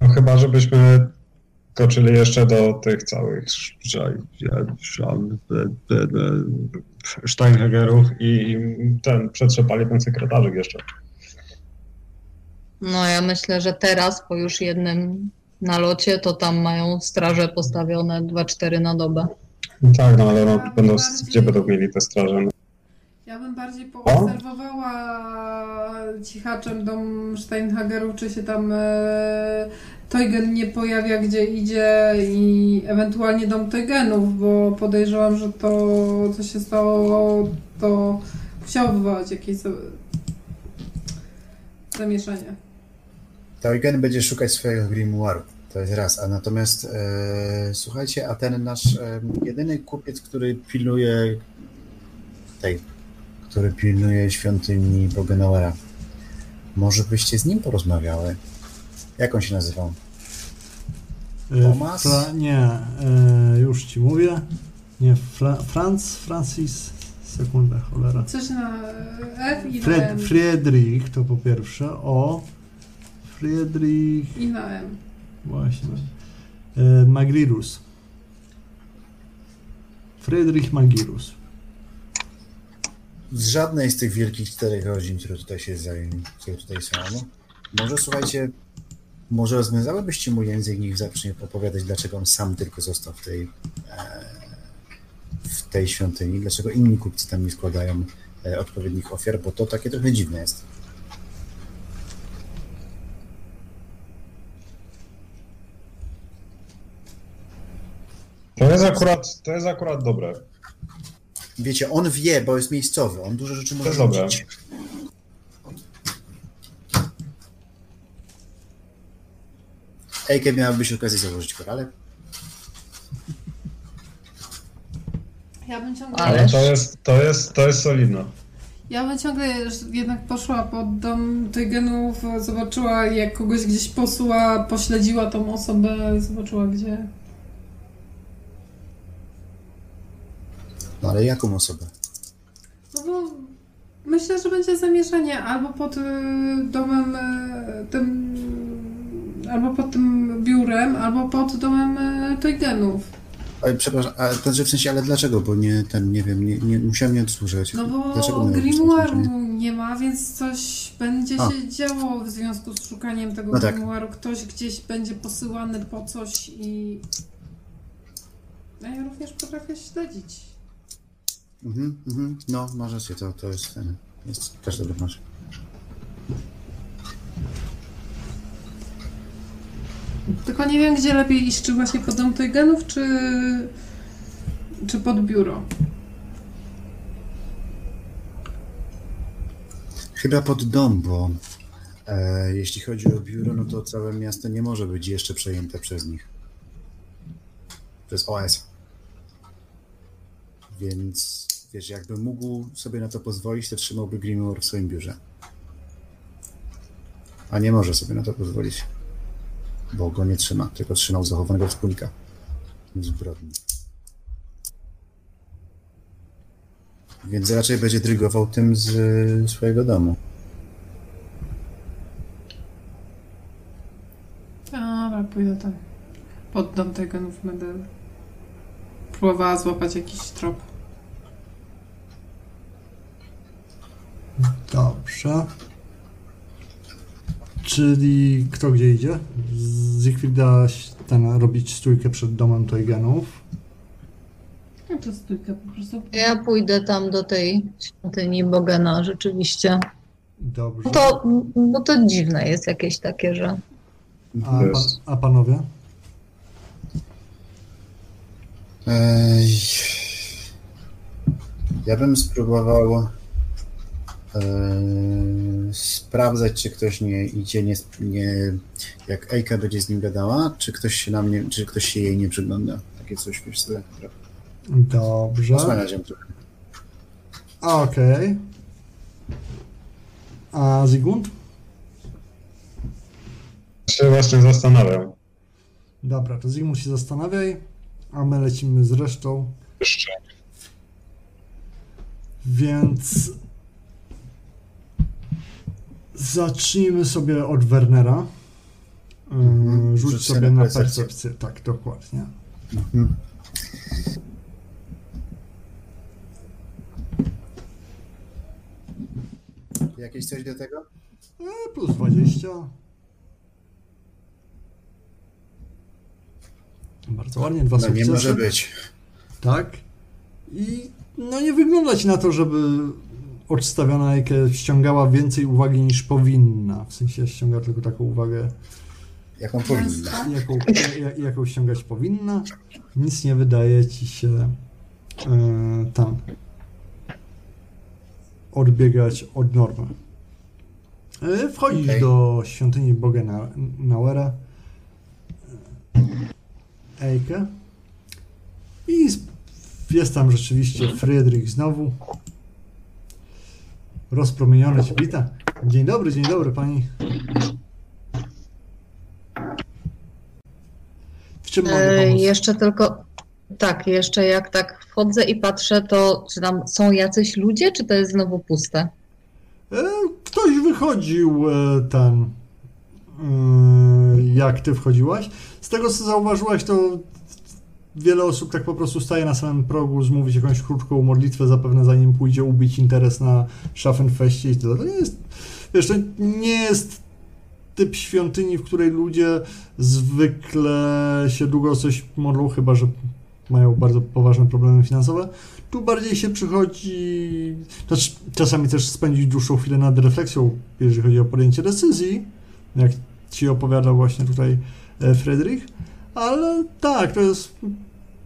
No chyba, żebyśmy toczyli jeszcze do tych całych Steinhagerów i ten, przetrzepali ten sekretarzyk jeszcze. No ja myślę, że teraz po już jednym nalocie to tam mają straże postawione 2-4 na dobę. Tak, no ale no, będą, gdzie będą mieli te straże? No, Ja bym bardziej poobserwowała cichaczem dom Steinhagerów, czy się tam e, Teugen nie pojawia gdzie idzie i ewentualnie dom Teugenów, bo podejrzewam, że to, co się stało, to musiało wywołać jakieś za- zamieszanie. Teugen będzie szukać swojego grimoiru. To jest raz. A natomiast e, słuchajcie, a ten nasz e, jedyny kupiec, który pilnuje tej, który pilnuje świątyni Bogenauera, może byście z nim porozmawiały? Jak on się nazywał? Y, Thomas? Fra, nie, y, już ci mówię. Nie, Fra, Franz, Francis, sekundę, cholera. Coś na F i na Fred, M. Friedrich to po pierwsze, o. Friedrich, I na M. właśnie. Y, Magrirus. Friedrich Magirus. Z żadnej z tych wielkich czterech rodzin, które tutaj się zajmą, które tutaj są. No. Może słuchajcie, może rozwiązałybyście mu język, niech zacznie opowiadać, dlaczego on sam tylko został w tej, e, w tej świątyni, dlaczego inni kupcy tam nie składają e, odpowiednich ofiar, bo to takie trochę dziwne jest. To jest akurat, to jest akurat dobre. Wiecie, on wie, bo jest miejscowy, on dużo rzeczy może rzucić. Ejke miałabyś okazję założyć korale. Ja bym ciągle... Ale- to jest, to jest, to jest solidne. Ja bym ciągle jednak poszła pod dom Teugenów, zobaczyła jak kogoś gdzieś posła, pośledziła tą osobę, zobaczyła gdzie. No ale jaką osobę? No bo myślę, że będzie zamieszanie albo pod y, domem y, tym, albo pod tym biurem, albo pod domem y, Teugenów. Ale, przepraszam, to że w sensie, ale dlaczego? Bo nie, ten, nie wiem, nie, nie musiałem nie odsłuchać. No bo Dlaczego grimoiru nie ma, więc coś będzie A. się działo w związku z szukaniem tego No tak. grimoiru. Ktoś gdzieś będzie posyłany po coś i... No ja również potrafię śledzić. Mhm, mhm. No, masz rację, to, to jest, ten, jest też dobry masz. Tylko nie wiem, gdzie lepiej iść, czy właśnie pod dom Teugenów, czy, czy pod biuro. Chyba pod dom, bo e, jeśli chodzi o biuro, no to całe miasto nie może być jeszcze przejęte przez nich. Przez OS. Więc, wiesz, jakby mógł sobie na to pozwolić, to trzymałby Grimoire w swoim biurze. A nie może sobie na to pozwolić. Bo go nie trzyma, tylko trzymał zachowanego wspólnika. Zbrodni. Więc raczej będzie drygował tym z swojego domu. Dobra, pójdę tam. Pod dom Teugenów będę próbowała złapać jakiś trop. Dobrze. Czyli kto gdzie idzie? Zygfrida ten robić stójkę przed domem Teugenów. No to stójkę po prostu. Ja pójdę tam do tej świątyni Bogena rzeczywiście. Dobrze. No to, bo to dziwne jest jakieś takie, że A, pan, a panowie? Ej, Ja bym spróbował sprawdzać, czy ktoś nie idzie, nie, nie jak Ejka będzie z nim gadała, czy ktoś się na mnie, czy ktoś się jej nie przygląda. Takie coś, wiesz, sobie Dobrze. osłaniać ją trochę. Okej. A Zygmunt? Się właśnie zastanawiam. Dobra, to Zygmunt się zastanawiaj, a my lecimy z resztą. Jeszcze. Więc zacznijmy sobie od Wernera. Yy, Mhm. Rzuć sobie na percepcję. Tak, dokładnie. Mhm. Jakieś coś do tego? E, plus 20. Bardzo ładnie, dwa No nie sukcesy. może być. Tak. I no nie wygląda ci na to, żeby odstawiona Ejke ściągała więcej uwagi niż powinna. W sensie ściąga tylko taką uwagę, Jaką powinna. jaką, ja- jaką ściągać powinna. Nic nie wydaje ci się e, tam odbiegać od normy. E, wchodzisz Okej. do świątyni Boga Nauera. Ejke. I jest tam rzeczywiście Friedrich znowu. Rozpromieniony cię wita. Dzień dobry, dzień dobry pani. W czym mogę E, pomóc? jeszcze tylko, tak, jeszcze jak tak wchodzę i patrzę, to czy tam są jacyś ludzie, czy to jest znowu puste? E, Ktoś wychodził e, ten. Jak ty wchodziłaś? Z tego co zauważyłaś, to wiele osób tak po prostu staje na samym progu, zmówić jakąś krótką modlitwę, zapewne zanim pójdzie ubić interes na Schaffenfeście i. To nie jest, wiesz, to nie jest typ świątyni, w której ludzie zwykle się długo coś modlą, chyba że mają bardzo poważne problemy finansowe. Tu bardziej się przychodzi, znaczy czasami też spędzić dłuższą chwilę nad refleksją, jeżeli chodzi o podjęcie decyzji, jak ci opowiadał właśnie tutaj e, Friedrich, ale tak, to jest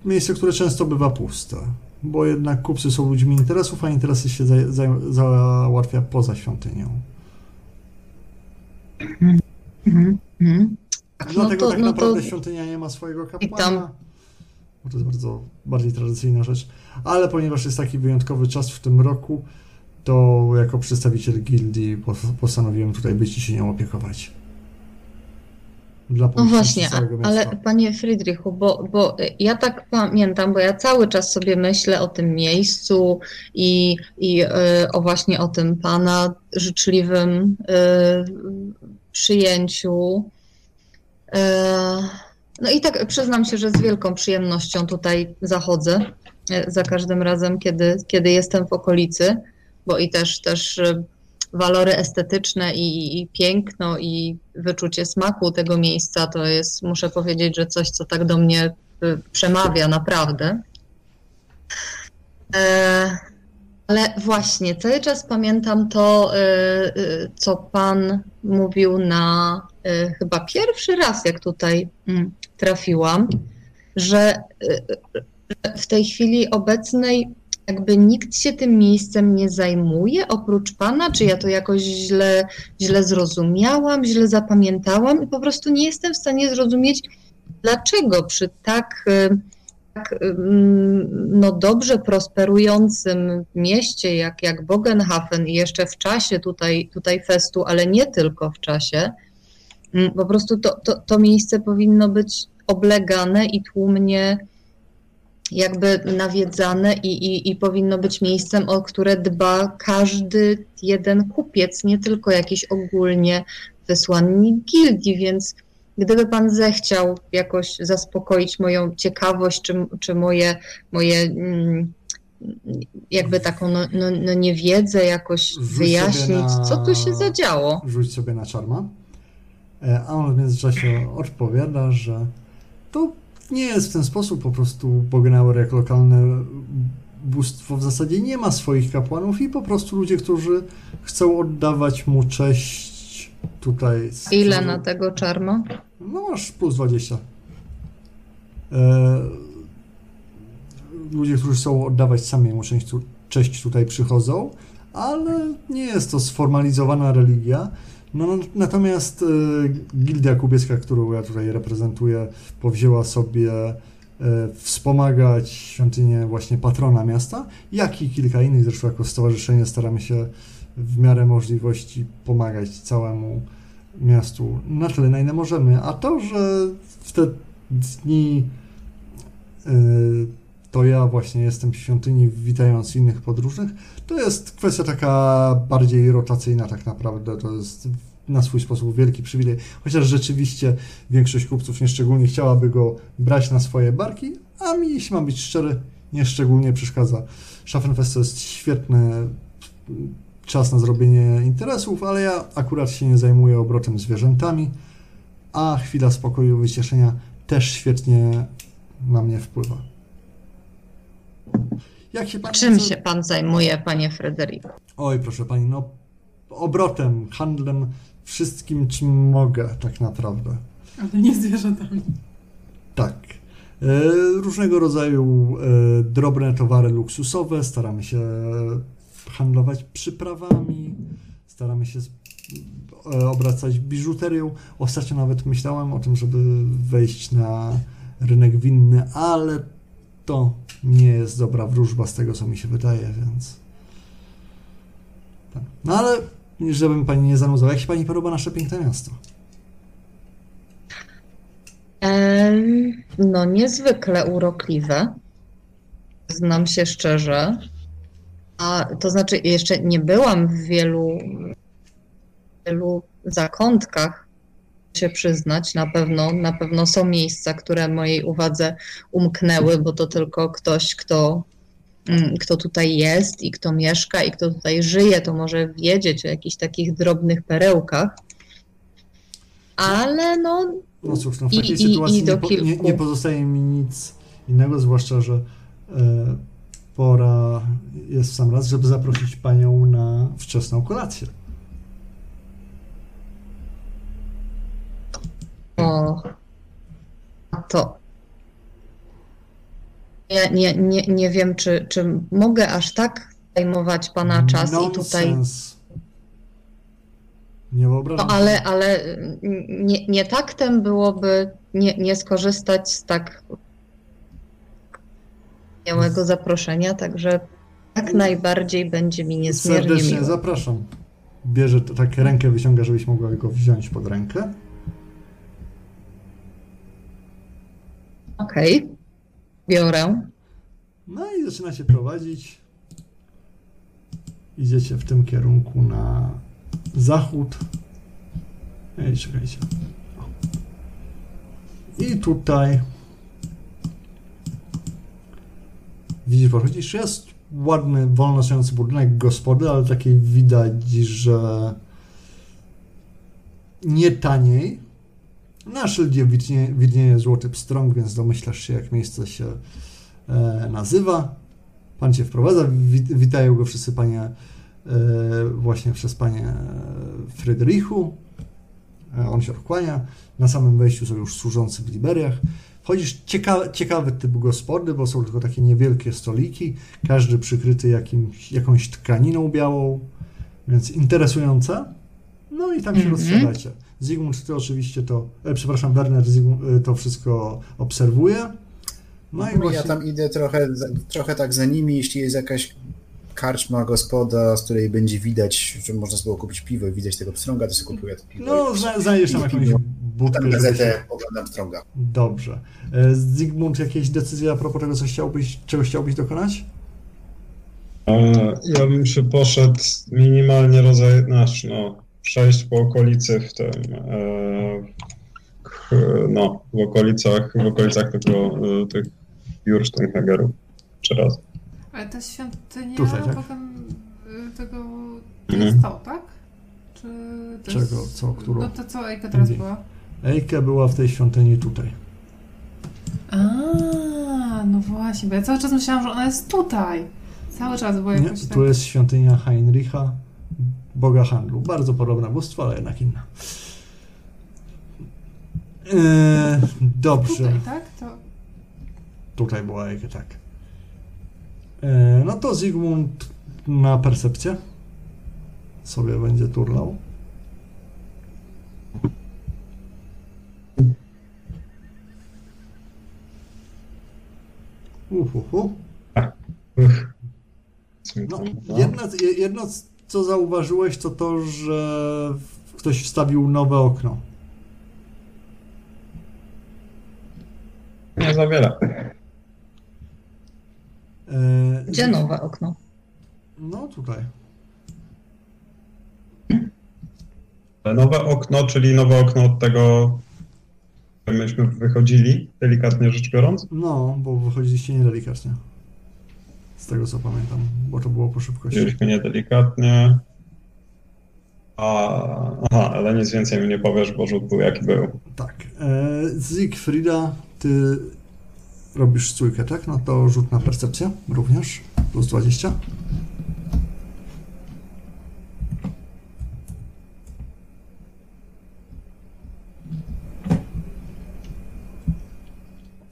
miejsce, które często bywa puste, bo jednak kupcy są ludźmi interesów, a interesy się za, za, załatwia poza świątynią. Mhm. Mhm. Dlatego to- tak no to- naprawdę świątynia nie ma swojego kapłana. Bo to jest bardzo bardziej tradycyjna rzecz. Ale ponieważ jest taki wyjątkowy czas w tym roku, to jako przedstawiciel gildii pos- postanowiłem tutaj być i się nią opiekować. Dla No właśnie, ale panie Friedrichu, bo, bo ja tak pamiętam, bo ja cały czas sobie myślę o tym miejscu i, i e, o właśnie o tym pana życzliwym e, przyjęciu. E, no i tak przyznam się, że z wielką przyjemnością tutaj zachodzę za każdym razem, kiedy, kiedy jestem w okolicy, bo i też też walory estetyczne i, i piękno i wyczucie smaku tego miejsca to jest, muszę powiedzieć, że coś, co tak do mnie y, przemawia naprawdę. E, ale właśnie, cały czas pamiętam to, y, y, co Pan mówił na chyba pierwszy raz, jak tutaj mm, trafiłam, że w tej chwili obecnej jakby nikt się tym miejscem nie zajmuje oprócz pana, czy ja to jakoś źle, źle zrozumiałam, źle zapamiętałam i po prostu nie jestem w stanie zrozumieć, dlaczego przy tak, y, tak no dobrze prosperującym mieście jak, jak Bogenhafen i jeszcze w czasie tutaj, tutaj festu, ale nie tylko w czasie, po prostu to, to, to miejsce powinno być oblegane i tłumnie jakby nawiedzane i, i, i powinno być miejscem, o które dba każdy jeden kupiec, nie tylko jakiś ogólnie wysłannik gildii, więc gdyby pan zechciał jakoś zaspokoić moją ciekawość, czy, czy moje, moje mm, jakby taką no, no, no niewiedzę jakoś Rzuć wyjaśnić, na- co tu się zadziało. Rzuć sobie na czarma. E, A on w międzyczasie odpowiada, że to nie jest w ten sposób po prostu Bogenauer jako lokalne bóstwo w zasadzie nie ma swoich kapłanów i po prostu ludzie, którzy chcą oddawać mu cześć tutaj. z- Ile na tego czarma? No masz plus 20. E, ludzie, którzy chcą oddawać sami mu część tu- cześć tutaj przychodzą, ale nie jest to sformalizowana religia. No, natomiast e, Gildia Kubiecka, którą ja tutaj reprezentuję, powzięła sobie e, wspomagać świątynię właśnie patrona miasta, jak i kilka innych, zresztą jako stowarzyszenie staramy się w miarę możliwości pomagać całemu miastu na tyle, na ile możemy. A to, że w te dni yy, to ja właśnie jestem w świątyni witając innych podróżnych, to jest kwestia taka bardziej rotacyjna tak naprawdę. To jest na swój sposób wielki przywilej. Chociaż rzeczywiście większość kupców nieszczególnie chciałaby go brać na swoje barki, a mi, jeśli mam być szczery, nieszczególnie przeszkadza. Schaffenfest to jest świetny czas na zrobienie interesów, ale ja akurat się nie zajmuję obrotem zwierzętami, a chwila spokoju i wycieszenia też świetnie na mnie wpływa. Jak się pan Czym się pan zajmuje, panie Frederiku? Oj, proszę pani, no obrotem, handlem, wszystkim, czym mogę, tak naprawdę. Ale nie zwierzętami. Tak. E, różnego rodzaju e, drobne towary luksusowe, staramy się handlować przyprawami, staramy się e, obracać biżuterią. Ostatnio nawet myślałem o tym, żeby wejść na rynek winny, ale to nie jest dobra wróżba z tego, co mi się wydaje, więc. Tak. No ale, żebym pani nie zanudzał, jak się pani podoba nasze piękne miasto? no, niezwykle urokliwe. Znam się szczerze. A to znaczy, jeszcze nie byłam w wielu, wielu zakątkach, się przyznać. Na pewno, na pewno są miejsca, które mojej uwadze umknęły, bo to tylko ktoś, kto, mm, kto tutaj jest i kto mieszka i kto tutaj żyje, to może wiedzieć o jakichś takich drobnych perełkach. Ale no. No cóż, no w takiej i, sytuacji i nie, po, nie, nie, pozostaje mi nic innego, zwłaszcza, że. E, pora jest w sam raz, żeby zaprosić Panią na wczesną kolację. O, to nie, nie, nie, nie wiem, czy, czy mogę aż tak zajmować Pana czas Nonsense. i tutaj... Nie wyobrażam no, ale, ale nie, nie taktem byłoby nie, nie skorzystać z tak wspaniałego zaproszenia, także jak najbardziej będzie mi niezmiernie Serdecznie miło. zapraszam. Bierze tak rękę, wyciąga, żebyś mogła go wziąć pod rękę. Okej, okay. biorę. No i zaczyna się prowadzić. Idziecie w tym kierunku na zachód. Ej, czekajcie. I tutaj widzisz, podchodzisz, jest ładny, wolno stojący budynek gospody, ale takiej widać, że nie taniej. Na szyldzie widnieje, widnieje złoty pstrąg, więc domyślasz się, jak miejsce się e, nazywa. Pan cię wprowadza, wit, witają go wszyscy panie, e, właśnie przez panie Frydrichu. E, on się odkłania. Na samym wejściu są już służący w Liberiach. Chodzisz ciekawy, ciekawy typ gospody, bo są tylko takie niewielkie stoliki, każdy przykryty jakimś, jakąś tkaniną białą, więc interesujące. No i tam się mm -hmm. Zygmunt, ty oczywiście to, e, przepraszam, Werner Zygmunt, e, to wszystko obserwuje. No i właśnie... Ja tam idę trochę, trochę tak za nimi, jeśli jest jakaś karczma, gospoda, z której będzie widać, że można było kupić piwo i widać tego pstrąga, to sobie kupuję to piwo. No, znajdziesz tam jakąś budkę. Tam gazetę, się... oglądam pstrąga. Dobrze. E, Zygmunt, jakieś decyzje a propos tego, co chciałbyś, czego chciałbyś dokonać? E, ja bym się poszedł minimalnie rodzaj, znaczy no, przejść po okolicy w tym, e, no, w okolicach, w okolicach tego, tych biur Steinhagerów. Trzy razy. Ale ta świątynia Tutaj, tak? potem y, tego to mhm. jest to, tak? Czy to Czego? Jest... Co? Którą? No to co Ejka teraz była? Ejka była w tej świątyni tutaj. A, no właśnie, bo ja cały czas myślałam, że ona jest tutaj. Cały czas było jakoś Nie, tak... Tu jest świątynia Heinricha, boga handlu. Bardzo podobna bóstwo, ale jednak inna. Eee, dobrze. Tutaj, tak? To... Tutaj była tak. E, No to Zygmunt na percepcję sobie będzie turlał. Uhuhu. Uch. No, jedno, je- jedno, co zauważyłeś, to to, że ktoś wstawił nowe okno. Nie za wiele. E, Gdzie nowe okno? No tutaj. Nowe okno, czyli nowe okno od tego, myśmy wychodzili, delikatnie rzecz biorąc. No, bo wychodziliście niedelikatnie. Z tego co pamiętam, bo to było po szybkości. Wzięliśmy niedelikatnie. A, aha, ale nic więcej mi nie powiesz, bo rzut był jaki był. Tak. E, Zigfrida, ty robisz stójkę, tak? No to rzut na percepcję również. Plus 20.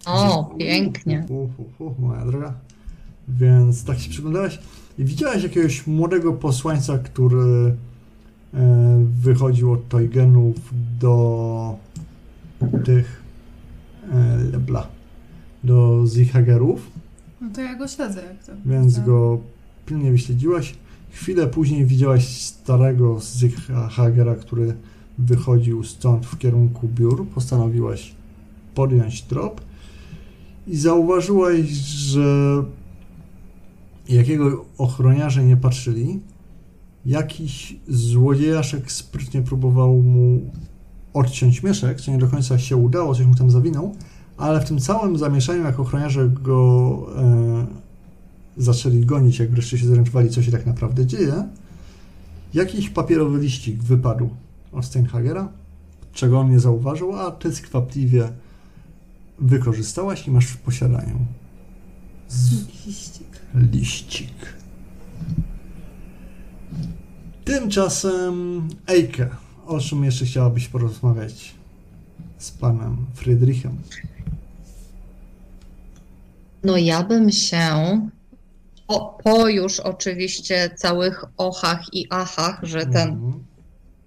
O, pięknie. Uf, uf, uf, moja droga. Więc tak się przyglądałeś i widziałeś jakiegoś młodego posłańca, który e, wychodził od Toygenów do tych e, lebla, do Zichagerów, No to ja go śledzę, jak to. więc go pilnie wyśledziłaś. Chwilę później widziałaś starego Zichagera, który wychodził stąd w kierunku biur. Postanowiłaś podjąć trop i zauważyłaś, że jakiego ochroniarze nie patrzyli, jakiś złodziejaszek sprytnie próbował mu odciąć mieszek, co nie do końca się udało, coś mu tam zawinął, ale w tym całym zamieszaniu, jak ochroniarze go e, zaczęli gonić, jak wreszcie się zorientowali, co się tak naprawdę dzieje, jakiś papierowy liścik wypadł od Steinhagera, czego on nie zauważył, a ty skwapliwie wykorzystałaś i masz w posiadaniu z Liścik. Liścik. Tymczasem Eike, o czym jeszcze chciałabyś porozmawiać z panem Friedrichem? No ja bym się po, po już oczywiście całych ochach i achach, że ten, Mhm.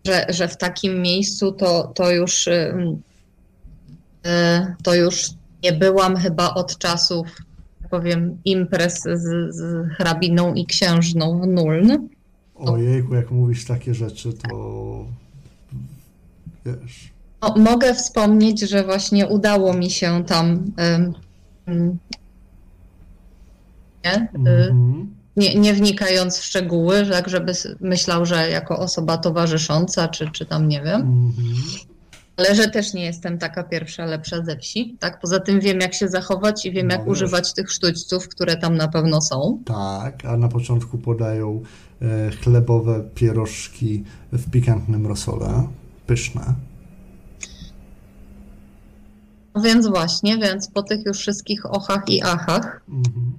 że, że w takim miejscu to, to już ym, y, to już nie byłam chyba od czasów, tak powiem, imprez z, z hrabiną i księżną w Nuln. Ojejku, jak mówisz takie rzeczy, to wiesz. No, mogę wspomnieć, że właśnie udało mi się tam nie? Y, Mhm. nie, nie wnikając w szczegóły, tak żeby myślał, że jako osoba towarzysząca, czy, czy tam nie wiem, Mhm. Ale że też nie jestem taka pierwsza, lepsza ze wsi, tak? Poza tym wiem, jak się zachować i wiem, No jak wiesz. używać tych sztućców, które tam na pewno są. Tak, a na początku podają e, chlebowe pierożki w pikantnym rosole. Pyszne. No Więc właśnie, więc po tych już wszystkich ochach i achach, Mhm.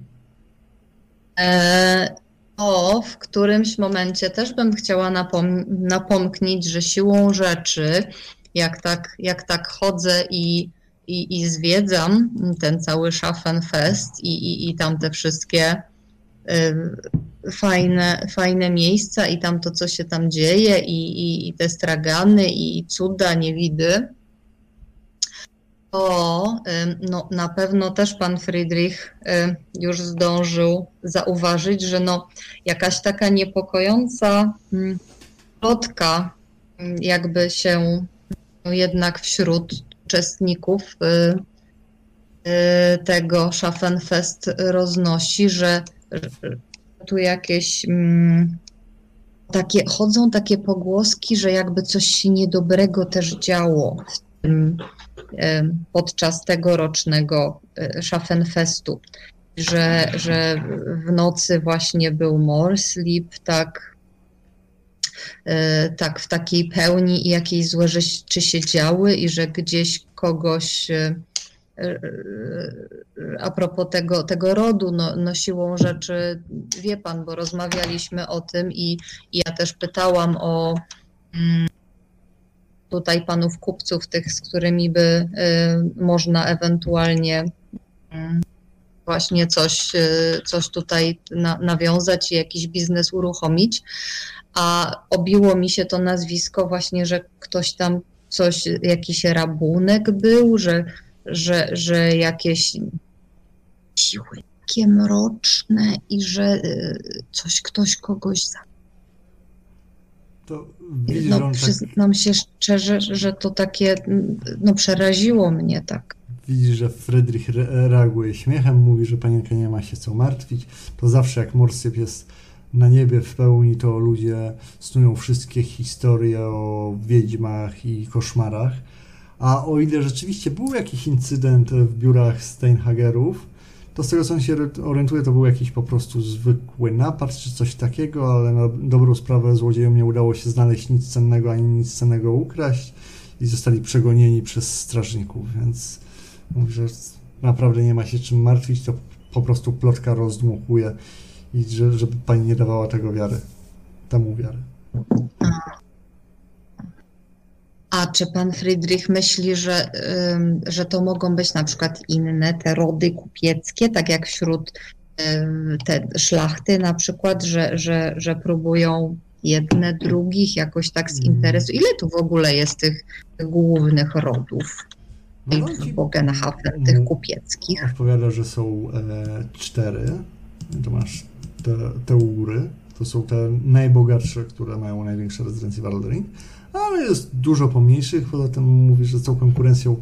e, o, w którymś momencie też bym chciała napom- napomknieć, że siłą rzeczy, jak tak, jak tak chodzę i, i, i zwiedzam ten cały Schaffenfest i, i, i tam te wszystkie y, fajne, fajne miejsca i tam to, co się tam dzieje i, i, i te stragany i cuda, niewidy, to ym, no, na pewno też pan Friedrich y, już zdążył zauważyć, że no, jakaś taka niepokojąca mm, plotka mm, jakby się jednak wśród uczestników y, y, tego Schaffenfest roznosi, że, tu jakieś mm, takie, chodzą takie pogłoski, że jakby coś się niedobrego też działo w tym, em, podczas tegorocznego Schaffenfestu, że, że w nocy właśnie był more sleep, tak, tak w takiej pełni i jakieś złe rzeczy się działy i że gdzieś kogoś e, e, a propos tego, tego rodu, no, no siłą rzeczy, wie pan, bo rozmawialiśmy o tym i, i ja też pytałam o mm, tutaj panów kupców, tych, z którymi by można ewentualnie mm, właśnie coś, coś tutaj na, nawiązać i jakiś biznes uruchomić. A obiło mi się to nazwisko właśnie, że ktoś tam coś, jakiś rabunek był, że, że, że jakieś siły takie mroczne i że y, coś, ktoś kogoś za... To widzisz, No, tak, przyznam się szczerze, że to takie, no przeraziło mnie tak. widzisz, że Friedrich re reaguje śmiechem, mówi, że panienka nie ma się co martwić. To zawsze jak Morsyp jest na niebie w pełni, to ludzie snują wszystkie historie o wiedźmach i koszmarach. A o ile rzeczywiście był jakiś incydent w biurach Steinhagerów, to z tego co się orientuje, to był jakiś po prostu zwykły napad czy coś takiego, ale na dobrą sprawę złodziejom nie udało się znaleźć nic cennego ani nic cennego ukraść i zostali przegonieni przez strażników, więc mówi, że naprawdę nie ma się czym martwić, to po prostu plotka rozdmuchuje i że, żeby pani nie dawała tego wiary, temu wiary. A czy pan Friedrich myśli, że, ym, że to mogą być na przykład inne te rody kupieckie, tak jak wśród ym, te szlachty na przykład, że, że, że próbują jedne drugich jakoś tak z Mm. interesu? Ile tu w ogóle jest tych głównych rodów No, Bogenhafen, tych Mm. kupieckich? odpowiada, że są e, cztery. To masz te, te ury, to są te najbogatsze, które mają największe rezydencje w Aldering, ale jest dużo pomniejszych, poza tym mówi, że z tą konkurencją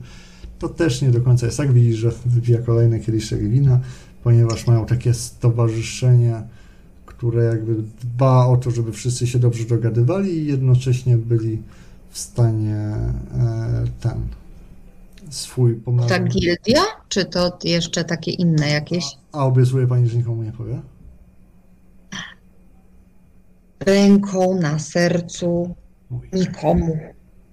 to też nie do końca jest tak. Widzisz, że wypija kolejny kieliszek wina, ponieważ mają takie stowarzyszenie, które jakby dba o to, żeby wszyscy się dobrze dogadywali i jednocześnie byli w stanie e, ten swój pomysł. Ta gildia, czy to jeszcze takie inne jakieś? A obiecuje pani, że nikomu nie powie? Ręką na sercu, nikomu.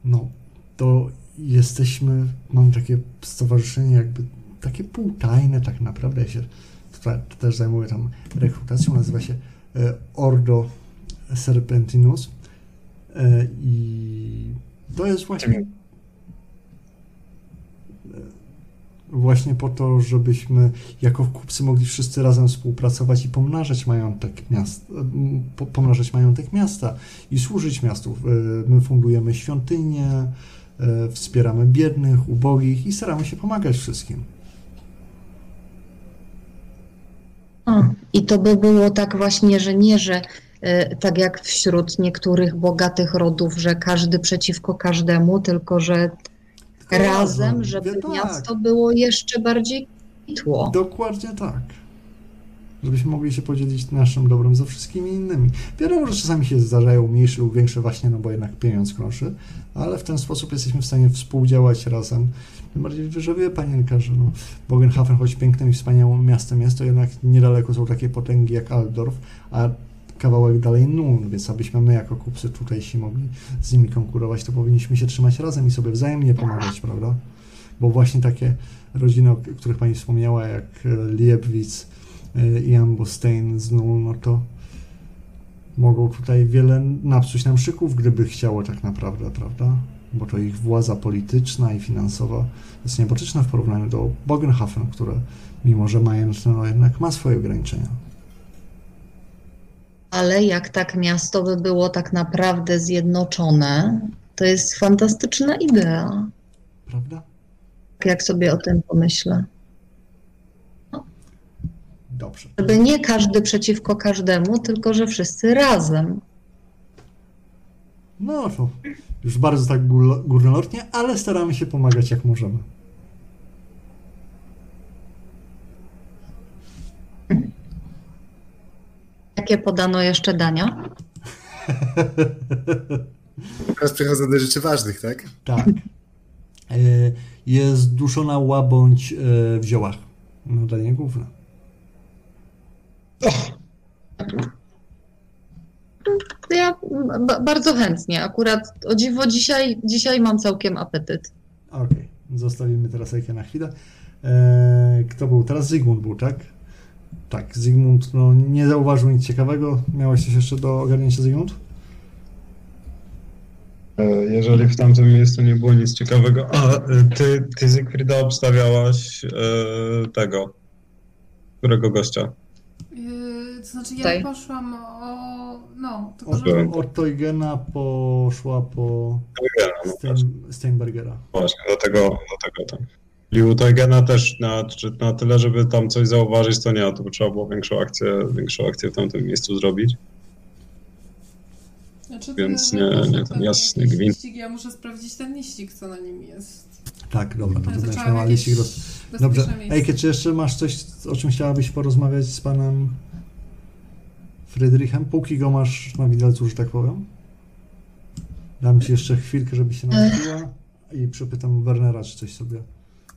No, to jesteśmy, mam takie stowarzyszenie jakby takie półtajne tak naprawdę. Ja się tutaj też zajmuję tam rekrutacją, nazywa się e, Ordo Serpentinus e, i to jest właśnie e, właśnie po to, żebyśmy jako kupcy mogli wszyscy razem współpracować i pomnażać majątek miasta, po- pomnażać majątek miasta i służyć miastu. My fundujemy świątynie, e, wspieramy biednych, ubogich i staramy się pomagać wszystkim. I to by było tak właśnie, że nie, że e, tak jak wśród niektórych bogatych rodów, że każdy przeciwko każdemu, tylko że razem, żeby tak, miasto było jeszcze bardziej tło. Dokładnie tak. Żebyśmy mogli się podzielić naszym dobrem ze wszystkimi innymi. Wiadomo, że czasami się zdarzają mniejsze lub większe właśnie, no bo jednak pieniądz krąży, ale w ten sposób jesteśmy w stanie współdziałać razem. Tym bardziej, że wie panienka, że no, Bogenhafen, choć pięknym i wspaniałym miastem jest, to jednak niedaleko są takie potęgi jak Altdorf, a kawałek dalej Nuln, więc abyśmy my jako kupcy tutaj się mogli z nimi konkurować, to powinniśmy się trzymać razem i sobie wzajemnie pomagać, prawda? Bo właśnie takie rodziny, o których pani wspomniała, jak Liebwitz e, i Ambostein z Nuln, no to mogą tutaj wiele napsuć nam szyków, gdyby chciało tak naprawdę, prawda? Bo to ich władza polityczna i finansowa jest niebotyczna w porównaniu do Bogenhafen, które mimo, że majętne, no jednak ma swoje ograniczenia. Ale jak tak miasto by było tak naprawdę zjednoczone, to jest fantastyczna idea, Prawda? tak jak sobie o tym pomyślę. Dobrze. Żeby nie każdy przeciwko każdemu, tylko że wszyscy razem. No to już bardzo tak gór- górnolotnie, ale staramy się pomagać jak możemy. Jakie podano jeszcze dania? Teraz przechodzę do rzeczy ważnych, tak? Tak. E, Jest duszona łabądź e, w ziołach. No danie główne. Ja ba- bardzo chętnie. Akurat o dziwo dzisiaj, dzisiaj mam całkiem apetyt. Okej, zostawimy teraz Ejkę na chwilę. E, Kto był? Teraz Zygmunt był, tak? Tak, Zygmunt no, nie zauważył nic ciekawego. Miałeś coś jeszcze do ogarnięcia, Zygmunt? E, Jeżeli w tamtym miejscu nie było nic ciekawego. A, e, ty, ty Zygfrida obstawiałaś e, tego. Którego gościa? Yy, to znaczy ja Tutaj. poszłam o... no, tylko Od, że... od Teugena poszła po No, Stein, Steinbergera. Właśnie, do tego, do tego tam. Liu Teugena też na, na tyle, żeby tam coś zauważyć, to nie, to trzeba było większą akcję, większą akcję w tamtym miejscu zrobić. Znaczy, więc nie- nie ten jasny gwint. liścik, Ja muszę sprawdzić ten liścik, co na nim jest. Tak, dobra, to Ale będziesz miała liścik roz... Dobrze. Ejke, czy jeszcze masz coś, o czym chciałabyś porozmawiać z panem Friedrichem? Póki go masz na widelcu, że tak powiem. Dam ci jeszcze chwilkę, żeby się napiła i przepytam Wernera, czy coś sobie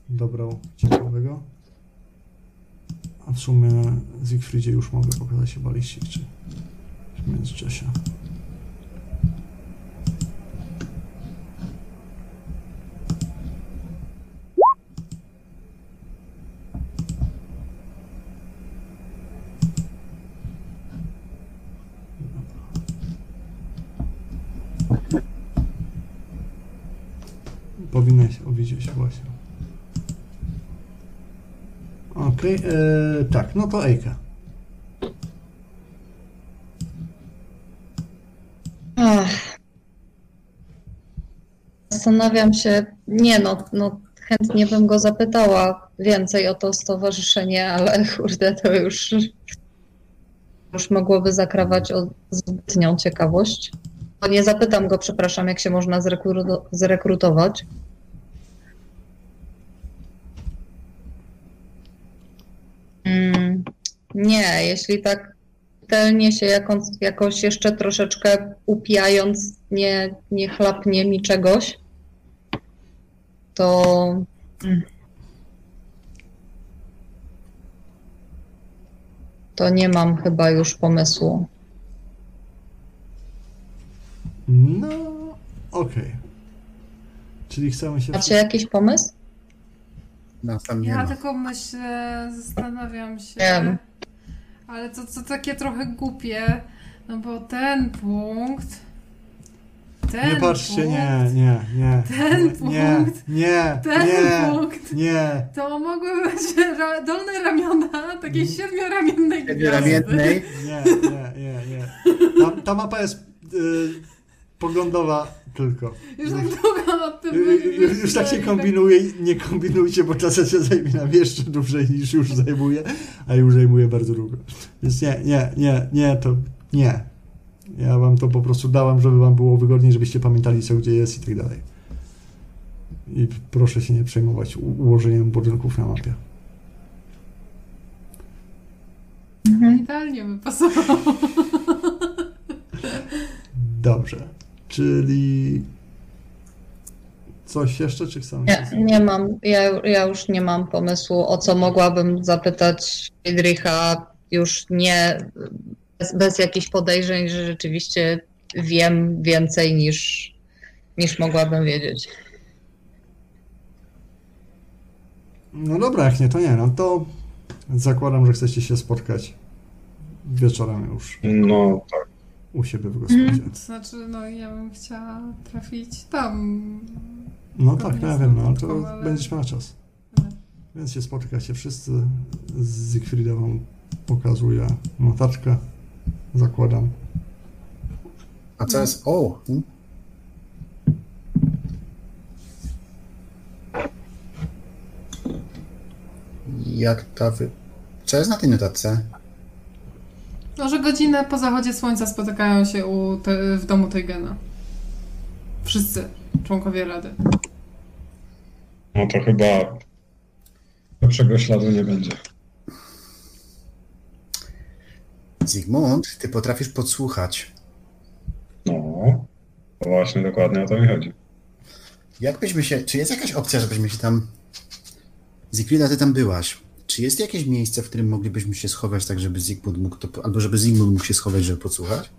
dobrał ciekawego. A w sumie Siegfriedzie już mogę pokazać chyba liścik, czy w międzyczasie. O widzieć właśnie. Okej, e, tak, no to Ejka. Ach. Zastanawiam się, nie no, no chętnie bym go zapytała więcej o to stowarzyszenie, ale kurde, to już, już mogłoby zakrawać o zbytnią ciekawość. Nie zapytam go, przepraszam, jak się można zrekru- zrekrutować. Nie, jeśli tak czytelnie się jakąś, jakoś jeszcze troszeczkę upijając, nie, nie chlapnie mi czegoś, to to nie mam chyba już pomysłu. No, okej. Czyli chcemy się... Macie jakiś pomysł? Nas tam nie Ja ma. tylko myślę, zastanawiam się, Wiem. Ale to, to takie trochę głupie, no bo ten punkt, ten Nie patrzcie, punkt, nie, nie, nie. Ten nie, punkt, nie, ten nie, punkt, nie. to mogły być ra- dolne ramiona takiej Mm. siedmioramiennej gwiazdy. Ramiennej. Nie, nie, nie, nie. Ta, ta mapa jest y, poglądowa tylko. Już tak długo nad tym Ju- ju- Już, już tak się kombinuje, nie kombinujcie, bo ta sesja zajmie nam jeszcze dłużej niż już zajmuje, a już zajmuje bardzo długo. Więc nie, nie, nie, nie, to nie. Ja wam to po prostu dałam, żeby wam było wygodniej, żebyście pamiętali co gdzie jest i tak dalej. I proszę się nie przejmować ułożeniem budynków na mapie. tak Idealnie by pasowało. Dobrze. Czyli coś jeszcze, czy chcemy? Nie, nie mam, ja, ja już nie mam pomysłu, o co mogłabym zapytać Friedricha, już nie bez, bez jakichś podejrzeń, że rzeczywiście wiem więcej niż, niż mogłabym wiedzieć. No dobra, jak nie, to nie. No to zakładam, że chcecie się spotkać wieczorem już No tak. U siebie w gospodzie. To znaczy, no ja bym chciała trafić tam. No tak, ja wiem, no ale to ale- będziesz miała czas. No. Więc się spotkacie wszyscy. Z Siegfrieda wam pokazuje notatkę. Zakładam. A co jest? O! hmm? Jak ta wy... Co jest na tej notatce? No, że godzinę po zachodzie słońca spotykają się u te, w domu Teugena. Wszyscy członkowie Rady. No to chyba lepszego śladu nie będzie. Zygmunt, ty potrafisz podsłuchać. No, to właśnie dokładnie o to mi chodzi. Jakbyśmy się... Czy jest jakaś opcja, żebyśmy się tam... Zygfrida, ty tam byłaś. Czy jest jakieś miejsce, w którym moglibyśmy się schować, tak żeby Zygmunt mógł to... Albo żeby Zygmunt mógł się schować, żeby podsłuchać?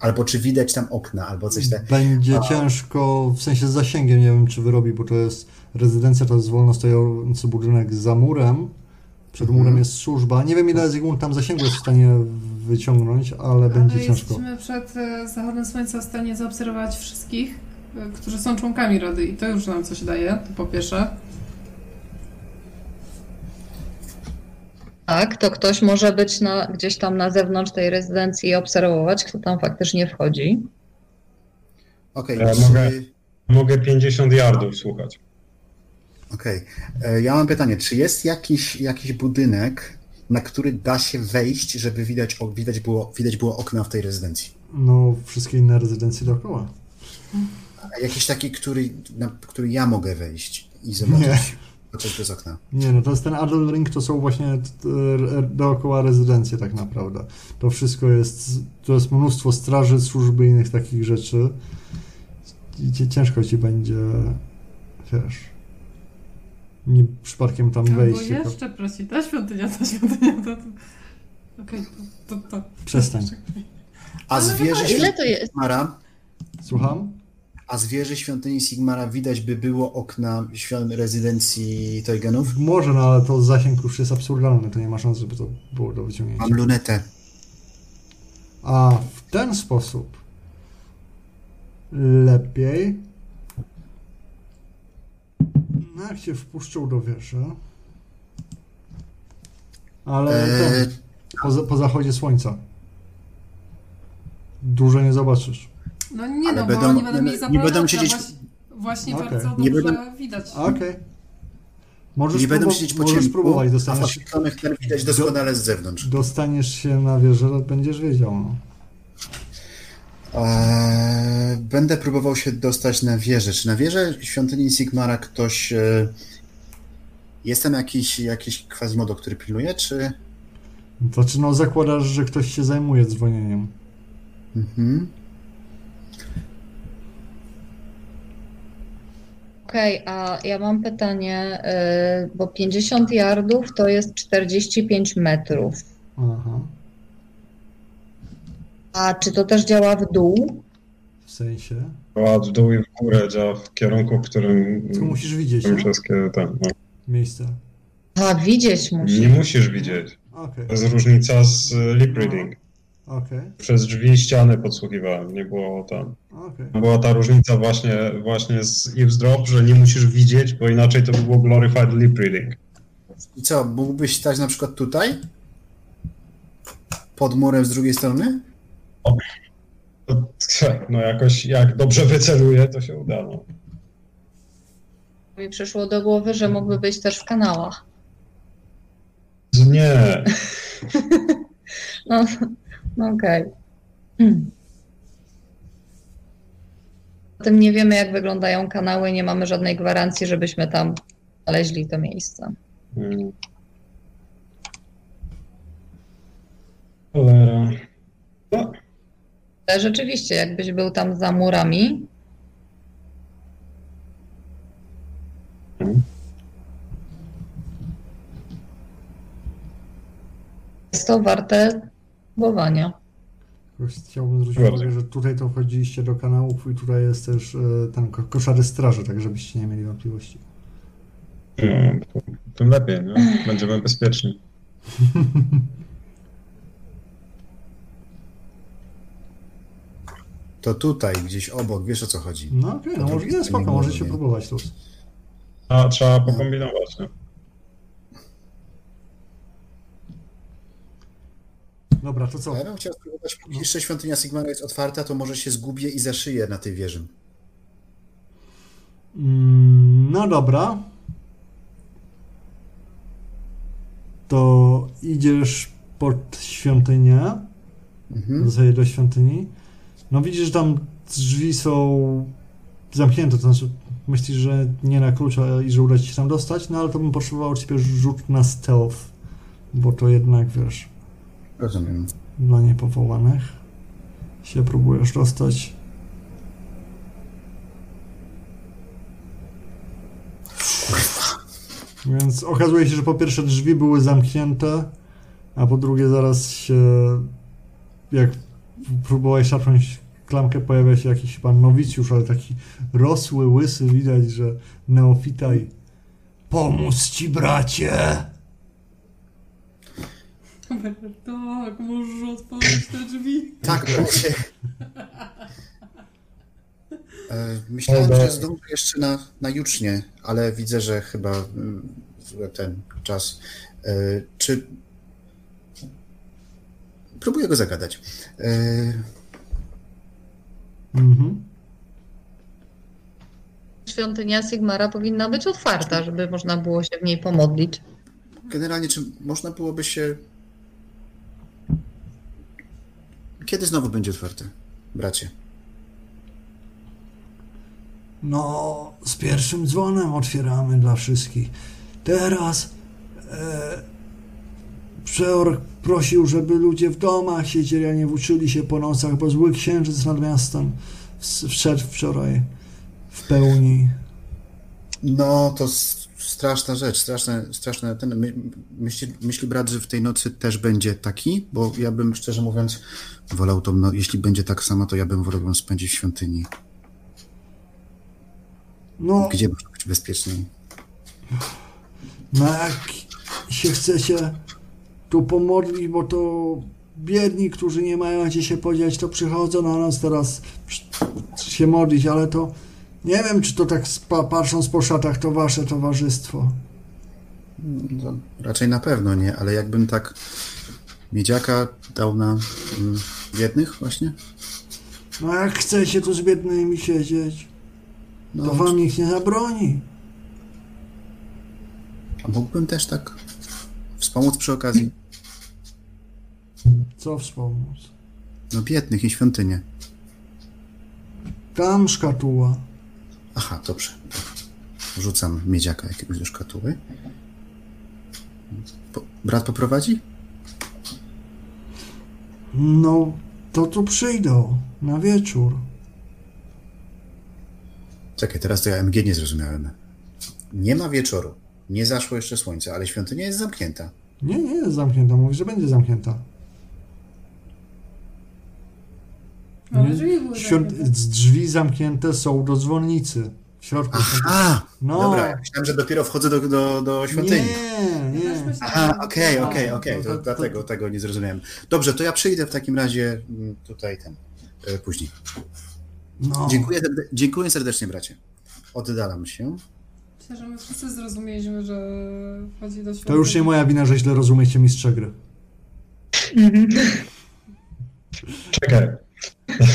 Albo czy widać tam okna, albo coś tak... Będzie ciężko, w sensie z zasięgiem, nie wiem czy wyrobi, bo to jest rezydencja, to jest wolno stojący budynek za murem. Przed Mhm. murem jest służba. Nie wiem ile Zygmunt tam zasięgu jest w stanie wyciągnąć, ale będzie Ale ciężko. jesteśmy przed e, zachodem słońca w stanie zaobserwować wszystkich, e, którzy są członkami Rady i to już nam coś daje, to po pierwsze. Tak, to ktoś może być na, gdzieś tam na zewnątrz tej rezydencji i obserwować, kto tam faktycznie wchodzi. Okej, Ja czy- mogę- Mogę 50 yardów słuchać. Okej. E, Ja mam pytanie, czy jest jakiś, jakiś budynek, na który da się wejść, żeby widać, widać, było, widać było okna w tej rezydencji? No, wszystkie inne rezydencje dookoła. A jakiś taki, który, na który ja mogę wejść i zobaczyć, zobaczyć przez okna? Nie, no to jest ten Adel Ring, to są właśnie dookoła rezydencje tak naprawdę. To wszystko jest, to jest mnóstwo straży, służby i innych takich rzeczy. I ciężko ci będzie, wiesz, nie przypadkiem tam Albo wejść. tylko- jeszcze prosi, ta świątynia, ta świątynia, ta... Okej, to, to, to. Przestań. A Ale z wieży A ile to jest? Sigmara, Słucham? A z wieży świątyni Sigmara widać by było okna rezydencji Toygenów? Może, no ale to zasięg już jest absurdalny, to nie ma szans, żeby to było do wyciągnięcia. Mam lunetę. A w ten sposób lepiej. No jak cię wpuszczą do wieży. Ale Eee, ten, po, po zachodzie słońca. Dużo nie zobaczysz. No nie Ale no, będą- bo oni będą nie- mieli nie będą siedzieć- Właśnie, właśnie Okej. bardzo Nie dobrze będą- widać. Okej. Możesz, nie będą siedzieć po ciemku, próbować, a oświetlonych ten widać doskonale z zewnątrz. dostaniesz się na wieżę, to będziesz wiedział. No. Eee, będę próbował się dostać na wieżę. Czy na wieżę świątyni Sigmara ktoś... E, jest tam jakiś, jakiś Quasimodo, który pilnuje, czy... Znaczy, no zakładasz, że ktoś się zajmuje dzwonieniem. Mhm. Okej, a ja mam pytanie, y, bo 50 yardów to jest 45 metrów. Aha. A czy to też działa w dół? W sensie. A w dół i w górę działa w kierunku, w którym Tylko musisz widzieć, nie? wszystkie ten, no. Miejsce. A, widzieć musi. Nie musisz widzieć. Okej, To jest różnica z lip reading. Okej, Przez drzwi ściany podsłuchiwałem, nie było tam. okej. Była ta różnica właśnie, właśnie z eavesdrop, że nie musisz widzieć, bo inaczej to by było glorified lip reading. I co, mógłbyś stać na przykład tutaj? Pod murem z drugiej strony? To, no jakoś, jak dobrze wyceluję, to się uda. No. Mi przyszło do głowy, że mógłby być też w kanałach. Nie, No, no okej. Hmm. Zatem nie wiemy, jak wyglądają kanały, nie mamy żadnej gwarancji, żebyśmy tam znaleźli to miejsce. Mm. Cholera. No, Ale rzeczywiście, jakbyś był tam za murami, Mhm. jest to warte próbowania. Jakoś Chciałbym zwrócić uwagę, że tutaj to wchodziliście do kanałów i tutaj jest też e, ten ko- koszary straży, tak żebyście nie mieli wątpliwości. no, tym lepiej, nie? Będziemy bezpieczni. To tutaj, gdzieś obok, wiesz o co chodzi. No okej, To no może spoko, możecie próbować tu. A trzeba pokombinować, nie? Dobra, to co? A ja bym chciał spróbować, póki jeszcze świątynia Sigmara jest otwarta, to może się zgubię i zaszyję na tej wieży. Mm, No dobra. To idziesz pod świątynię, Mhm. w zasadzie do świątyni. No widzisz, że tam drzwi są zamknięte, to znaczy myślisz, że nie na klucz i że uda ci się tam dostać, no ale to bym potrzebował od ciebie rzut na stealth, bo to jednak, wiesz, Rozumiem. dla niepowołanych się próbujesz dostać. Więc okazuje się, że po pierwsze drzwi były zamknięte, a po drugie zaraz się, jak próbowałeś szarpnąć klamkę, pojawia się jakiś chyba nowicjusz, ale taki rosły, łysy, widać, że neofitaj. Pomóc ci, bracie! Tak, możesz otworzyć te drzwi. Tak, bracie. E, Myślałem, Dobra. że zdążę jeszcze na, na jucznie, ale widzę, że chyba mm, ten czas. E, Czy próbuję go zagadać. E, Mhm. Świątynia Sigmara powinna być otwarta, żeby można było się w niej pomodlić. Generalnie, czy można byłoby się. Kiedy znowu będzie otwarte, bracie? No, z pierwszym dzwonem otwieramy dla wszystkich. Teraz e, przeor prosił, żeby ludzie w domach siedzieli, a nie włóczyli się po nocach, bo zły księżyc nad miastem wszedł wczoraj w pełni. No, to straszna rzecz, straszne, straszne. Ten, my, myśli, myśli brat, że w tej nocy też będzie taki? Bo ja bym, szczerze mówiąc, wolał to, no, jeśli będzie tak samo, to ja bym wolał spędzić w świątyni. No, Gdzie można być bezpieczniej? no jak się chcecie tu pomodlić, bo to biedni, którzy nie mają gdzie się podziać, to przychodzą na nas teraz się modlić, ale to nie wiem, czy to tak patrząc po szatach, to wasze towarzystwo. No, raczej na pewno nie, ale jakbym tak miedziaka dał na mm, jednych właśnie? No jak chcecie tu z biednymi siedzieć, No, to wam nikt nie zabroni. a mógłbym też tak wspomóc przy okazji? Co wspomóc? No biednych i świątynię. Tam szkatuła. Aha, dobrze. Rzucam miedziaka jakiegoś do szkatuły. Po, brat poprowadzi? No, to tu przyjdą na wieczór. Czekaj, teraz to ja MG nie zrozumiałem. Nie ma wieczoru. Nie zaszło jeszcze słońce, ale świątynia jest zamknięta. Nie, nie jest zamknięta, mówi, że będzie zamknięta. Ale drzwi były Świąt... zamknięte. z drzwi zamknięte są do dzwonnicy. W środku. Aha! No. Dobra, ja myślałem, że dopiero wchodzę do, do, do świątyni. Nie, Ja też nie. myślałam, Aha, okej, A, okej, okej, to- dlatego tego nie zrozumiałem. Dobrze, to ja przyjdę w takim razie mm, tutaj ten, e, później. No. Dziękuję, serde- dziękuję serdecznie, bracie. Oddalam się. Myślę, że my wszyscy zrozumieliśmy, że chodzi do To już nie moja wina, że źle rozumiecie mistrza gry. Czekaj.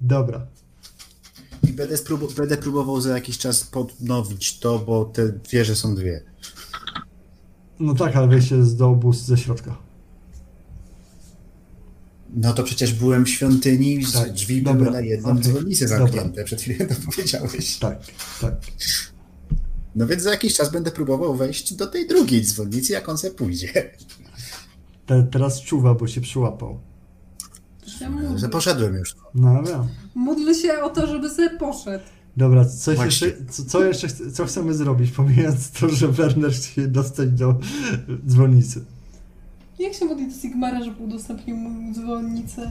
Dobra. I będę, będę próbował za jakiś czas podnowić to, bo te wieże są dwie. No tak, ale wejście z dołu ze środka. No to przecież byłem w świątyni, Tak, drzwi dobra, były na jedną dzwonnicę dobra. zamknięte. Przed chwilą to powiedziałeś. Tak, tak. No więc za jakiś czas będę próbował wejść do tej drugiej dzwonnicy, jak on se pójdzie. Te, teraz czuwa, bo się przyłapał. Że poszedłem już. No wiem. módl się o to, żeby sobie poszedł. Dobra, coś Właśnie. jeszcze, co, co jeszcze co chcemy zrobić, pomijając to, że Werner chce się dostać do dzwonnicy. Jak się modli do Sigmara, żeby udostępnił mu dzwonnicę?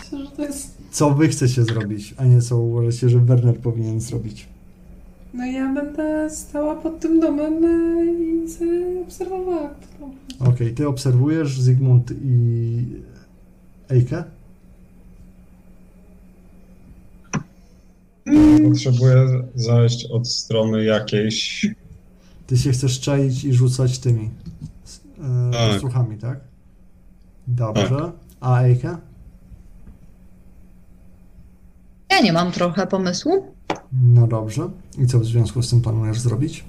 Myślę, że to jest... Co wy chcecie zrobić, a nie co uważacie, że Werner powinien zrobić. No ja będę stała pod tym domem e, i obserwowała. Okej, ty obserwujesz Zygmunt i Eike? Potrzebuję zajść od strony jakiejś. Ty się chcesz czaić i rzucać tymi e, Tak. słuchami, tak? Dobrze. A Eike? Ja nie mam trochę pomysłu. No dobrze. I co w związku z tym planujesz zrobić?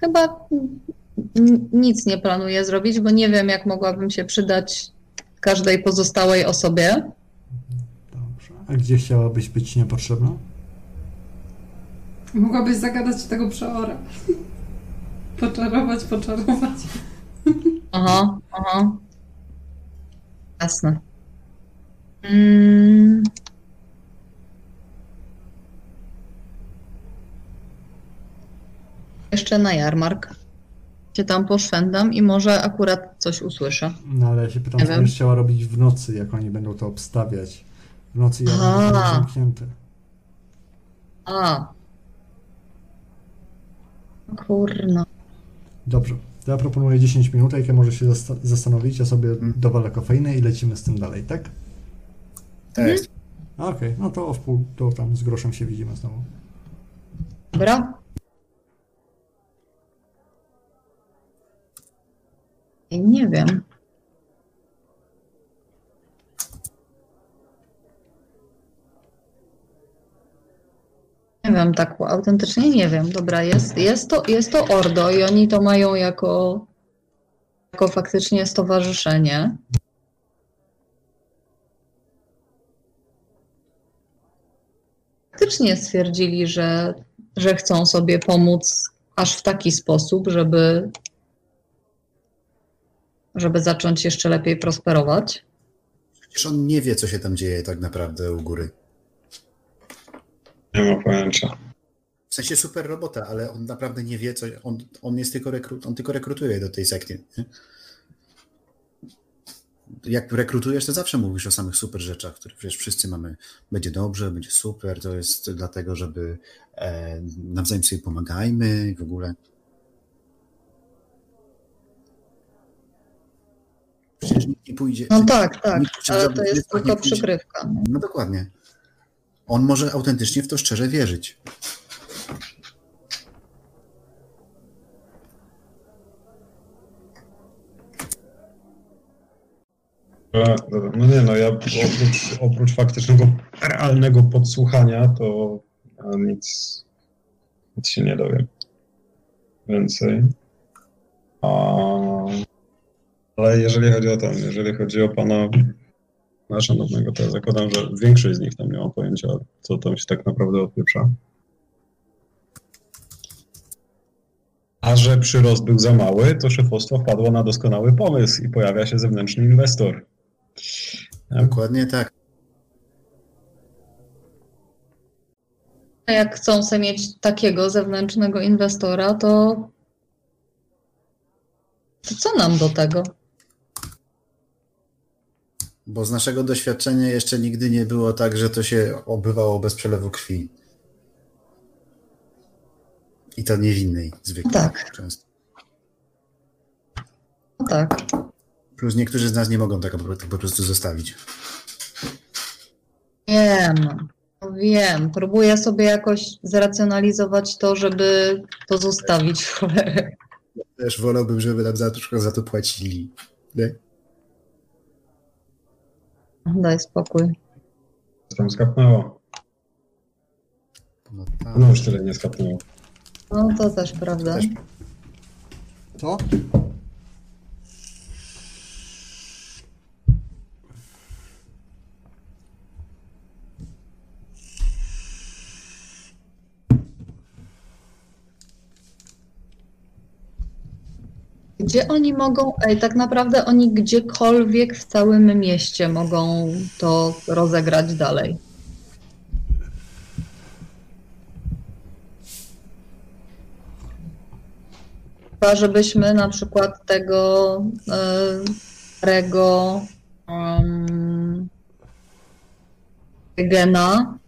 Chyba nic nie planuję zrobić, bo nie wiem, jak mogłabym się przydać każdej pozostałej osobie. Dobrze. A gdzie chciałabyś być niepotrzebna? Mogłabyś zagadać tego przeora. Poczarować, poczarować. Aha, aha. Jasne. Mm. Jeszcze na jarmark. Się tam poszwędam i może akurat coś usłyszę. No ale ja się pytam, Nie co wiem. będziesz chciała robić w nocy, jak oni będą to obstawiać. W nocy ja Aha. będę zamknięty. A. Kurno. Dobrze. To ja proponuję 10 minut, Eike może się zasta- zastanowić, ja sobie Mhm. dowalę kofeinę i lecimy z tym dalej, tak? To jest. Okej, no to o wpół, to tam z groszem się widzimy znowu. Dobra? Nie wiem. Nie wiem, tak autentycznie nie wiem. Dobra, jest, jest, to, jest to Ordo i oni to mają jako, jako faktycznie stowarzyszenie. Faktycznie stwierdzili, że, że chcą sobie pomóc aż w taki sposób, żeby, żeby zacząć jeszcze lepiej prosperować. Przecież on nie wie, co się tam dzieje tak naprawdę u góry. Nie ma pojęcia. W sensie super robota, ale on naprawdę nie wie, co. On, on jest tylko, rekru, on tylko rekrutuje do tej sekty. Nie? Jak rekrutujesz, to zawsze mówisz o samych super rzeczach, które przecież wszyscy mamy. Będzie dobrze, będzie super. To jest dlatego, żeby e, nawzajem sobie pomagajmy i w ogóle. Przecież nikt nie pójdzie. No tak, tak, ale to jest tylko przykrywka. No dokładnie. On może autentycznie w to szczerze wierzyć. No nie no, ja oprócz, oprócz faktycznego, realnego podsłuchania, to nic, nic się nie dowiem. Więcej. A, ale jeżeli chodzi o ten, jeżeli chodzi o pana na szanownego, to ja zakładam, że większość z nich tam nie ma pojęcia, co tam się tak naprawdę odpieprza. A że przyrost był za mały, to szefostwo wpadło na doskonały pomysł i pojawia się zewnętrzny inwestor. Dokładnie tak. A jak chcą sobie mieć takiego zewnętrznego inwestora, to, to co nam do tego? Bo z naszego doświadczenia jeszcze nigdy nie było tak, że to się odbywało bez przelewu krwi. I to niewinnej zwykle. Tak. Często. No tak. Plus niektórzy z nas nie mogą tego po- po prostu zostawić. Wiem, wiem. Próbuję sobie jakoś zracjonalizować to, żeby to zostawić w cholerę. Też wolałbym, żeby nam za to, za to płacili. Nie? Daj spokój. Tam skapnęło. No tak. No już tyle nie skapnęło. No to też prawda. Też- Co? Gdzie oni mogą, tak naprawdę oni gdziekolwiek w całym mieście mogą to rozegrać dalej. Chyba, żebyśmy na przykład tego e, starego um, gena,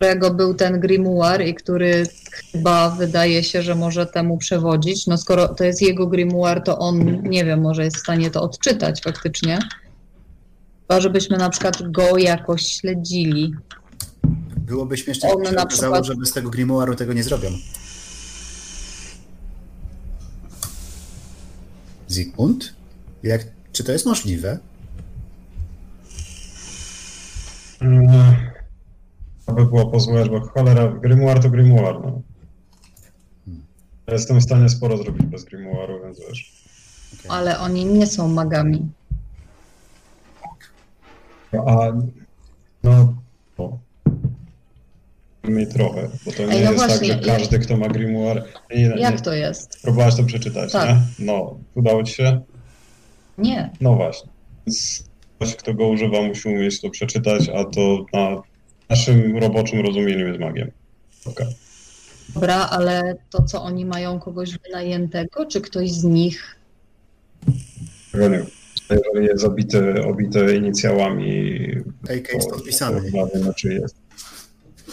którego był ten grimoire i który chyba wydaje się, że może temu przewodzić. No skoro to jest jego grimoire, to on, nie wiem, może jest w stanie to odczytać faktycznie. Chyba, żebyśmy na przykład go jakoś śledzili. Byłoby śmiesznie, się na okazało, przykład- że bez tego grimoiru tego nie zrobią. Zygmunt? Jak, czy to jest możliwe? Mm, Aby było pozwolać, bo cholera, grimoire to grimoire, no. Jestem w stanie sporo zrobić bez grimoire'u, więc wiesz. Okej. Ale oni nie są magami. A, no, no. Mi trochę, bo to nie Ej, no jest właśnie, tak, że każdy, kto ma grimoire... Nie, nie, Jak to jest? Próbowałaś to przeczytać, Tak. nie? No, udało ci się? Nie. No właśnie. Ktoś, kto go używa, musi umieć to przeczytać, a to na naszym roboczym rozumieniu jest magiem. Okay. Dobra, ale to co oni mają kogoś wynajętego, czy ktoś z nich? Tego nie wiem. Jeżeli jest obity, obity inicjałami, AK jest to- podpisany. jest.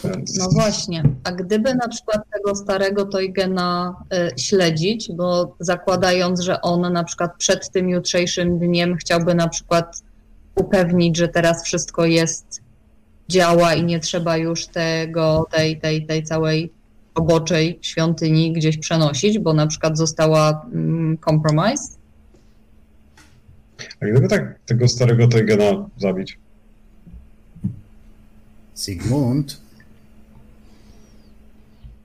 Więc No właśnie. A gdyby na przykład tego starego Toygena y, śledzić, bo zakładając, że on na przykład przed tym jutrzejszym dniem chciałby na przykład upewnić, że teraz wszystko jest działa i nie trzeba już tego, tej, tej, tej całej roboczej świątyni gdzieś przenosić, bo na przykład została mm, compromised. A gdyby tak tego starego Teugena zabić? Sigmund,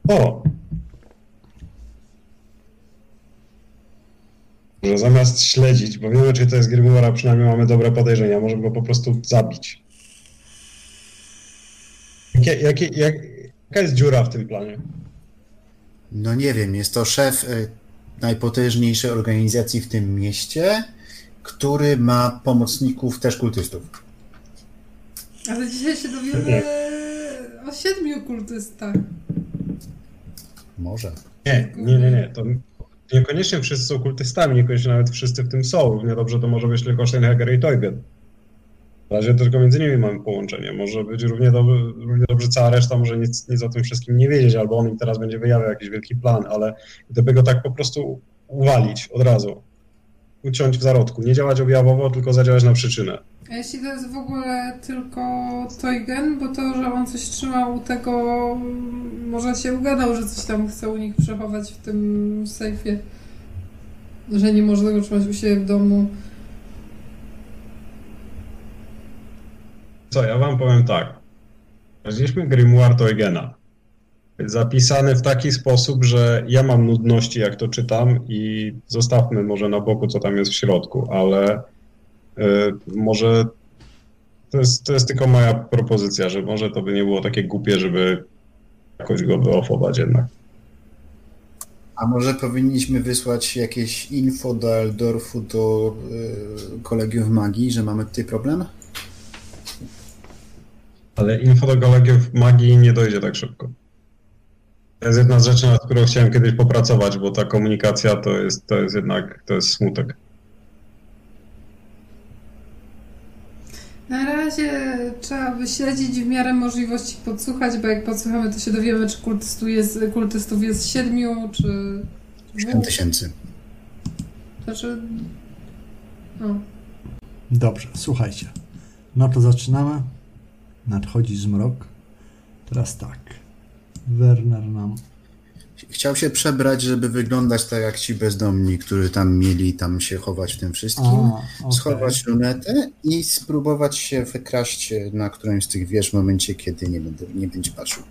O! Że zamiast śledzić, bo wiemy, czy to jest Grimoire, a przynajmniej mamy dobre podejrzenia, możemy go po prostu zabić. Jakie, jakie, jak, jaka jest dziura w tym planie? no nie wiem, jest to szef y, najpotężniejszej organizacji w tym mieście, który ma pomocników też kultystów. Ale dzisiaj się dowiemy o siedmiu kultystach. Może. Nie, nie, nie, nie. To niekoniecznie wszyscy są kultystami, niekoniecznie nawet wszyscy w tym są. Równie dobrze to może być tylko Steinhager i Teugen. Na razie tylko między nimi mamy połączenie. Może być równie, dobrze, równie dobrze cała reszta może nic, nic o tym wszystkim nie wiedzieć, albo on im teraz będzie wyjawiał jakiś wielki plan, ale gdyby go tak po prostu uwalić od razu, uciąć w zarodku, nie działać objawowo, tylko zadziałać na przyczynę. A jeśli to jest w ogóle tylko Toygen, bo to, że on coś trzymał tego, może się ugadał, że coś tam chce u nich przechować w tym sejfie. Że nie może tego trzymać u siebie w domu. Co, ja wam powiem tak. Znaleźliśmy Grimoire Teugena. Zapisany w taki sposób, że ja mam nudności, jak to czytam i zostawmy może na boku, co tam jest w środku, ale y, może to jest, to jest tylko moja propozycja, że może to by nie było takie głupie, żeby jakoś go wyofować jednak. A może powinniśmy wysłać jakieś info do Eldorfu, do y, kolegiów magii, że mamy tutaj problem? Ale info do kolegiów magii nie dojdzie tak szybko. To jest jedna z rzeczy, nad którą chciałem kiedyś popracować, bo ta komunikacja to jest, to jest jednak to jest smutek. Na razie trzeba by śledzić w miarę możliwości podsłuchać, bo jak podsłuchamy, to się dowiemy, czy kultystów jest, kultystów jest siedmiu, czy... czy 7 tysięcy. Znaczy... No. Dobrze, słuchajcie. No to zaczynamy. Nadchodzi zmrok. Teraz tak. Werner nam. Chciał się przebrać, żeby wyglądać tak jak ci bezdomni, którzy tam mieli tam się chować w tym wszystkim. A, okej. Schować lunetę i spróbować się wykraść na którymś z tych wież w momencie, kiedy nie, będę, nie będzie patrzył.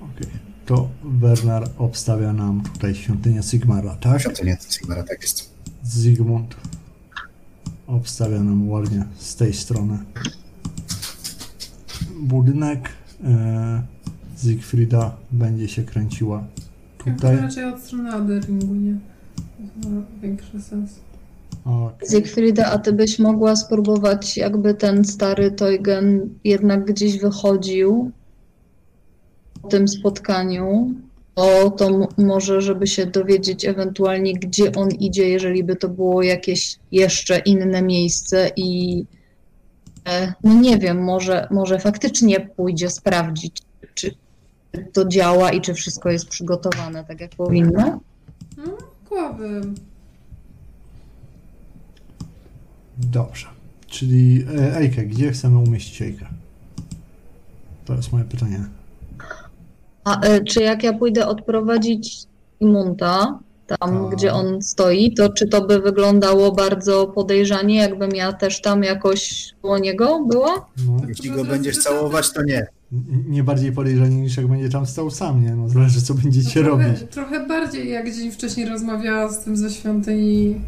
Okej. To Werner obstawia nam tutaj świątynię Sigmara, tak? Świątynia Sigmara, tak jest. Zygmunt obstawia nam ładnie z tej strony budynek. E, Siegfrieda będzie się kręciła tutaj. to raczej od strony Aderingu, nie? To ma większy sens. Okej. Siegfrieda, a ty byś mogła spróbować, jakby ten stary Toygen jednak gdzieś wychodził po tym spotkaniu, o to może, żeby się dowiedzieć ewentualnie, gdzie on idzie, jeżeli by to było jakieś jeszcze inne miejsce i no nie wiem, może, może faktycznie pójdzie sprawdzić, czy to działa i czy wszystko jest przygotowane tak, jak powinno. No, głowy. Dobrze. Czyli e, Ejkę, gdzie chcemy umieścić Ejkę? To jest moje pytanie. A e, czy jak ja pójdę odprowadzić Imunta, tam A. gdzie on stoi, to czy to by wyglądało bardzo podejrzanie, jakbym ja też tam jakoś koło niego była? No, Jeśli go będziesz całować, to nie. nie bardziej podejrzanie niż jak będzie tam stał sam, nie? No zależy co będziecie trochę, robić. trochę bardziej jak dzień wcześniej rozmawiała z tym ze świątyni.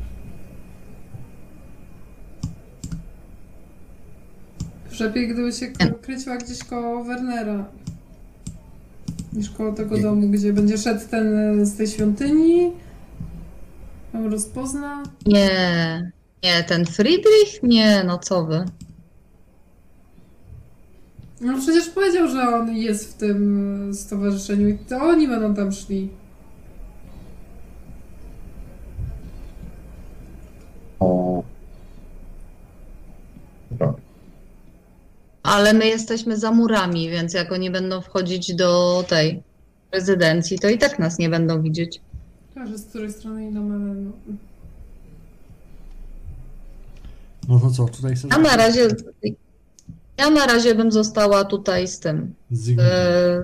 Lepiej gdyby się k- kręciła gdzieś koło Wernera. Niż koło tego Nie. domu, gdzie będzie szedł ten e, z tej świątyni. Ją rozpozna. Nie, nie, ten Friedrich? Nie, no co wy. No przecież powiedział, że on jest w tym stowarzyszeniu i to oni będą tam szli. Dobra. Ale my jesteśmy za murami, więc jak oni będą wchodzić do tej rezydencji, to i tak nas nie będą widzieć. Każdy z której strony idą, no. No to co, tutaj chcesz... A na razie Ja na razie bym została tutaj z tym. Zygmunt. E,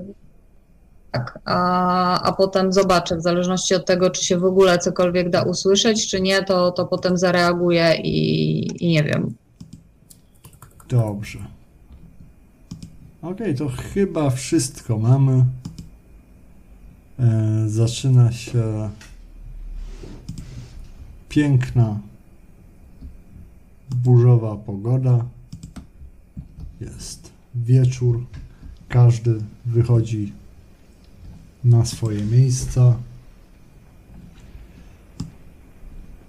tak, a, a potem zobaczę, w zależności od tego, czy się w ogóle cokolwiek da usłyszeć, czy nie, to, to potem zareaguję i, i nie wiem. Dobrze. Okej, to chyba wszystko mamy. E, zaczyna się piękna, burzowa pogoda. Jest wieczór. Każdy wychodzi na swoje miejsca.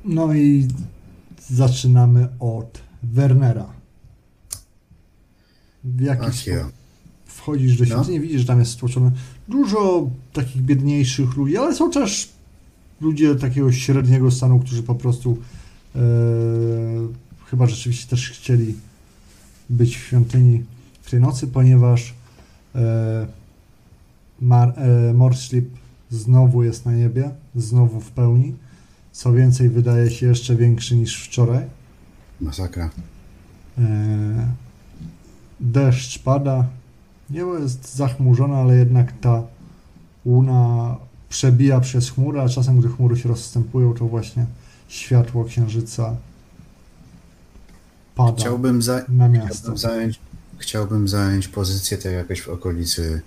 No i zaczynamy od Wernera. W jaki Ach, sposób wchodzisz do No. świątyni, widzisz, że tam jest stłoczone dużo takich biedniejszych ludzi, ale są też ludzie takiego średniego stanu, którzy po prostu e, chyba rzeczywiście też chcieli być w świątyni w tej nocy, ponieważ e, Mar, e, Morslip znowu jest na niebie, znowu w pełni. Co więcej, wydaje się jeszcze większy niż wczoraj. Masakra. E, Deszcz pada. Niebo jest zachmurzone, ale jednak ta łuna przebija przez chmury, a czasem, gdy chmury się rozstępują, to właśnie światło księżyca pada Chciałbym, za, na miasto. chciałbym, zająć, chciałbym zająć pozycję tak jakoś w okolicy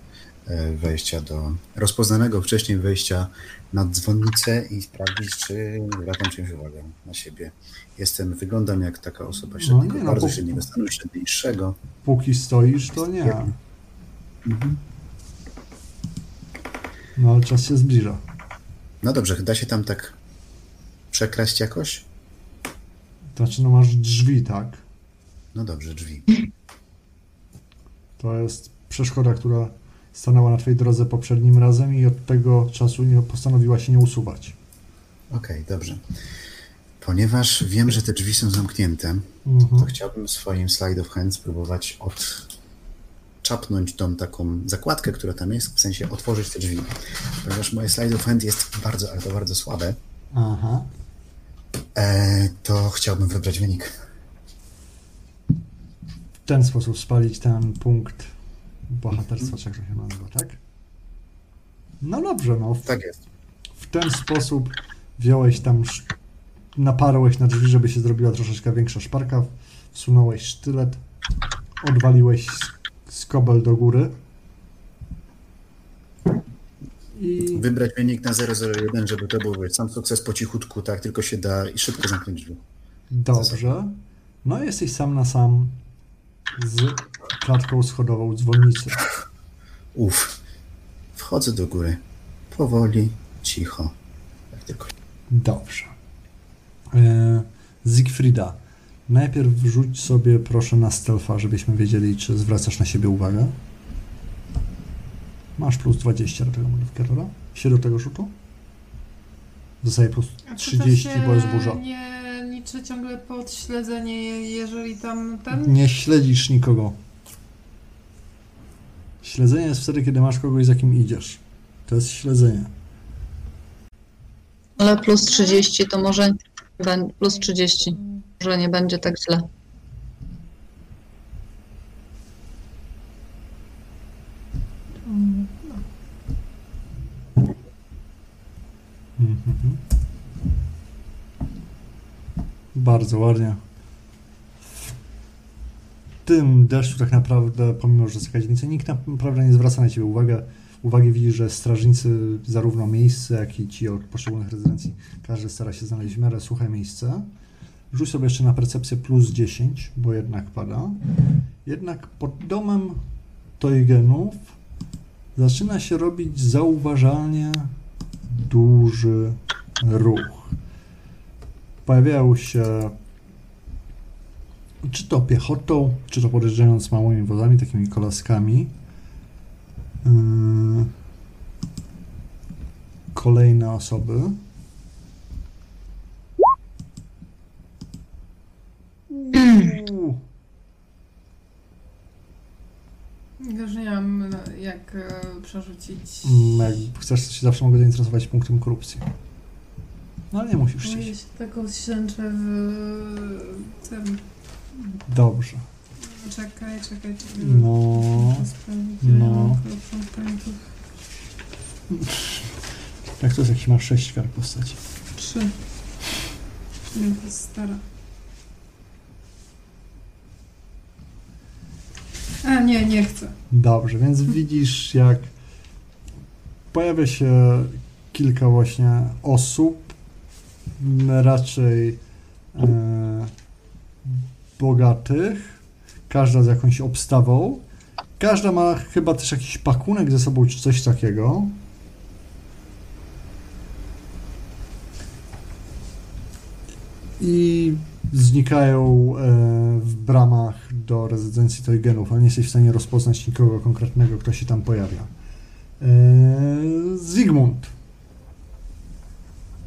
e, wejścia do rozpoznanego wcześniej wejścia na dzwonnicę i sprawdzić, czy zwracam czymś uwagę na siebie. Jestem, wyglądam jak taka osoba średniego, nie, no, bardzo po- średniego stanu, średniejszego. Póki stoisz, to nie. Mhm. No ale czas się zbliża. No dobrze, da się tam tak przekraść jakoś? To znaczy, no masz drzwi, tak? No dobrze, drzwi. To jest przeszkoda, która stanęła na twojej drodze poprzednim razem i od tego czasu nie postanowiła się nie usuwać. Okej, dobrze. Ponieważ wiem, że te drzwi są zamknięte, to Mhm. chciałbym swoim slide of hand spróbować odczapnąć tą taką zakładkę, która tam jest, w sensie otworzyć te drzwi. Ponieważ moje slide of hand jest bardzo, ale to bardzo słabe, Aha. e, to chciałbym wybrać wynik. W ten sposób spalić ten punkt bohaterstwa, czy jak to się nazywa, tak? No dobrze, no. W, Tak jest. w ten sposób wziąłeś tam, naparłeś na drzwi, żeby się zrobiła troszeczkę większa szparka, wsunąłeś sztylet, odwaliłeś skobel do góry i Wybrać wynik na 001, żeby to był sam sukces po cichutku, tak tylko się da i szybko zamknąć drzwi. dobrze. No jesteś sam na sam z klatką schodową dzwonnicy. Uff. Wchodzę do góry. Powoli, cicho. Jak tylko Dobrze. E, Siegfrieda, najpierw wrzuć sobie proszę na stealtha, żebyśmy wiedzieli, czy zwracasz na siebie uwagę. Masz plus 20 do tego modyfikatora. Się do tego rzutu? Zostaje plus A czy to 30, się bo jest burza. Nie liczy ciągle pod śledzenie, je- jeżeli tam ten. Nie śledzisz nikogo. Śledzenie jest wtedy, kiedy masz kogoś, za kim idziesz. To jest śledzenie. Ale plus 30 to może plus 30. Może nie będzie tak źle. Mhm. Bardzo ładnie. W tym deszczu tak naprawdę, pomimo, że jest jakaś nikt naprawdę nie zwraca na ciebie uwagi. Uwagi widzi, że strażnicy zarówno miejsce, jak i ci od poszczególnych rezydencji, każdy stara się znaleźć w miarę suche miejsce. Rzuć sobie jeszcze na percepcję plus 10, bo jednak pada. Jednak pod domem Toigenów zaczyna się robić zauważalnie duży ruch. Pojawiają się czy to piechotą, czy to podjeżdżając małymi wozami, takimi kolaskami. Yy, Kolejne osoby. Już nie mam jak e, przerzucić. Mm, Jak chcesz, to się zawsze mogę zainteresować punktem korupcji. No ale nie musisz chcieć. się tego ślęczę w tym. Dobrze. Czekaj, czekaj. No. Muszę sprawdzić, ile no. mam. Jak to jest, jak się ma 6 kart postaci? Trzy. Nie, to jest stara. A, nie, nie chcę. Dobrze, więc widzisz, jak pojawia się kilka właśnie osób, m, raczej e, bogatych, każda z jakąś obstawą. Każda ma chyba też jakiś pakunek ze sobą, czy coś takiego. I znikają e, w bramach do rezydencji Toygenów, ale nie jesteś w stanie rozpoznać nikogo konkretnego, kto się tam pojawia. E, Zygmunt.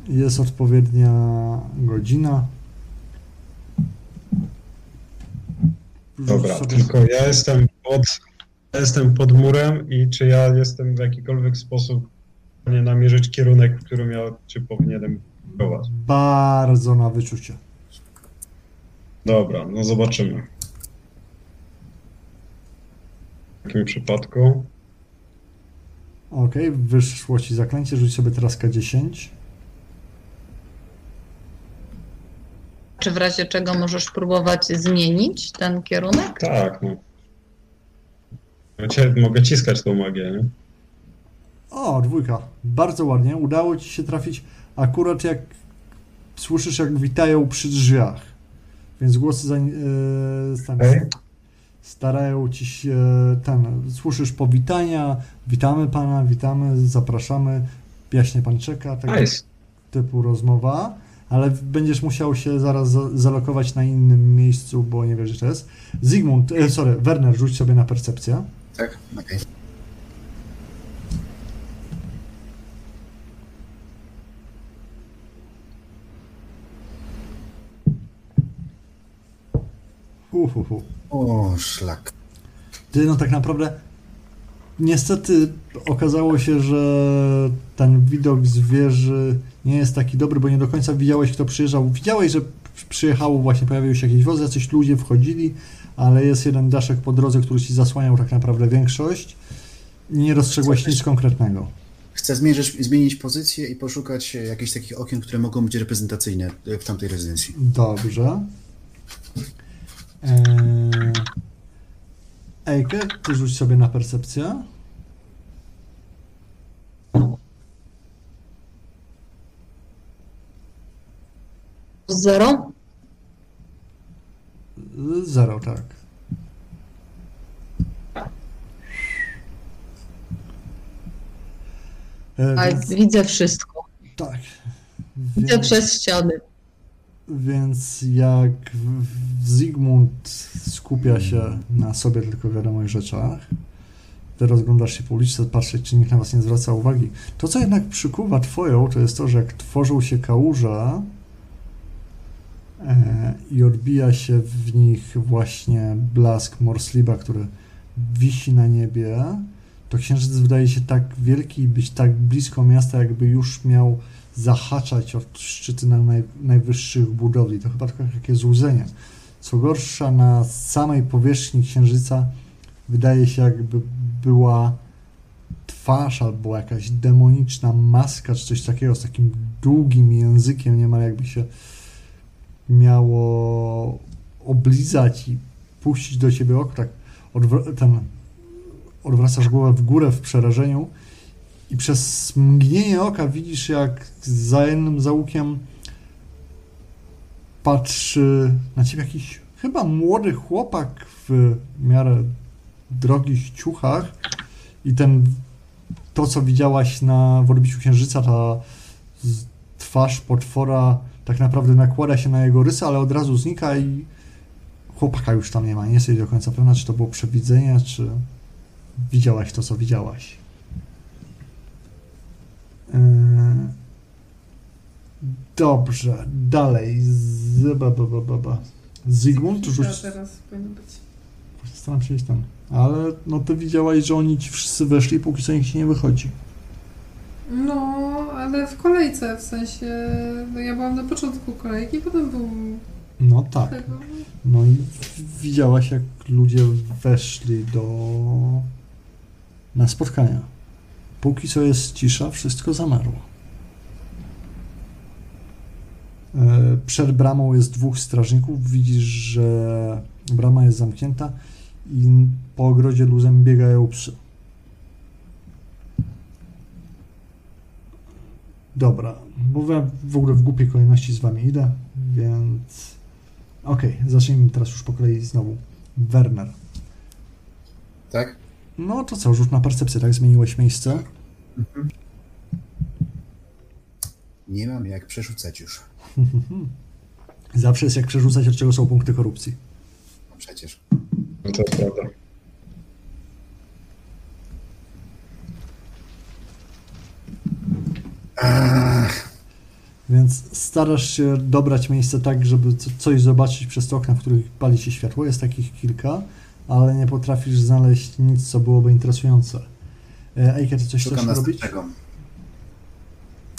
Jest odpowiednia godzina. Dobra, sobie- tylko ja jestem pod, ja jestem pod murem i czy ja jestem w jakikolwiek sposób w stanie namierzyć kierunek, w którym ja czy powinienem próbować. Bardzo na wyczucie. Dobra, no zobaczymy. W takim przypadku Ok, wyszło ci zaklęcie, rzuć sobie teraz K10. Czy w razie czego możesz próbować zmienić ten kierunek? tak, no. Wiecie, mogę ciskać tą magię, nie? O, dwójka. Bardzo ładnie. Udało ci się trafić akurat jak słyszysz, jak witają przy drzwiach. Więc głosy za, e, Okej. starają ci się ten. Słyszysz powitania. Witamy pana, witamy, zapraszamy. Jaśnie pan czeka. Tego Nice. typu rozmowa. Ale będziesz musiał się zaraz za- zalokować na innym miejscu, bo nie wiesz, że to jest. Zygmunt, e, sorry, Werner, rzuć sobie na percepcję. Tak? Okej. Hu, hu, hu. O, szlak. Ty, no tak naprawdę niestety okazało się, że ten widok z wieży nie jest taki dobry, bo nie do końca widziałeś, kto przyjeżdżał. Widziałeś, że przyjechało właśnie, pojawiły się jakieś wozy, jacyś ludzie wchodzili, ale jest jeden daszek po drodze, który ci zasłaniał tak naprawdę większość. Nie rozstrzegłeś nic konkretnego. Chcę zmierzyć, zmienić pozycję i poszukać e, jakichś takich okien, które mogą być reprezentacyjne e, w tamtej rezydencji. Dobrze. Eee... Ejke, ty rzuć sobie na percepcję. Zero? Zero, tak. E, A więc, widzę wszystko. tak. Widzę Więc, przez ściany. więc jak Zygmunt skupia się na sobie tylko wiadomych rzeczach, ty rozglądasz się po uliczce, patrzeć, czy nikt na was nie zwraca uwagi. To, co jednak przykuwa twoją, to jest to, że jak tworzą się kałuże e, i odbija się w nich właśnie blask Morsliba, który wisi na niebie, to księżyc wydaje się tak wielki i być tak blisko miasta, jakby już miał zahaczać od szczyty na naj, najwyższych budowli. To chyba tylko takie złudzenie. Co gorsza, na samej powierzchni księżyca wydaje się, jakby była twarz albo jakaś demoniczna maska, czy coś takiego, z takim długim językiem, niemal jakby się miało oblizać i puścić do ciebie oko, tak odwr- ten, odwracasz głowę w górę w przerażeniu i przez mgnienie oka widzisz, jak za jednym załukiem patrzy na ciebie jakiś chyba młody chłopak w miarę drogich ciuchach i ten to, co widziałaś na w odbiciu księżyca, ta twarz potwora tak naprawdę nakłada się na jego rysy, ale od razu znika i chłopaka już tam nie ma. Nie jesteś do końca pewna, czy to było przewidzenie, czy widziałaś to, co widziałaś. Yy, Dobrze, dalej. Z, ba, ba, ba, ba, ba. Zygmunt, rzuć. Teraz powinno być. Staram się iść tam. Ale no ty widziałaś, że oni ci wszyscy weszli, póki co nikt ci nie wychodzi. No, ale w kolejce, w sensie, no ja byłam na początku kolejki, potem był No tak. Tego. No i widziałaś, jak ludzie weszli do... na spotkania. Póki co jest cisza, wszystko zamarło. E, Przed bramą jest dwóch strażników. Widzisz, że brama jest zamknięta i po ogrodzie luzem biegają psy. Dobra, bo ja w ogóle w głupiej kolejności z wami idę, więc... Okej, zacznijmy teraz już po kolei znowu. Werner. Tak? No to co, rzut na percepcję, tak? Zmieniłeś miejsce? Nie mam jak przerzucać już. Zawsze jest jak przerzucać, od czego są punkty korupcji. No przecież. No to jest prawda. Ach, Więc starasz się dobrać miejsce tak, żeby co- coś zobaczyć przez te okna, w których pali się światło. Jest takich kilka, ale nie potrafisz znaleźć nic, co byłoby interesujące. E, ty coś szukam chcesz robić?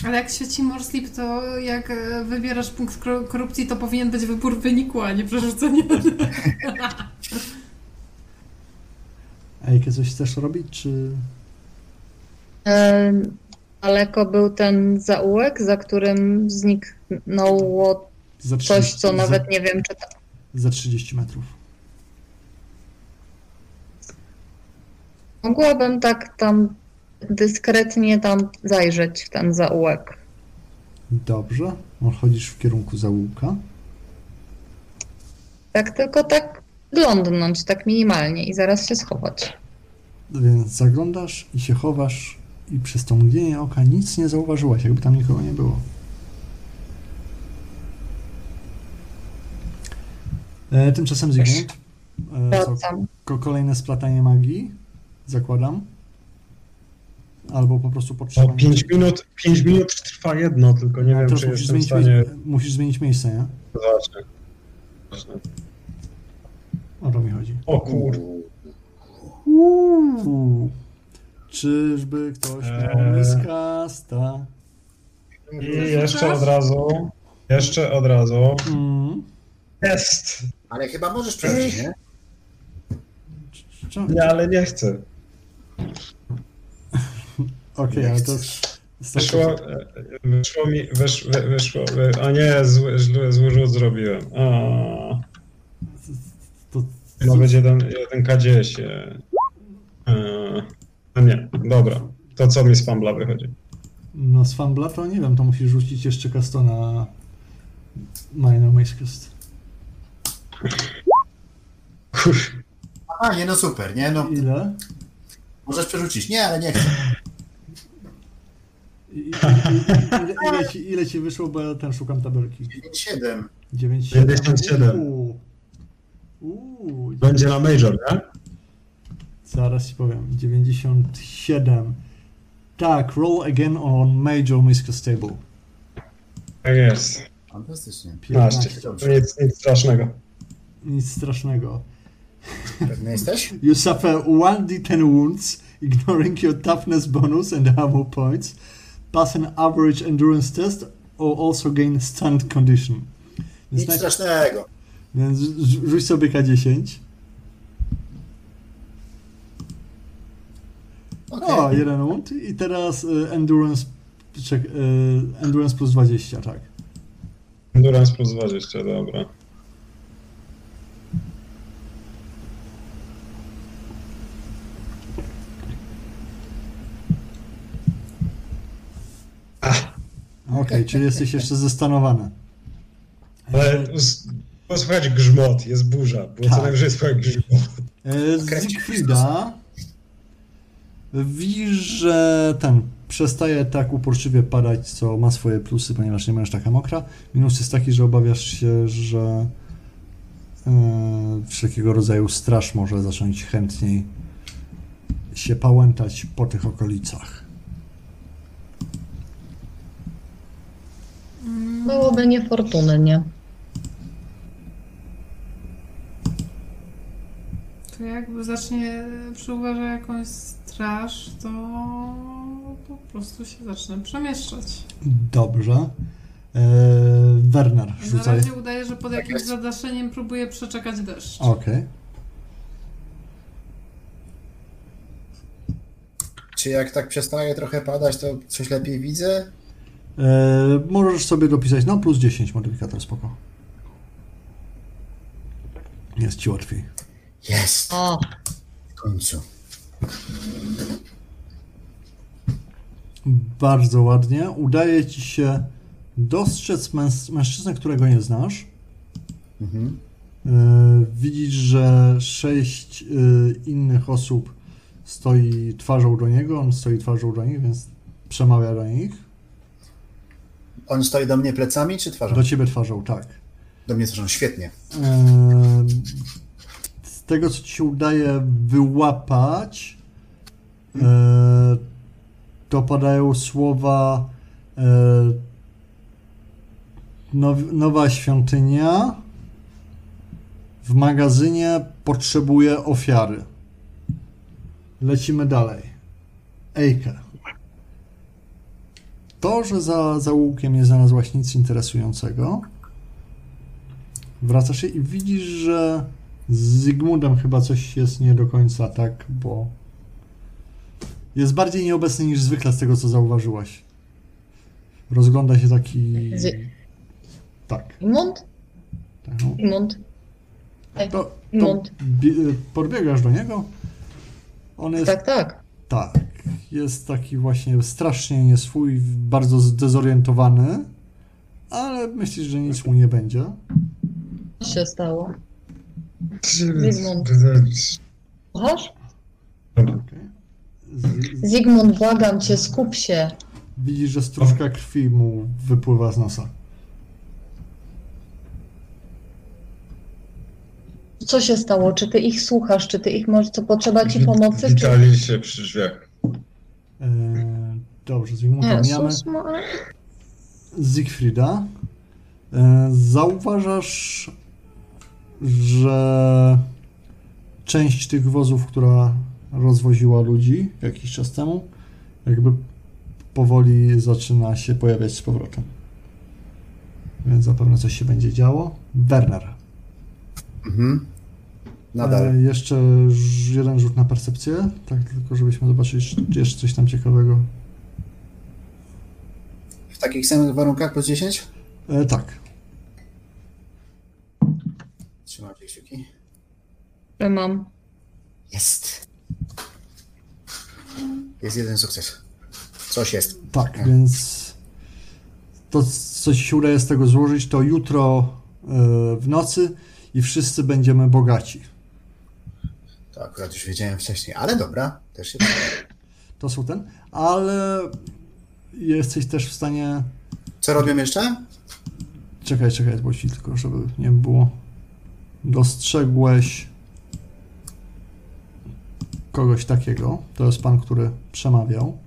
Ale jak świeci More Sleep, to jak e, wybierasz punkt kor- korupcji, to powinien być wybór wyniku, a nie przerzucenie. Ejke, coś chcesz robić, czy... E, daleko był ten zaułek, za którym zniknęło Za coś, co za- nawet nie wiem, czy to Za 30 metrów. Mogłabym tak tam dyskretnie tam zajrzeć w ten zaułek. Dobrze. Chodzisz w kierunku zaułka. Tak tylko tak glądnąć, tak minimalnie i zaraz się schować. Więc zaglądasz i się chowasz i przez to mgnienie oka nic nie zauważyłaś, jakby tam nikogo nie było. E, tymczasem Zygmunt. E, co, kolejne splatanie magii, zakładam. Albo po prostu O, podtrzymanie. 5 minut, 5 minut trwa jedno, tylko nie wiem, teraz czy musisz jestem w zmienić, stanie... miejsce, musisz zmienić miejsce, nie? Zobaczmy. Zobaczmy. O to mi chodzi. O kur... Uuu. Czyżby ktoś miał Eee. miskasta? I jeszcze od razu... Jeszcze od razu... Mm. Jest! Ale chyba możesz przerzucić, nie? Czemu- Nie, ale nie chcę. Okej, Nie ale to. Wyszło, wyszło mi, wysz, wy, wyszło, wy, a nie, zły, zły, zły rzut zrobiłem. A, To, ma być jeden, jeden K10. A nie, dobra. To co mi z Fambla wychodzi? no z Fambla to nie wiem, to musisz rzucić jeszcze kastona Minor Miscast. Kur... A, nie, no super, nie? No, Ile? możesz przerzucić. Nie, ale nie chcę. I, i, i, ile, ile, ci, ile ci wyszło, bo ja ten szukam tabelki. 9-7. 9, 97. Uuu. Uuu. Będzie na Major, nie? Zaraz ci powiem. 97. Tak, roll again on Major Miscast table. Tak jest. Fantastycznie. 15. 15. To nic, nic strasznego. Nic strasznego. Pewny jesteś? You suffer 1d10 wounds, ignoring your toughness bonus and ammo points. Pass an average endurance test or also gain stunned condition. Nic strasznego. Więc rzu- rzuć sobie K10. Okej. O, jeden wound. I teraz y, endurance, czek, y, endurance plus 20, tak. Endurance plus 20, dobra. Okej, czyli jesteś jeszcze zestanowany. Ale słychać grzmot, jest burza. Było Tak. co najwyżej słychać grzmot. E, Że ten przestaje tak uporczywie padać, co ma swoje plusy, ponieważ nie będziesz taka mokra. Minus jest taki, że obawiasz się, że e, wszelkiego rodzaju straż może zacząć chętniej się pałętać po tych okolicach. Byłoby niefortunnie. To jakby zacznie przyuważać jakąś straż, to po prostu się zacznę przemieszczać. Dobrze. Werner, Na rzucaj. razie udaje, że pod jakimś jest. zadaszeniem próbuje przeczekać deszcz. Okej. Czy jak tak przestaje trochę padać, to coś lepiej widzę? E, Możesz sobie dopisać, no plus 10 modyfikator, spoko. Jest ci łatwiej. Jest, O, w końcu. Bardzo ładnie. Udaje ci się dostrzec męs- mężczyznę, którego nie znasz. Mhm. E, Widzisz, że sześć e, innych osób stoi twarzą do niego, on stoi twarzą do nich, więc przemawia do nich. On stoi do mnie plecami czy twarzą? Do ciebie twarzą, tak. Do mnie twarzą, świetnie. Z tego, co ci się udaje wyłapać, e, to padają słowa e, now- nowa świątynia w magazynie potrzebuje ofiary. Lecimy dalej. Ejke. To, że za zaułkiem nie znalazłaś nic interesującego, wracasz się i widzisz, że z Zygmundem chyba coś jest nie do końca tak, bo jest bardziej nieobecny niż zwykle z tego, co zauważyłaś. Rozgląda się taki... Zy- Tak. Imund? tak no. Imund? Ej, To, to podbiegasz do niego. On jest Tak, tak. Tak. Jest taki właśnie strasznie nieswój, bardzo zdezorientowany, ale myślisz, że nic mu nie będzie. Co się stało? Zygmunt. Dobra. Okej. Z- Zygmunt, błagam cię, skup się. Widzisz, że stróżka krwi mu wypływa z nosa. Co się stało? Czy ty ich słuchasz? Czy ty ich może, co potrzeba ci pomocy? Czy... Witali się przy drzwiach. E, dobrze, Zygmunta mijamy. Zygfrida. E, zauważasz, że część tych wozów, która rozwoziła ludzi jakiś czas temu, jakby powoli zaczyna się pojawiać z powrotem. Więc zapewne coś się będzie działo. Werner. Mhm. Nadal. E, jeszcze jeden rzut na percepcję, tak tylko żebyśmy zobaczyli, czy jeszcze coś tam ciekawego. W takich samych warunkach plus 10? E, tak. Trzymajcie kciuki. Że mam. Jest. Jest jeden sukces. Coś jest. Tak, więc to, co ci się udaje z tego złożyć, to jutro e, w nocy i wszyscy będziemy bogaci. To akurat już wiedziałem wcześniej, ale dobra, też się To są ten, ale jesteś też w stanie. Co robią jeszcze? Czekaj, czekaj, bo ci tylko, żeby nie było. Dostrzegłeś kogoś takiego. To jest pan, który przemawiał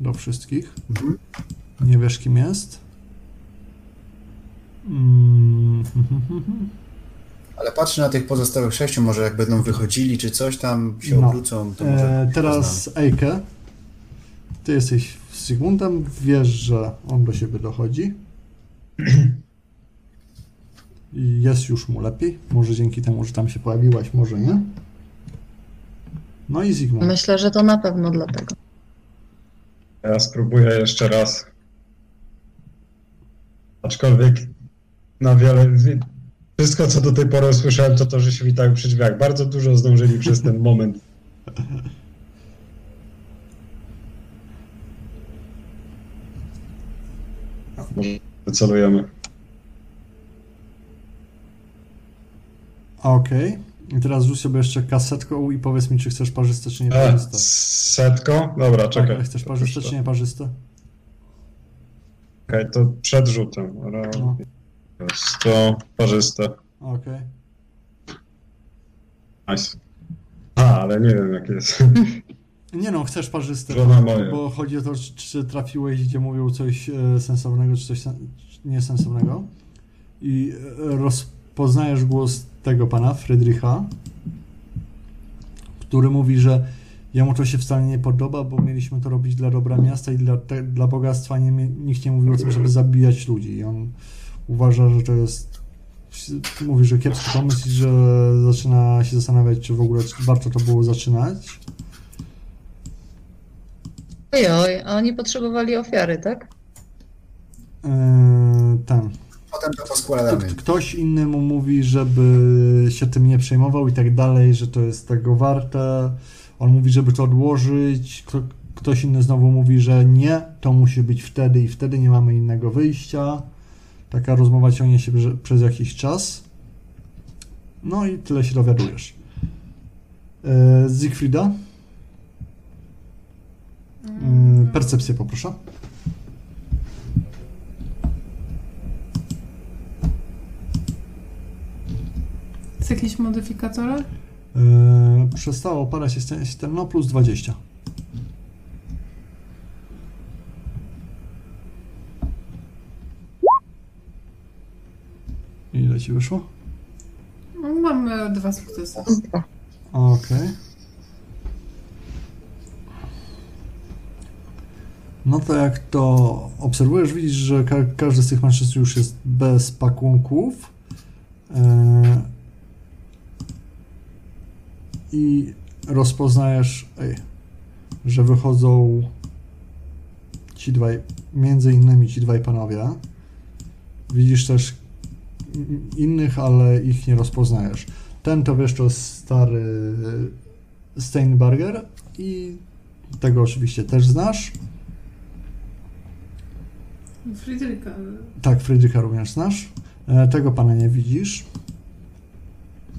do wszystkich. Mhm. Nie wiesz, kim jest. Mm, Ale patrzę na tych pozostałych sześciu, może jak będą wychodzili, czy coś tam się No. obrócą, to może E, teraz Eike. Ty jesteś z Sigmundem, wiesz, że on do siebie dochodzi. I jest już mu lepiej. Może dzięki temu, że tam się pojawiłaś, może nie. No i Zygmunt. Myślę, że to na pewno dlatego. Ja spróbuję jeszcze raz. Aczkolwiek na wiele. wi- Wszystko, co do tej pory usłyszałem, to to, że się witają przy drzwiach. Bardzo dużo zdążyli przez ten moment. Może wycelujemy. Okej. I teraz rzuć sobie jeszcze kasetką i powiedz mi, czy chcesz parzyste, czy nie E, parzyste. setko? Dobra, czekaj. Tak, chcesz parzyste, czy nie parzyste? Okej, to przed rzutem. Raz, No. To parzyste. Okej. Nice. A, ale nie wiem, jak jest. Nie no, chcesz parzyste, moja. bo chodzi o to, czy, czy trafiłeś, gdzie mówią coś e, sensownego, czy coś sen, niesensownego. I e, rozpoznajesz głos tego pana, Friedricha, który mówi, że Jemu to się wcale nie podoba, bo mieliśmy to robić dla dobra miasta i dla, te, dla bogactwa. Nie, nikt nie mówił o tym, żeby zabijać ludzi. I on uważa, że to jest. Mówi, że kiepski pomysł i że zaczyna się zastanawiać, czy w ogóle warto to było zaczynać. Ojoj, a oni potrzebowali ofiary, tak? Eee, ten. Potem to poskładamy. Ktoś inny mu mówi, żeby się tym nie przejmował i tak dalej, że to jest tego warte. On mówi, żeby to odłożyć. Kto, ktoś inny znowu mówi, że nie, to musi być wtedy i wtedy nie mamy innego wyjścia. Taka rozmowa ciągnie się prze- przez jakiś czas. No i tyle się dowiadujesz. E, Siegfrieda? E, percepcję poproszę. Jest jakiś modyfikator? E, przestało opadać jest ten, no plus 20. Ile ci wyszło? No, Mamy dwa sukcesy. Okej. No to jak to obserwujesz, widzisz, że ka każdy z tych mężczyzn już jest bez pakunków. E, I rozpoznajesz, ej, że wychodzą ci dwaj, między innymi ci dwaj panowie. Widzisz też in- innych, ale ich nie rozpoznajesz. Ten to wiesz, to stary Steinberger i tego oczywiście też znasz. Fryderyka. Tak, Frydrycha również znasz. E, Tego pana nie widzisz.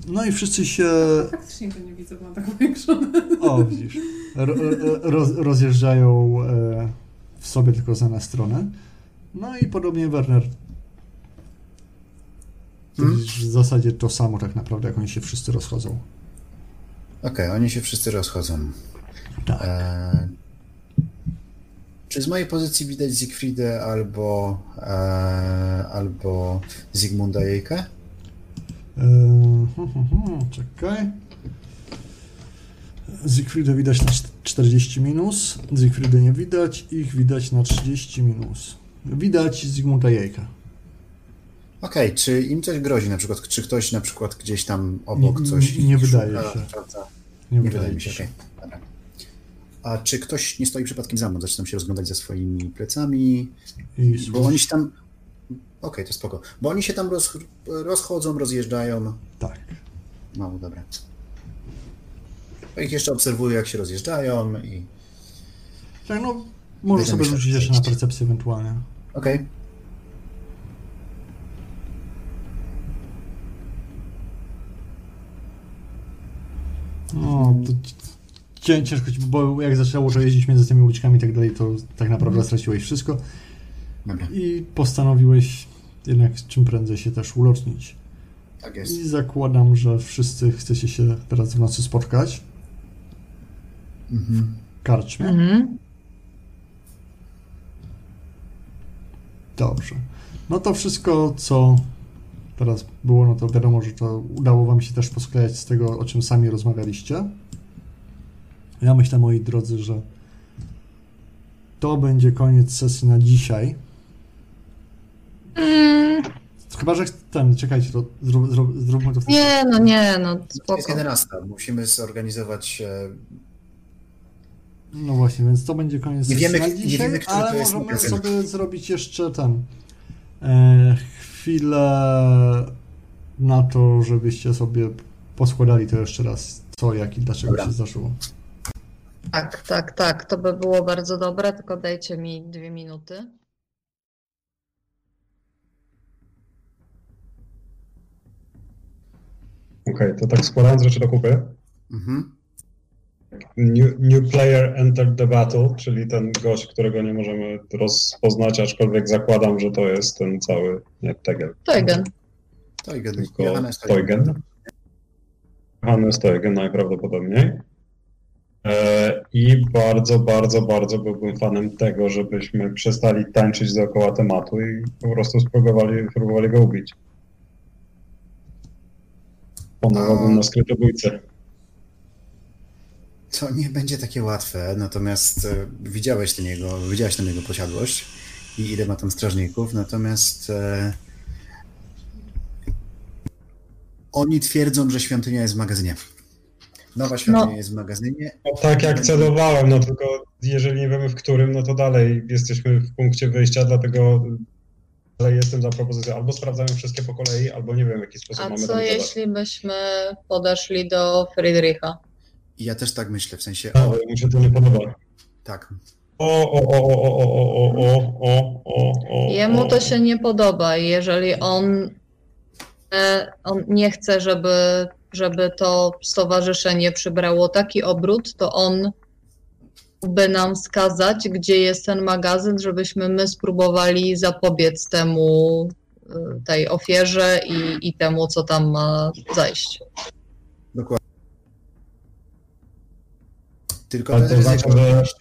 No i wszyscy się. Faktycznie go nie widzę, bo ma tak powiększone. O, widzisz. Ro, ro- roz, rozjeżdżają e, w sobie tylko znane strony. No i podobnie Werner. Hmm? w zasadzie to samo tak naprawdę, jak oni się wszyscy rozchodzą. Okej, oni się wszyscy rozchodzą. Tak. E, czy z mojej pozycji widać Siegfriedę albo, e, albo Zygmunda Jejkę? Czekaj. Siegfriedę widać na czt- 40 minus, Siegfriedy nie widać, ich widać na 30 minus. Widać Zygmunta Jejka. Okej, czy im coś grozi na przykład? Czy ktoś na przykład gdzieś tam obok Nie- coś nie ich wydaje szuka, się. Nie, Nie wydaje mi się, się. A czy ktoś nie stoi przypadkiem za mną? Zaczynam się rozglądać za swoimi plecami, I bo oni się tam... Okej, to spoko. Bo oni się tam roz, rozchodzą, rozjeżdżają. Tak. No, dobra. Ja ich jeszcze obserwuję, jak się rozjeżdżają i... Tak, no, możesz sobie rzucić że jeszcze na percepcję ewentualnie. Okej. No, to cię- ciężko ci, bo jak zaczęło to jeździć między tymi uliczkami i tak dalej, to tak naprawdę straciłeś wszystko Dobra, i postanowiłeś jednak czym prędzej się też ulotnić. tak jest. I zakładam, że wszyscy chcecie się teraz w nocy spotkać Mhm. w karczmie. Mhm. Dobrze. No to wszystko, co teraz było, no to wiadomo, że to udało wam się też posklejać z tego, o czym sami rozmawialiście. Ja myślę, moi drodzy, że to będzie koniec sesji na dzisiaj. Mm, Chyba, że ten, czekajcie, to zrób, zrób, zróbmy to w nie, no nie, no To jest spoko. 11. Musimy zorganizować... E, No właśnie, więc to będzie koniec Nie wiemy, na nie dzisiaj, wiemy, który ale to jest możemy sobie zrobić jeszcze ten e, chwilę na to, żebyście sobie poskładali to jeszcze raz, co, jak i dlaczego Dobra. się zdarzyło. Tak, tak, tak, to by było bardzo dobre, tylko dajcie mi dwie minuty. Okej, to tak składając rzeczy do kupy. mhm. New, new player entered the battle, czyli ten gość, którego nie możemy rozpoznać, aczkolwiek zakładam, że to jest ten cały, nie Tegel, i gadaj. tylko Johannes Teugen. Johannes Teugen najprawdopodobniej. E, I bardzo, bardzo, bardzo byłbym fanem tego, żebyśmy przestali tańczyć dookoła tematu i po prostu spróbowali, próbowali go ubić. Pomagałbym na skrytobójce. To nie będzie takie łatwe, natomiast e, widziałeś ten jego, widziałeś ten jego posiadłość i ile ma tam strażników, natomiast e, oni twierdzą, że świątynia jest w magazynie. Nowa świątynia No. jest w magazynie. No, tak jak celowałem, no tylko jeżeli nie wiemy w którym, no to dalej jesteśmy w punkcie wyjścia, dlatego dalej jestem za propozycją. Albo sprawdzamy wszystkie po kolei, albo nie wiem w jaki sposób A mamy co jeśli byśmy podeszli do Friedricha? I ja też tak myślę, w sensie, Ale o, mu się to nie podoba. tak, O, o, o, o, o, o, o, o, o, o, Jemu o. to się nie podoba i jeżeli on, e, on nie chce, żeby, żeby to stowarzyszenie przybrało taki obrót, to on by nam wskazać, gdzie jest ten magazyn, żebyśmy my spróbowali zapobiec temu, e, tej ofierze i, i temu, co tam ma zajść. dokładnie. Tylko to znaczy, ryzyko. że-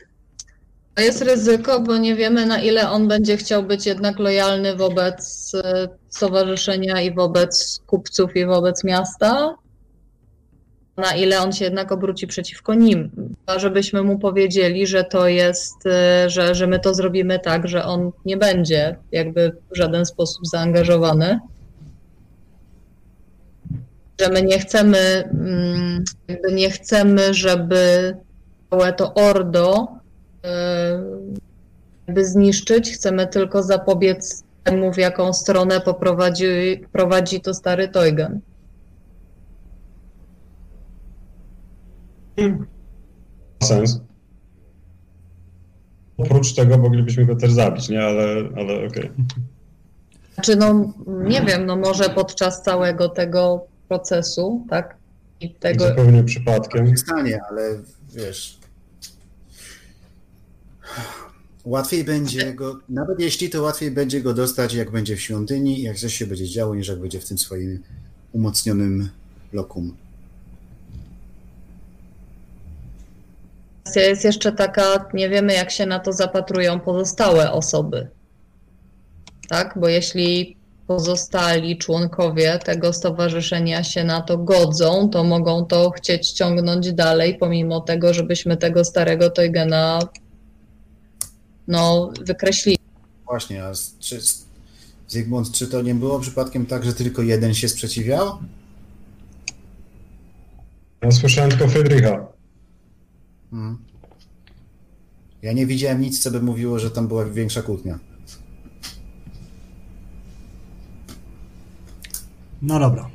To jest ryzyko, bo nie wiemy na ile on będzie chciał być jednak lojalny wobec e, stowarzyszenia i wobec kupców i wobec miasta. Na ile on się jednak obróci przeciwko nim. A żebyśmy mu powiedzieli, że to jest, e, że, że my to zrobimy tak, że on nie będzie jakby w żaden sposób zaangażowany. Że my nie chcemy, mm, jakby nie chcemy, żeby całe to ordo by zniszczyć, chcemy tylko zapobiec temu, w jaką stronę poprowadzi, prowadzi to stary Toygan. Sens. Oprócz tego moglibyśmy go też zabić, nie? Ale, ale okej. Znaczy, no nie wiem, no może podczas całego tego procesu, tak? I tego, Zupełnie przypadkiem. Nie stanie, ale wiesz. Łatwiej będzie go, nawet jeśli to łatwiej będzie go dostać, jak będzie w świątyni, jak coś się będzie działo, niż jak będzie w tym swoim umocnionym lokum. Kwestia jest jeszcze taka, nie wiemy jak się na to zapatrują pozostałe osoby. Tak? Bo jeśli pozostali członkowie tego stowarzyszenia się na to godzą, to mogą to chcieć ciągnąć dalej, pomimo tego, żebyśmy tego starego Toygena no, wykreślili. Właśnie, a z- czy, Zygmunt, czy to nie było przypadkiem tak, że tylko jeden się sprzeciwiał? Ja słyszałem tylko Friedricha. Hmm. Ja nie widziałem nic, co by mówiło, że tam była większa kłótnia. No dobra.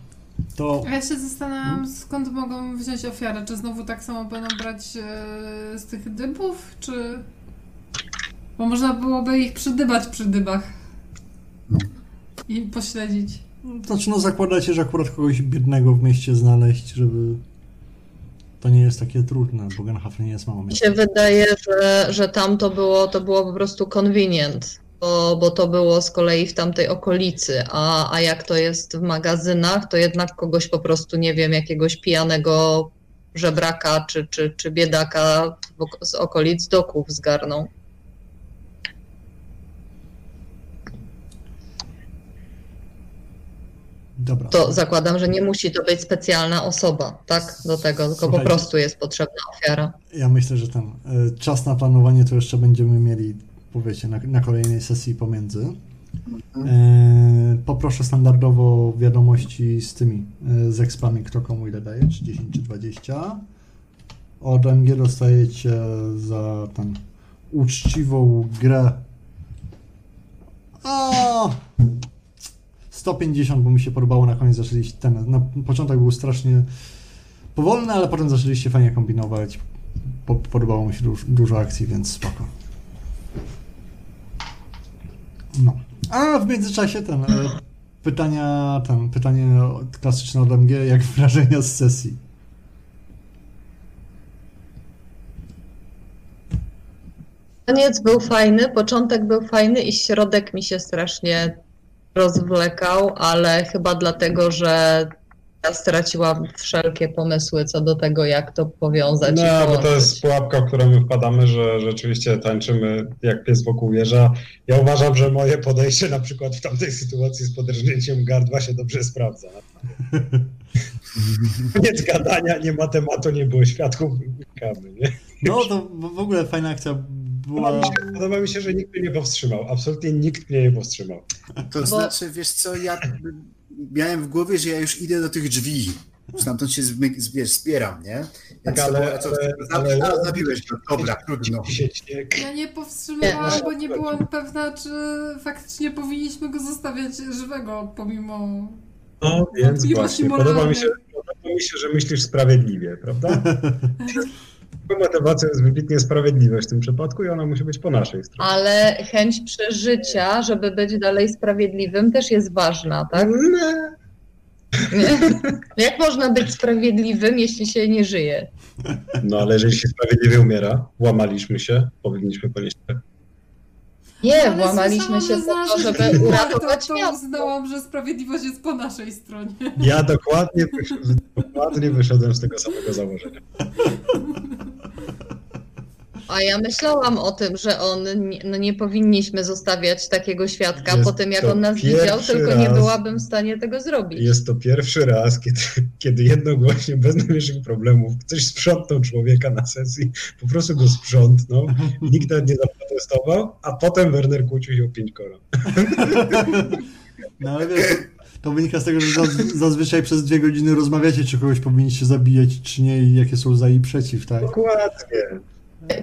To A ja się zastanawiam, skąd mogą wziąć ofiarę. Czy znowu tak samo będą brać e, z tych dybów, czy... Bo można byłoby ich przydybać przy dybach. I pośledzić. znaczy, no zakładacie, że akurat kogoś biednego w mieście znaleźć, żeby to nie jest takie trudne, bo Genhafen nie jest małą Mi się wydaje, że, że tam to było, to było po prostu convenient, bo, bo to było z kolei w tamtej okolicy, a, a jak to jest w magazynach, to jednak kogoś po prostu, nie wiem, jakiegoś pijanego żebraka czy, czy, czy biedaka z okolic doków zgarną. Dobra. To zakładam, że nie musi to być specjalna osoba, tak, do tego, tylko po prostu jest potrzebna ofiara. Ja myślę, że ten e, czas na planowanie to jeszcze będziemy mieli, powiecie, na, na kolejnej sesji pomiędzy. E, poproszę standardowo wiadomości z tymi, e, z expami, kto komu ile daje, czy 10 czy 20. Od MG dostajecie za ten uczciwą grę. A! 150, bo mi się podobało na koniec zaczęliście ten. Na początek był strasznie powolny, ale potem zaczęliście fajnie kombinować. Po, podobało mi się duż, dużo akcji, więc spoko. No. A w międzyczasie ten e, pytania, ten, pytanie klasyczne od MG, jak wrażenia z sesji. Koniec był fajny, początek był fajny i środek mi się strasznie rozwlekał, ale chyba dlatego, że ja straciłam wszelkie pomysły co do tego, jak to powiązać. No, bo to jest pułapka, w którą my wpadamy, że rzeczywiście tańczymy jak pies wokół wieża. Ja uważam, że moje podejście na przykład w tamtej sytuacji z podrżnięciem gardła się dobrze sprawdza. Koniec gadania, nie ma tematu, nie było świadków, nie? No to w w ogóle fajna akcja była. Podoba mi, się, podoba mi się, że nikt mnie nie powstrzymał. Absolutnie nikt mnie nie powstrzymał. To znaczy, wiesz co, ja miałem w głowie, że ja już idę do tych drzwi. Stamtąd się wiesz, zbieram, nie? Tak, ale- było, co, ale- ale- a, zabiłeś go, dobra, trudno. Ja nie powstrzymywałam, bo nie byłam pewna, czy faktycznie powinniśmy go zostawiać żywego, pomimo... No więc właśnie, podoba mi, się, podoba mi się, że myślisz sprawiedliwie, prawda? Motywacja jest wybitnie sprawiedliwość w tym przypadku i ona musi być po naszej stronie. Ale chęć przeżycia, żeby być dalej sprawiedliwym, też jest ważna, tak? Nie. Nie? Jak można być sprawiedliwym, jeśli się nie żyje? No ale jeżeli się sprawiedliwie umiera, łamaliśmy się, powinniśmy ponieść Nie, Ale włamaliśmy się po to, żeby uratować to miasto. uznałam, że sprawiedliwość jest po naszej stronie. Ja dokładnie, dokładnie wyszedłem z tego samego założenia. A ja myślałam o tym, że on nie, no nie powinniśmy zostawiać takiego świadka Jest po tym, jak on nas widział, tylko nie byłabym w stanie tego zrobić. Jest to pierwszy raz, kiedy, kiedy jednogłośnie, bez najmniejszych problemów, ktoś sprzątnął człowieka na sesji, po prostu go sprzątnął, nikt nawet nie zaprotestował, a potem Werner kłócił się o pięć koron. No ale wiesz, to, wynika z tego, że zaz, zazwyczaj przez dwie godziny rozmawiacie, czy kogoś powinniście zabijać, czy nie, i jakie są za i przeciw, tak? Dokładnie.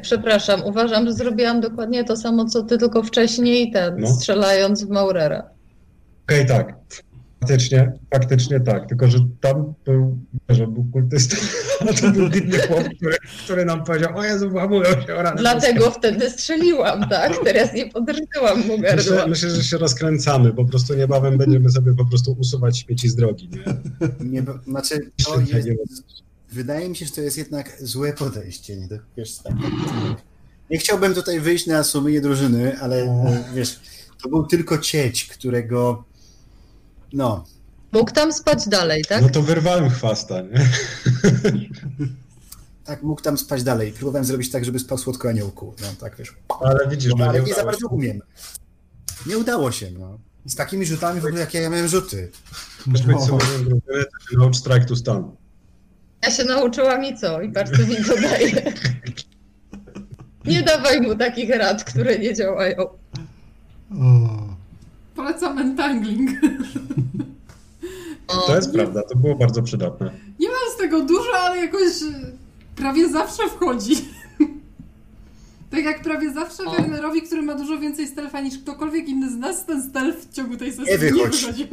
Przepraszam, uważam, że zrobiłam dokładnie to samo, co ty, tylko wcześniej, ten, No. strzelając w Maurera. Okej, tak. Faktycznie, faktycznie tak. Tylko, że tam był, że był kultystą, a to był inny chłop, który, który nam powiedział, o Jezu, włamują się o rany. Dlatego wtedy strzeliłam, tak? Teraz nie podrżnęłam mu Myślę, gardła. myślę, że się rozkręcamy, po prostu niebawem będziemy sobie po prostu usuwać śmieci z drogi. Nie? Nie, znaczy, to jest, wydaje mi się, że to jest jednak złe podejście. Nie, to, wiesz, tak, nie chciałbym tutaj wyjść na sumienie drużyny, ale e, wiesz, to był tylko cieć, którego no, Mógł tam spać dalej, tak? No to wyrwałem chwasta, nie? tak mógł tam spać dalej. Próbowałem zrobić tak, żeby spał słodko aniołku. No tak wiesz. Ale widzisz, No, no, ale nie nie za bardzo umiem. Nie udało się, no. Z takimi rzutami w ogóle, jakie ja miałem rzuty. Chcesz być No. sobie to się naucz strike to stun. Ja się nauczyłam i co? I co mi to daje. Nie dawaj mu takich rad, które nie działają. O. Polecam entangling. O, To jest prawda, to było bardzo przydatne. Nie mam z tego dużo, ale jakoś prawie zawsze wchodzi. Tak jak prawie zawsze O. Wagnerowi, który ma dużo więcej stealtha niż ktokolwiek inny z nas, ten stealth w ciągu tej sesji Nie wychodził.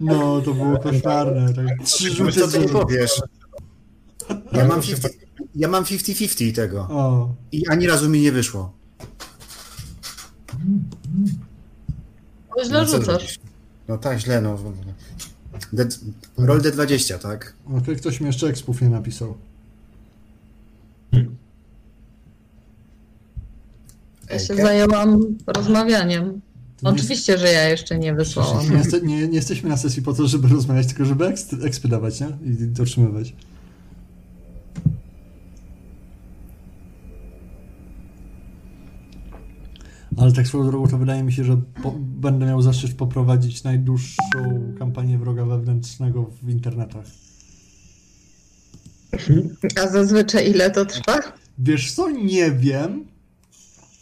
No, to było koszmarne. Tak. Trzy No rzuty co ty powiesz? Ja mam się 50 ja mam 50-50 tego. O. I ani razu mi nie wyszło. to źle No co rzucasz. No tak, źle, no. D, roll D20, tak? Okej, ktoś mi jeszcze ekspów nie napisał. Ja się zajęłam rozmawianiem. Oczywiście, że ja jeszcze nie wysłałam. Nie, jeste, nie, nie jesteśmy na sesji po to, żeby rozmawiać, tylko żeby eks, ekspy dawać, nie? I dotrzymywać. Ale tak swoją drogą to wydaje mi się, że po, będę miał zaszczyt poprowadzić najdłuższą kampanię wroga wewnętrznego w internetach. A zazwyczaj ile to trwa? Wiesz co, nie wiem,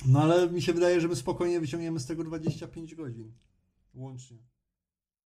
no ale mi się wydaje, że my spokojnie wyciągniemy z tego 25 godzin łącznie.